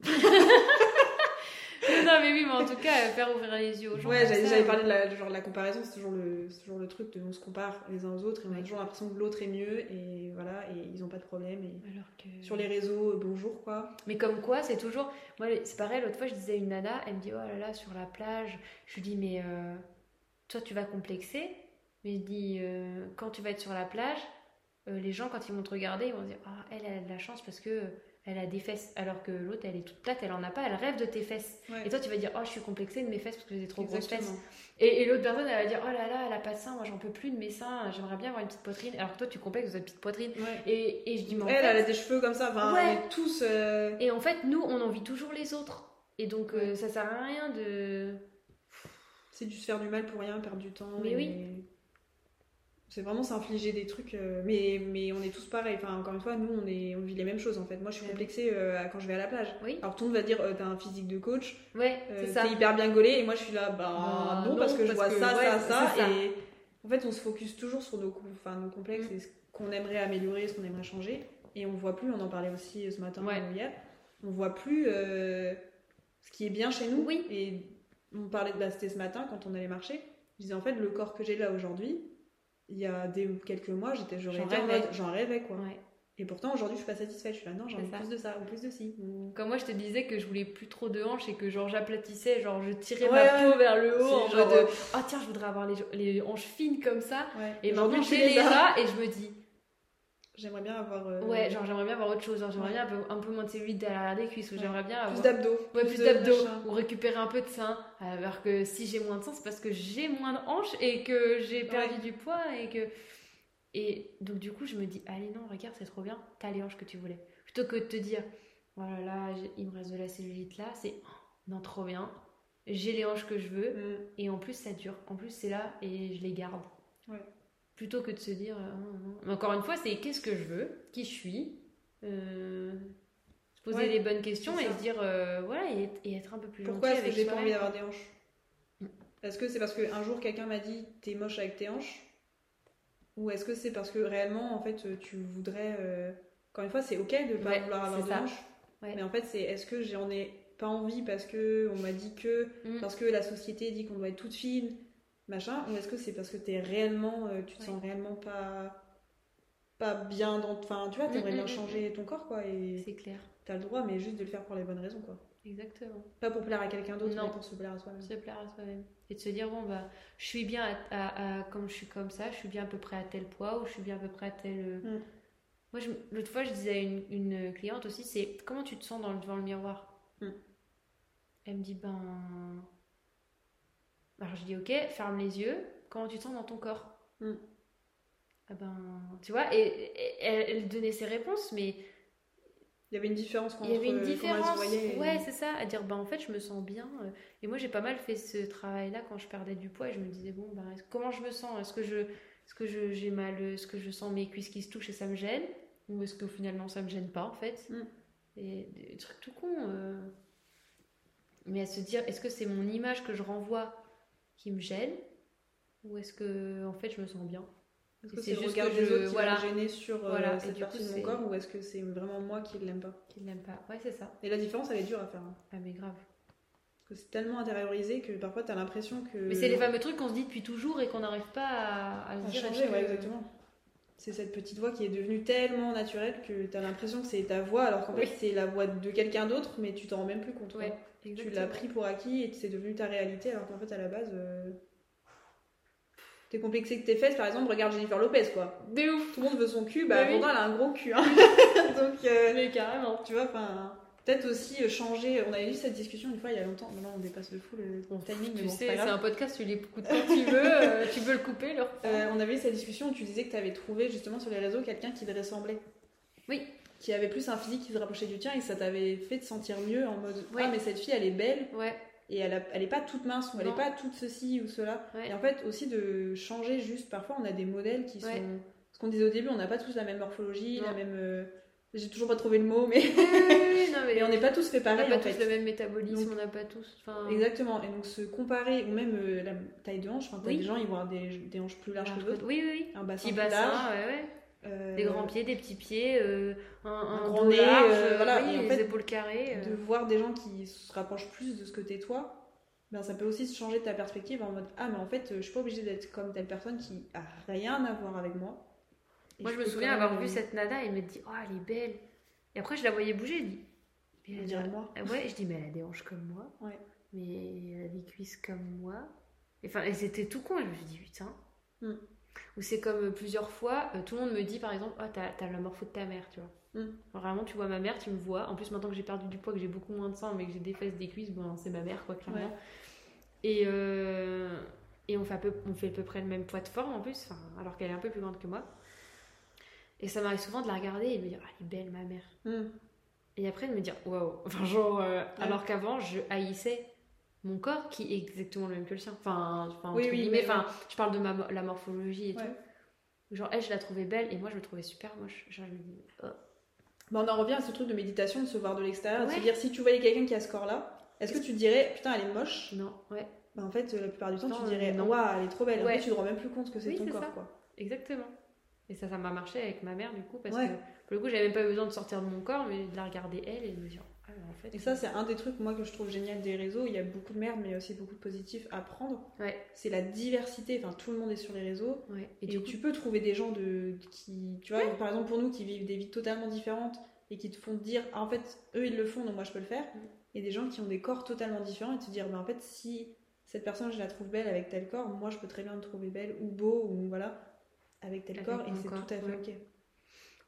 mais oui, mais en tout cas, faire ouvrir les yeux aux gens. Ouais, j'avais euh, parlé de la, genre, de la comparaison, c'est toujours, le, toujours le truc de on se compare les uns aux autres et on a toujours l'impression que l'autre est mieux et voilà, et ils ont pas de problème. Et... Alors que... Sur les réseaux, euh, bonjour quoi. Mais comme quoi, c'est toujours. Moi, c'est pareil, l'autre fois, je disais à une nana, elle me dit Oh là là, sur la plage. Je lui dis Mais euh, toi, tu vas complexer. Mais je dis euh, Quand tu vas être sur la plage, euh, les gens, quand ils vont te regarder, ils vont dire Ah, elle, elle a de la chance parce que. Elle a des fesses, alors que l'autre elle est toute plate, elle en a pas, elle rêve de tes fesses. Ouais. Et toi tu vas dire Oh, je suis complexée de mes fesses parce que j'ai trop grosses fesses. Et, et l'autre personne elle va dire Oh là là, elle a pas de seins, moi j'en peux plus de mes seins, j'aimerais bien avoir une petite poitrine. Alors que toi tu complexes de petite poitrine. Ouais. Et, et je dis Mais en Elle, fait- elle a des cheveux comme ça, enfin, Ouais. on est tous. euh, et en fait, nous, on envie toujours les autres. Et donc, euh, ça sert à rien de. C'est du se faire du mal pour rien, perdre du temps. Mais et- oui. C'est vraiment s'infliger des trucs, euh, mais, mais on est tous pareils. Enfin, encore une fois, nous, on, est, on vit les mêmes choses en fait. Moi, je suis complexée euh, quand je vais à la plage. Oui, Alors, tout le monde va dire, euh, t'as un physique de coach, ouais, c'est ça. t'es hyper bien gaulé, et moi, je suis là, bah Bah, non, non, parce que je vois que, ça, ouais, ça, ça. Et en fait, on se focus toujours sur nos, enfin, nos complexes Mm. et ce qu'on aimerait améliorer, ce qu'on aimerait changer. Et on voit plus, on en parlait aussi ce matin Ouais. ou hier, on voit plus ce qui est bien chez nous. Oui. Et on parlait de bah, c'était ce matin quand on allait marcher. Je disais en fait, le corps que j'ai là aujourd'hui, il y a des, quelques mois, j'étais, j'aurais J'en été en rêvais. mode, j'en rêvais quoi. Ouais. Et pourtant aujourd'hui, je suis pas satisfaite. Je suis là, non, j'ai envie plus de ça ou plus de ci. ou- Comme moi, je te disais que je voulais plus trop de hanches et que genre j'aplatissais, genre je tirais Ouais, ma ouais. peau vers le haut en genre, mode euh, Ah tiens, je voudrais avoir les, les hanches fines comme ça. Ouais. Et maintenant, j'ai les as. et je me dis J'aimerais bien avoir euh, Ouais, genre j'aimerais bien avoir autre chose. Genre, j'aimerais bien un peu, un peu moins de cellulite derrière des cuisses ou Ouais. j'aimerais bien plus avoir. d'abdos. Ouais, plus de d'abdos ou récupérer un peu de sein. Alors que si j'ai moins de sein, c'est parce que j'ai moins de hanches et que j'ai perdu du poids et que. Et donc, du coup, je me dis, allez, non, regarde, c'est trop bien, t'as les hanches que tu voulais. Plutôt que de te dire, voilà, là, j'ai- il me reste de la cellulite là, c'est, oh, non, trop bien, j'ai les hanches que je veux Mm. et en plus, ça dure. En plus, c'est là et je les garde. Ouais. Plutôt que de se dire, euh, non. Mais encore une fois, c'est qu'est-ce que je veux, qui je suis, euh, poser Ouais, les bonnes questions et se dire, euh, voilà, et, et être un peu plus Pourquoi est-ce que j'ai pas envie d'avoir des hanches? Est-ce que c'est parce qu'un jour quelqu'un m'a dit t'es moche avec tes hanches? Ou est-ce que c'est parce que réellement en fait tu voudrais. euh, Encore une fois, c'est ok de pas Ouais, vouloir avoir c'est de ça. hanches. Ouais. Mais en fait, c'est est-ce que j'en ai pas envie parce que on m'a dit que. Mm. Parce que la société dit qu'on doit être toute fine, machin Ou est-ce que c'est parce que t'es réellement. euh, tu te sens réellement pas. Pas bien dans. Enfin, tu vois, t'aimerais Mm, bien mm, changer ton corps quoi. Et C'est clair, t'as le droit, mais juste de le faire pour les bonnes raisons quoi. exactement. Pas pour plaire à quelqu'un d'autre, Non. mais pour se plaire à soi-même. Se plaire à soi-même. Et de se dire, bon, bah, je suis bien à, à- à- comme je suis comme ça, je suis bien à peu près à tel poids ou je suis bien à peu près à tel. euh, Mm. Moi, l'autre fois, je disais à une, une cliente aussi, c'est comment tu te sens dans le- devant le miroir? Mm. Elle me dit, ben. Alors je dis, ok, ferme les yeux, comment tu te sens dans ton corps? Mm. Ah ben, tu vois, et, et- elle, elle donnait ses réponses, mais Il y avait une différence quand il y avait une se différence. et- Ouais, c'est ça. À dire, bah en fait, je me sens bien. euh, Et moi, j'ai pas mal fait ce travail-là quand je perdais du poids. Et je me disais, bon, bah, comment je me sens? Est-ce que je, est-ce que je, j'ai mal euh, Est-ce que je sens mes cuisses qui se touchent et ça me gêne? Ou est-ce que finalement ça me gêne pas en fait? Mm. Et des trucs tout euh. Mais à se dire, est-ce que c'est mon image que je renvoie qui me gêne? Ou est-ce que en fait je me sens bien? Est-ce que c'est le regard que des je- autres qui voilà. va me gêner sur euh, Voilà, cette partie coup, de mon corps ou est-ce que c'est vraiment moi qui ne l'aime pas? Qui ne l'aime pas Ouais, c'est ça. Et la différence, elle est dure à faire. hein. Ah, mais grave. Parce que c'est tellement intériorisé que parfois tu as l'impression que. Mais c'est les fameux trucs qu'on se dit depuis toujours et qu'on n'arrive pas à, à se à dire. changer, ouais, que- exactement. C'est cette petite voix qui est devenue tellement naturelle que tu as l'impression que c'est ta voix alors qu'en Oui. fait c'est la voix de quelqu'un d'autre mais tu t'en rends même plus compte. Ouais, Tu l'as pris pour acquis et c'est devenu ta réalité alors qu'en fait à la base. euh, T'es complexé que tes fesses, par exemple, regarde Jennifer Lopez quoi. De ouf. Tout le monde veut son cul, bah oui. pourtant elle a un gros cul. hein. Donc. euh, Mais carrément. Tu vois, enfin, peut-être aussi euh, changer. On avait eu cette discussion une fois il y a longtemps. Maintenant, on dépasse de fou le timing, mais Tu bon, sais, c'est un podcast, tu l'écoutes quand tu veux, euh, tu veux le couper, le. Euh, on avait eu cette discussion où tu disais que tu avais trouvé justement sur les réseaux quelqu'un qui te ressemblait. Oui. Qui avait plus un physique qui se rapprochait du tien et que ça t'avait fait te sentir mieux en mode Ouais. Ah, mais cette fille elle est belle Ouais, et elle, a- elle est pas toute mince ou elle Non. est pas toute ceci ou cela. ouais. Et en fait, aussi de changer juste. Parfois, on a des modèles qui Ouais. sont. Ce qu'on disait au début, on n'a pas tous la même morphologie, la même. euh, J'ai toujours pas trouvé le mot, mais, Oui, oui, non, mais mais on n'est pas tous fait on n'a pareil pas en tous fait. le même métabolisme, Donc- on n'a pas tous. Enfin, Exactement, et donc se comparer, ou même euh, la taille de hanche, enfin, t'as Oui. des gens, ils vont avoir des, des hanches plus larges que d'autres, Oui, oui, oui. un bassin Petit plus large, bassin, ouais, ouais. Euh, Des grands pieds, des petits pieds, euh, un, un grand nez, large, euh, voilà. oui, Et en les fait, épaules carrées. euh. de voir des gens qui se rapprochent plus de ce que t'es toi, ben ça peut aussi changer ta perspective en mode ah mais en fait je suis pas obligée d'être comme telle personne qui a rien à voir avec moi. Et Moi, je me souviens avoir vu cette nana et me dit Oh, elle est belle. Et après, je la voyais bouger. Je dis Mais elle dirait moi. Ah Ouais, je dis, mais elle a des hanches comme moi. Ouais. Mais elle a des cuisses comme moi. Et Enfin, et c'était tout con. Et je me suis dit, putain. Mm. Ou c'est comme euh, plusieurs fois, euh, tout le monde me dit par exemple, oh, t'as, t'as la morpho de ta mère, tu vois. Mm. Vraiment, tu vois ma mère, tu me vois. En plus, maintenant que j'ai perdu du poids, que j'ai beaucoup moins de sang, mais que j'ai des fesses, des cuisses, bon, c'est ma mère, quoi, clairement. Ouais. Et, euh, et on, fait à peu, on fait à peu près le même poids de forme en plus, alors qu'elle est un peu plus grande que moi. Et ça m'arrive souvent de la regarder et de me dire, ah, elle est belle, ma mère. Hmm. Et après de me dire waouh, enfin genre euh, alors qu'avant je haïssais mon corps qui est exactement le même que le sien. Enfin, enfin Oui, mais enfin, je parle de ma, la morphologie et Ouais. tout. Genre elle je la trouvais belle et moi je le trouvais super moche. Genre je me dis oh. On en revient à ce truc de méditation, de se voir de l'extérieur, de se Ouais. dire si tu voyais quelqu'un qui a ce corps-là, est-ce que tu te dirais putain elle est moche? Non, ouais, Ben, En fait la plupart du temps Non, tu dirais non. waouh elle est trop belle. En Ouais. fait tu te rends même plus compte que c'est Oui, ton corps ça. quoi. exactement. Et ça ça m'a marché avec ma mère du coup parce Ouais. que pour le coup j'avais même pas besoin de sortir de mon corps mais de la regarder elle et de me dire en fait. Et ça c'est un des trucs moi que je trouve génial des réseaux, il y a beaucoup de merde mais il y a aussi beaucoup de positifs à prendre. Ouais, C'est la diversité, enfin tout le monde est sur les réseaux. ouais. Et, Et, du coup tu peux trouver des gens de, qui, tu vois, par exemple pour nous qui vivent des vies totalement différentes et qui te font dire, ah, en fait, eux ils le font donc moi je peux le faire. Et des gens qui ont des corps totalement différents et te dire, bah, en fait, si cette personne je la trouve belle avec tel corps, moi je peux très bien me trouver belle ou beau ou voilà, avec tel Avec corps et c'est tout à fait ok.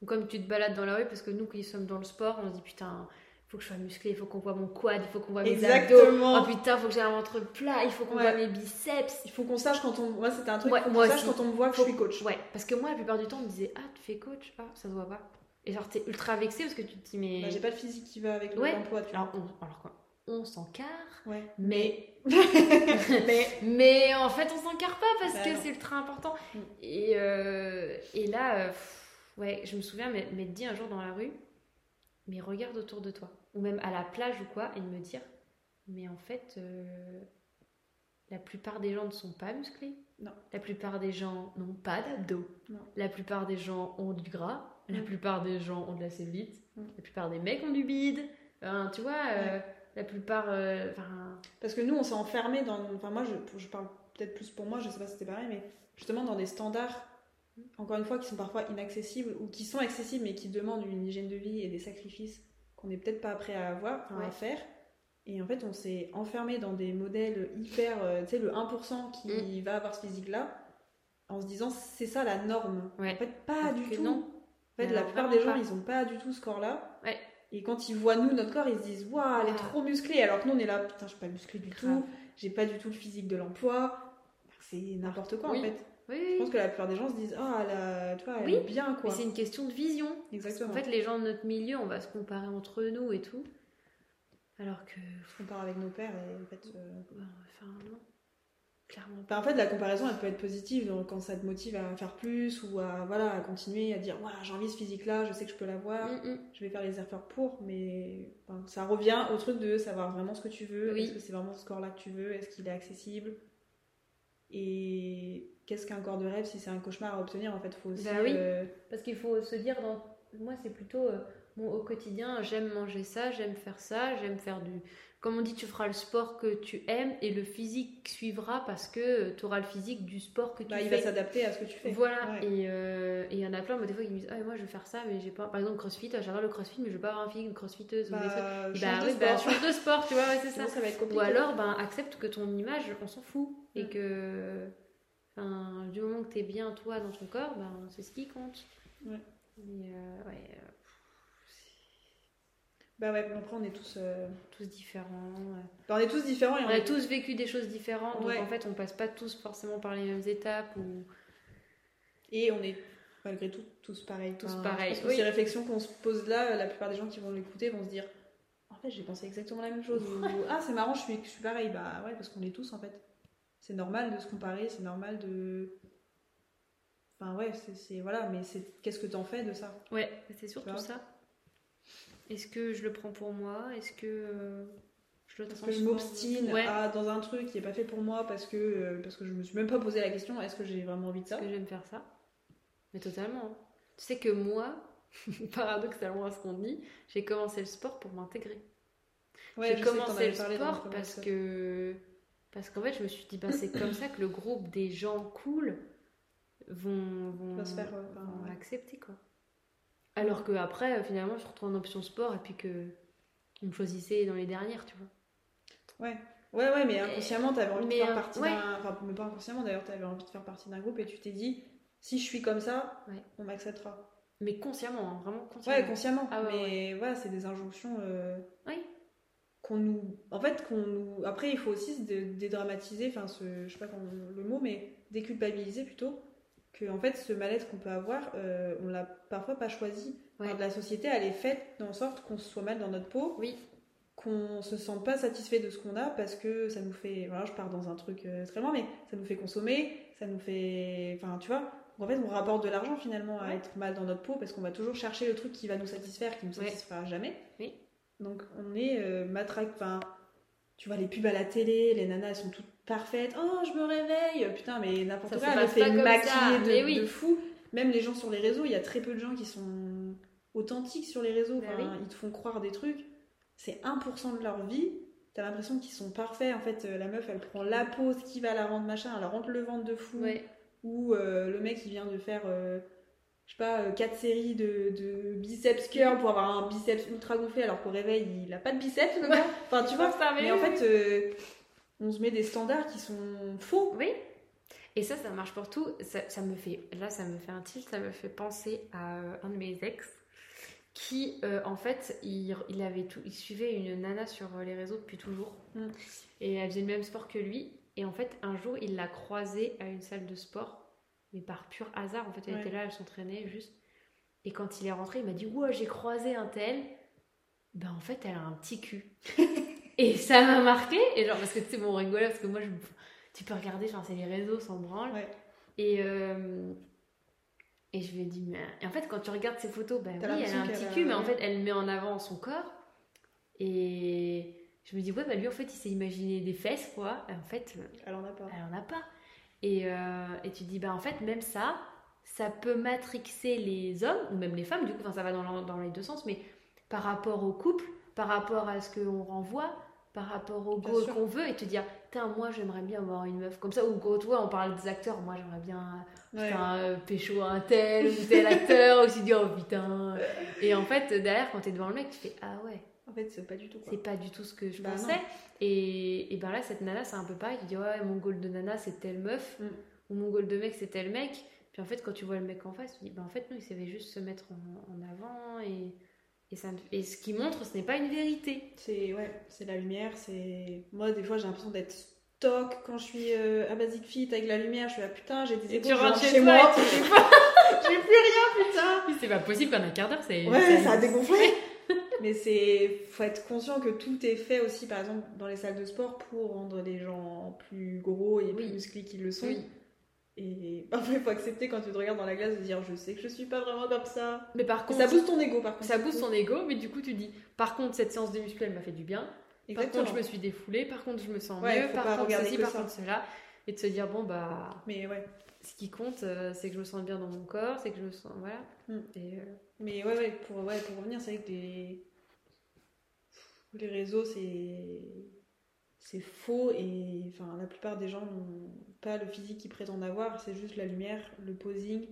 Ou comme tu te balades dans la rue, parce que nous qui sommes dans le sport, on se dit putain, faut que je sois musclé, il faut qu'on voit mon quad, il faut qu'on voit mes abdos. Exactement. Oh putain, il faut que j'ai un ventre plat, il faut qu'on Ouais. voit mes biceps. Il faut qu'on sache quand on. Moi c'était un truc, Ouais, faut qu'on moi sache aussi. quand on me voit que Faut- je suis coach. Ouais, parce que moi, la plupart du temps, on me disait Ah, tu fais coach? Ah, ça se voit pas. Et genre, t'es ultra vexé parce que tu te dis Mais. Bah, J'ai pas le physique qui va avec le Ouais. l'emploi, tu alors, on, alors quoi? On s'encarre, Ouais. mais. Mais. mais en fait, on s'encarre pas parce Bah que c'est ultra important. Mm. Et, euh, et là, euh, ouais, je me souviens m'être dit un jour dans la rue Mais regarde autour de toi. Ou même à la plage ou quoi, et de me dire Mais en fait. euh, la plupart des gens ne sont pas musclés. Non. La plupart des gens n'ont pas d'abdos. Non. La plupart des gens ont du gras. La Mm. plupart des gens ont de la cellulite. Mm. La plupart des mecs ont du bide. Enfin, tu vois, euh, la plupart. euh, enfin, Parce que nous, on s'est enfermé dans. Enfin, moi, je, je parle peut-être plus pour moi, je sais pas si c'était pareil, mais justement dans des standards, encore une fois, qui sont parfois inaccessibles ou qui sont accessibles mais qui demandent une hygiène de vie et des sacrifices qu'on n'est peut-être pas prêt à avoir, enfin, à faire. Et en fait, on s'est enfermé dans des modèles hyper. euh, tu sais, le 1% qui va avoir ce physique-là, en se disant c'est ça la norme. Ouais. En fait, pas du tout. non. En fait, Mais la plupart des gens, pas. ils ont pas du tout ce corps-là. Ouais. Et quand ils voient nous, notre corps, ils se disent Waouh, elle est Ah. trop musclée. Alors que nous, on est là, putain, je suis pas musclée du Grave. tout. J'ai pas du tout le physique de l'emploi. C'est n'importe quoi Oui. en fait. Oui, Je pense que la plupart des gens se disent Ah, elle a- tu vois, elle Oui, est bien Mais quoi. c'est une question de vision. Exactement. En fait, les gens de notre milieu, on va se comparer entre nous et tout. Alors que. on part avec nos pères et en fait. euh, Enfin, non. Clairement bah, en fait, la comparaison, elle peut être positive donc, quand ça te motive à faire plus ou à, voilà, à continuer, à dire Voilà, j'ai envie de ce physique-là, je sais que je peux l'avoir, Mm, mm. je vais faire les efforts pour, mais enfin, ça revient au truc de savoir vraiment ce que tu veux. Oui. Est-ce que c'est vraiment ce corps-là que tu veux Est-ce qu'il est accessible Et qu'est-ce qu'un corps de rêve si c'est un cauchemar à obtenir En fait, faut aussi. Bah oui. euh, Parce qu'il faut se dire, dans... moi c'est plutôt euh, bon, au quotidien, j'aime manger ça, j'aime faire ça, j'aime faire du... Comme on dit, tu feras le sport que tu aimes et le physique suivra parce que tu auras le physique du sport que tu bah, il fais. va s'adapter à ce que tu fais. Voilà, Ouais. et euh, il y en a plein, des fois, qui me disent Ah, moi je veux faire ça, mais j'ai pas. Par exemple, crossfit, j'adore le crossfit, mais je veux pas avoir un physique de crossfiteuse. ou des trucs. Bah, Bah, de oui, bah, sport. change de sport, tu vois, ouais, c'est ça. Ça va être compliqué. Ou alors, ben, accepte que ton image, on s'en fout. Et Mm. que, enfin, du moment que t'es bien toi dans ton corps, ben, c'est ce qui compte. Ouais. Mais, euh, ouais, euh, Bah ouais, après, on est tous, euh, tous différents. bah, on est tous différents et On a tous vécu des choses différentes, donc en fait, on passe pas tous forcément par les mêmes étapes. Ou... Et on est malgré tout tous pareils. Tous Enfin, pareils, oui. ces réflexions qu'on se pose là, la plupart des gens qui vont l'écouter vont se dire En fait, j'ai pensé exactement la même chose. Ou Ah, c'est marrant, je suis, je suis pareil. Bah ouais, parce qu'on est tous en fait. C'est normal de se comparer, c'est normal de. Enfin ouais, c'est-. Voilà, mais c'est qu'est-ce que t'en fais de ça? Ouais, c'est surtout ça. Est-ce que je le prends pour moi? Est-ce que euh, je le Est-ce que je m'obstine Ouais. à- dans un truc qui est pas fait pour moi parce que, euh, parce que je me suis même pas posé la question est-ce que j'ai vraiment envie de ça? Est-ce que j'aime faire ça? Mais totalement. Tu sais que moi, paradoxalement à ce qu'on dit, j'ai commencé le sport pour m'intégrer. Ouais, j'ai commencé le sport parce que parce qu'en fait je me suis dit bah c'est comme ça que le groupe des gens cool vont se faire, euh, enfin, vont ouais. accepter quoi. Alors que après euh, finalement je retrouve en option sport et puis que ils me choisissaient dans les dernières tu vois. Ouais. Ouais, ouais, mais inconsciemment, t'avais envie mais, de faire partie ouais. d'un. Enfin, mais pas inconsciemment d'ailleurs, t'avais envie de faire partie d'un groupe et tu t'es dit, si je suis comme ça, on m'acceptera. Mais consciemment hein, vraiment consciemment. Ouais, consciemment. Ah mais voilà, c'est des injonctions euh, Oui. Qu'on nous. En fait, qu'on nous. Après, il faut aussi se dé- dédramatiser, enfin, ce... je sais pas comment le mot, mais déculpabiliser plutôt. Que, en fait, ce mal-être qu'on peut avoir, euh, on l'a parfois pas choisi. Ouais. Enfin, la société, elle est faite en sorte qu'on se soit mal dans notre peau. Oui. qu'on se sente pas satisfait de ce qu'on a parce que ça nous fait voilà je pars dans un truc euh, très loin mais ça nous fait consommer ça nous fait enfin tu vois en fait on rapporte de l'argent finalement à Ouais. être mal dans notre peau parce qu'on va toujours chercher le truc qui va nous satisfaire qui nous Ouais. satisfera jamais Oui. Donc on est euh, matraque enfin tu vois les pubs à la télé les nanas elles sont toutes parfaites oh je me réveille putain mais n'importe quoi elle fait maquiller de, mais oui. de fou même les gens sur les réseaux il y a très peu de gens qui sont authentiques sur les réseaux Bah Enfin, oui. ils te font croire des trucs c'est 1% de leur vie. T'as l'impression qu'ils sont parfaits. En fait, euh, la meuf, elle prend la pose qui va la rendre machin, elle rentre le ventre de fou. Ouais. Ou euh, le mec, il vient de faire, euh, je sais pas, 4 séries de, de biceps curl pour avoir un biceps ultra gonflé, alors qu'au réveil, il a pas de biceps. Enfin, tu vois. Ça, Mais en fait, euh, on se met des standards qui sont faux. Oui. Et ça, ça marche pour tout. Ça, ça me fait, là, ça me fait un tilt, ça me fait penser à euh, un de mes ex qui, euh, en fait, il, il avait tout, il suivait une nana sur euh, les réseaux depuis toujours. Mm. Et elle faisait le même sport que lui. Et en fait, un jour, il l'a croisée à une salle de sport, mais par pur hasard. En fait, elle Ouais. était là, elle s'entraînait juste. Et quand il est rentré, il m'a dit Ouais, j'ai croisé un tel. Ben, en fait, elle a un petit cul. et ça m'a marqué. Et genre, parce que tu sais, bon, on rigolait, parce que moi, je, tu peux regarder, genre, c'est les réseaux sans branle. Ouais. Et, euh, et je lui ai dit, mais. Et en fait, quand tu regardes ses photos, ben oui, elle a un petit cul, a- mais en fait, elle met en avant son corps. Et je me dis, ouais, bah lui, en fait, il s'est imaginé des fesses, quoi. Et en fait, Elle en a pas. elle en a pas. Et, euh, et tu te dis, bah en fait, même ça, ça peut matrixer les hommes, ou même les femmes, du coup, enfin, ça va dans, dans les deux sens, mais par rapport au couple, par rapport à ce qu'on renvoie, par rapport au goal qu'on veut, et te dire, putain, moi, j'aimerais bien avoir une meuf comme ça, ou quand toi, on parle des acteurs, moi, j'aimerais bien Ouais. putain, euh, pécho un tel ou tel acteur, ou tu te dis, oh putain. Et en fait, derrière, quand t'es devant le mec, tu fais, ah ouais. En fait, c'est pas du tout quoi. C'est pas du tout ce que je Bah pensais. non. Et, et ben là, cette nana, c'est un peu pareil. Tu dis, ouais, mon goal de nana, c'est telle meuf. Mm. Ou mon goal de mec, c'est tel mec. Puis en fait, quand tu vois le mec en face, tu dis, ben en fait, non, il savait juste se mettre en, en avant. Et, et, ça, et ce qu'il montre, ce n'est pas une vérité. C'est ouais, c'est la lumière, c'est moi des fois j'ai l'impression d'être stock quand je suis euh, à Basic Fit avec la lumière, je suis là putain, j'ai des épaules, tu chez moi, tu j'ai plus rien putain. C'est pas possible qu'en un quart d'heure, c'est. Ouais, ça a dégonflé. Mais c'est faut être conscient que tout est fait aussi par exemple dans les salles de sport pour rendre les gens plus gros et plus Oui. musclés qu'ils le sont. Oui. Et après il faut accepter quand tu te regardes dans la glace de dire je sais que je suis pas vraiment comme ça. Mais par Et contre, ça booste ton ego par contre. ça booste son ego, mais du coup, tu dis, par contre, cette séance de muscu, elle m'a fait du bien. Par Exactement. contre, je me suis défoulée. Par contre, je me sens Ouais, mieux. Par contre, ceci, par ça. contre, cela. Et de se dire, bon, bah, Mais ouais. ce qui compte, euh, c'est que je me sens bien dans mon corps, c'est que je me sens. Voilà. Mm. Et, euh, Mais ouais, ouais, pour, ouais, pour revenir, c'est vrai que les, les réseaux, c'est c'est faux et enfin, la plupart des gens n'ont pas le physique qu'ils prétendent avoir, c'est juste la lumière, le posing.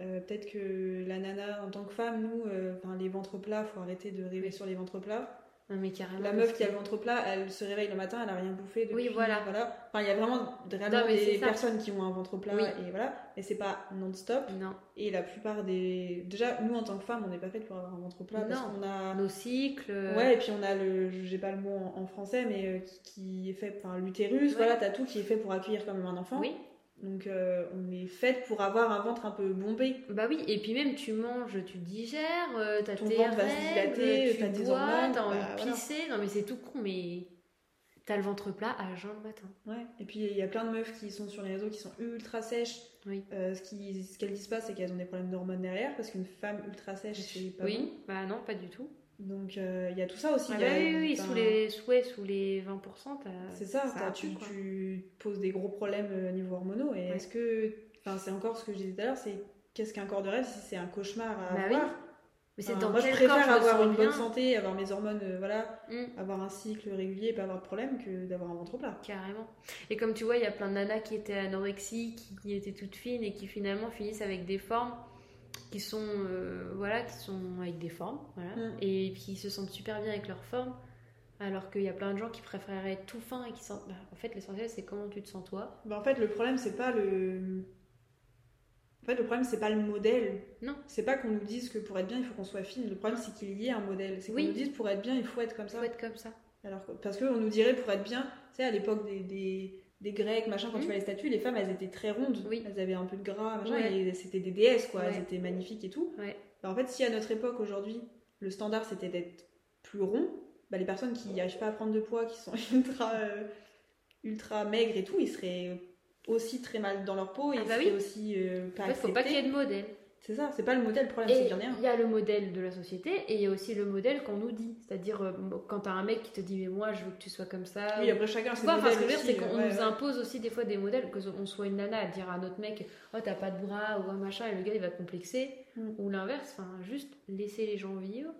Euh, Peut-être que la nana, en tant que femme, nous, euh, les ventres plats, faut arrêter de rêver sur les ventres plats. Non, mais carrément. La meuf qui a le ventre plat, elle se réveille le matin, elle a rien bouffé depuis. Oui, voilà. Enfin, il y a vraiment, Non, c'est des personnes qui ont un ventre plat Oui. et voilà, mais c'est pas non-stop. Non. Et la plupart des. Déjà, nous en tant que femmes, on n'est pas faites pour avoir un ventre plat parce Non. qu'on a. Nos cycles. euh, Ouais, et puis on a le. J'ai pas le mot en, en français, mais euh, qui, qui est fait. Enfin, l'utérus, Ouais. voilà, t'as tout qui est fait pour accueillir quand même un enfant. Oui. Donc euh, on est faites pour avoir un ventre un peu bombé. Bah oui, et puis même tu manges, tu digères, euh, t'as Ton tes ventre va se règles, dilater, tu t'as des bois, hormones, t'as envie bah, de voilà. pisser. Non mais c'est tout con, mais t'as le ventre plat à jeun le matin. Ouais. Et puis il y a plein de meufs qui sont sur les réseaux qui sont ultra sèches. Oui. Euh, ce qui- ce qu'elles disent pas, c'est qu'elles ont des problèmes d'hormones derrière parce qu'une femme ultra sèche, c'est pas oui, bon. bah non, pas du tout. Donc euh, il y a tout ça aussi. Ah y a- bah oui, oui, sous les, ouais, sous les 20%, t'as- C'est ça, tu, poses des gros problèmes euh, niveau hormonaux. Et Ouais. est-ce que. Enfin, c'est encore ce que je disais tout à l'heure, c'est qu'est-ce qu'un corps de rêve si c'est un cauchemar à Bah oui. avoir? Mais c'est Enfin, dans moi, je préfère corps avoir une bonne santé, avoir mes hormones, euh, voilà, Mm. avoir un cycle régulier et pas avoir de problème que d'avoir un ventre plat. Carrément. Et comme tu vois, il y a plein de nanas qui étaient anorexiques, qui étaient toutes fines et qui finalement finissent avec des formes qui sont, euh, voilà, qui sont avec des formes, voilà, Mm. et qui se sentent super bien avec leurs formes. Alors qu'il y a plein de gens qui préféreraient être tout fin et qui sentent. bah, en fait, l'essentiel, c'est comment tu te sens toi. Bah, en fait, le problème, c'est pas le. En fait, le problème, c'est pas le modèle. Non. C'est pas qu'on nous dise que pour être bien, il faut qu'on soit fine. Le problème, c'est qu'il y ait un modèle. C'est qu'on Oui. nous dise pour être bien, il faut être comme Ça ça. faut être comme ça. Alors, que- parce qu'on nous dirait pour être bien, tu sais, à l'époque des, des, des Grecs, machin, quand tu vois les statues, les femmes, elles étaient très rondes. Oui. Elles avaient un peu de gras, machin, Ouais. et c'était des déesses, quoi. Ouais. Elles étaient magnifiques et tout. Ouais. Bah, en fait, si à notre époque, aujourd'hui, le standard, c'était d'être plus rond, bah, les personnes qui n'arrivent pas à prendre de poids, qui sont ultra, euh, ultra maigres et tout, ils seraient aussi très mal dans leur peau et Ah ils bah seraient oui. aussi euh, pas En fait, faut pas qu'il y ait de modèle. C'est ça, c'est pas le modèle, le problème, c'est qu'il y en a un. il y a le modèle de la société et il y a aussi le modèle qu'on nous dit. C'est-à-dire, euh, quand t'as un mec qui te dit, mais moi, je veux que tu sois comme ça. Oui, après, chacun ses enfin, ce que je veux dire, c'est qu'on ouais, nous ouais. impose aussi des fois des modèles, que on soit une nana à dire à notre mec, oh t'as pas de bras ou un machin, et le gars il va complexer, Mm. ou l'inverse, enfin juste laissez les gens vivre,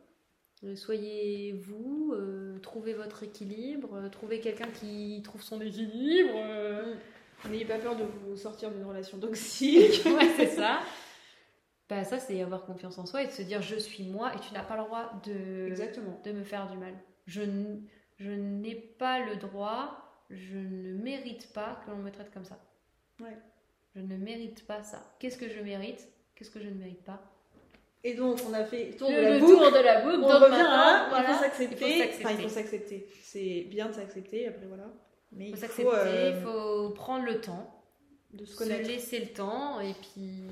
Euh, soyez vous, euh, trouvez votre équilibre, euh, trouvez quelqu'un qui trouve son équilibre. euh. N'ayez pas peur de vous sortir d'une relation toxique. ouais, c'est ça. Bah, ça, c'est avoir confiance en soi et de se dire je suis moi et tu n'as pas le droit de, Exactement. de me faire du mal. Je, je n'ai pas le droit, je ne mérite pas que l'on me traite comme ça. Ouais. Je ne mérite pas ça. Qu'est-ce que je mérite? Qu'est-ce que je ne mérite pas? Et donc, on a fait le tour de Le la le boucle. tour de la boucle. On donc revient à, voilà, il faut s'accepter. faut. Enfin, il faut s'accepter. C'est bien de s'accepter, après voilà. Mais Il il faut faut, s'accepter, euh, il faut prendre le temps, de se se laisser le temps et puis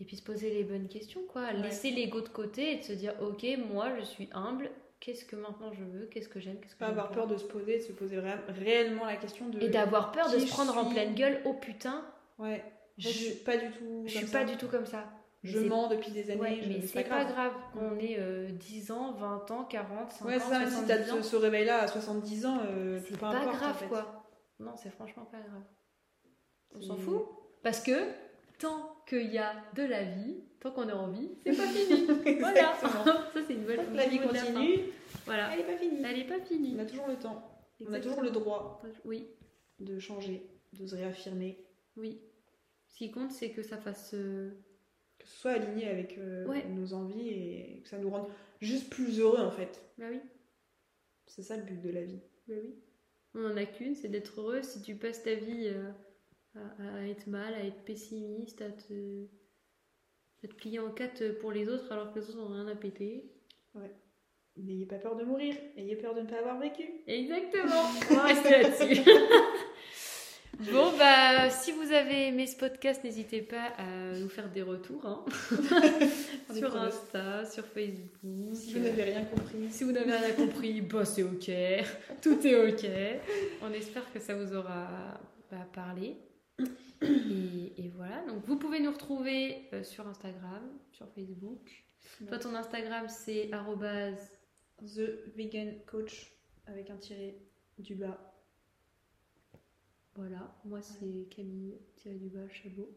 et puis se poser les bonnes questions quoi Ouais. laisser l'ego de côté et de se dire ok moi je suis humble qu'est-ce que maintenant je veux? Qu'est-ce que j'aime? Qu'est-ce que Pas avoir pas? peur de se poser, de se poser ré- réellement la question de. et d'avoir peur de se prendre en pleine gueule oh putain Ouais. je, Je suis pas du tout. je suis ça. pas du tout comme ça Je mens depuis des années. ouais, je- mais c'est pas grave, on est euh, 10 ans 20 ans 40 50 Ouais, ça, même si t'as 70 ans ce, ce réveil-là à 70 ans, euh, c'est peu pas importe, en grave fait. quoi non c'est franchement pas grave on s'en fout parce que tant qu'il y a de la vie tant qu'on est en vie c'est pas fini Voilà, ça c'est une bonne Tant que la vie continue, Voilà, elle est pas finie. elle est pas finie. On a toujours le temps. On a toujours le droit Oui, de changer, de se réaffirmer, oui. Ce qui compte, c'est que ça fasse. euh, que ce soit aligné avec euh, Ouais. nos envies et que ça nous rende juste plus heureux en fait. Bah oui, C'est ça le but de la vie. bah oui. On en a qu'une, c'est d'être heureux. Si tu passes ta vie euh, à, à être mal, à être pessimiste, à te, à te plier en quatre pour les autres alors que les autres n'ont rien à péter. N'ayez pas peur de mourir, ayez peur de ne pas avoir vécu. Exactement, on va rester là-dessus. Bon, bah, si vous avez aimé ce podcast, n'hésitez pas à nous faire des retours hein. Sur. Insta, sur Facebook. Si vous n'avez rien compris. Si vous n'avez rien compris, bah c'est ok, tout est ok. On espère que ça vous aura bah, parlé. Et, et voilà, donc vous pouvez nous retrouver euh, sur Instagram, sur Facebook. Toi, ton Instagram, c'est The Vegan Coach avec un tiré du bas. Voilà, moi c'est Camille tiré du bas Chabot.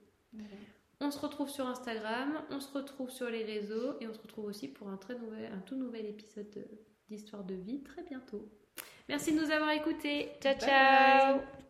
On se retrouve sur Instagram, on se retrouve sur les réseaux et on se retrouve aussi pour un, très nouvel, un tout nouvel épisode de- d'Histoire de vie très bientôt. Merci de nous avoir écoutés. Ciao Bye ciao.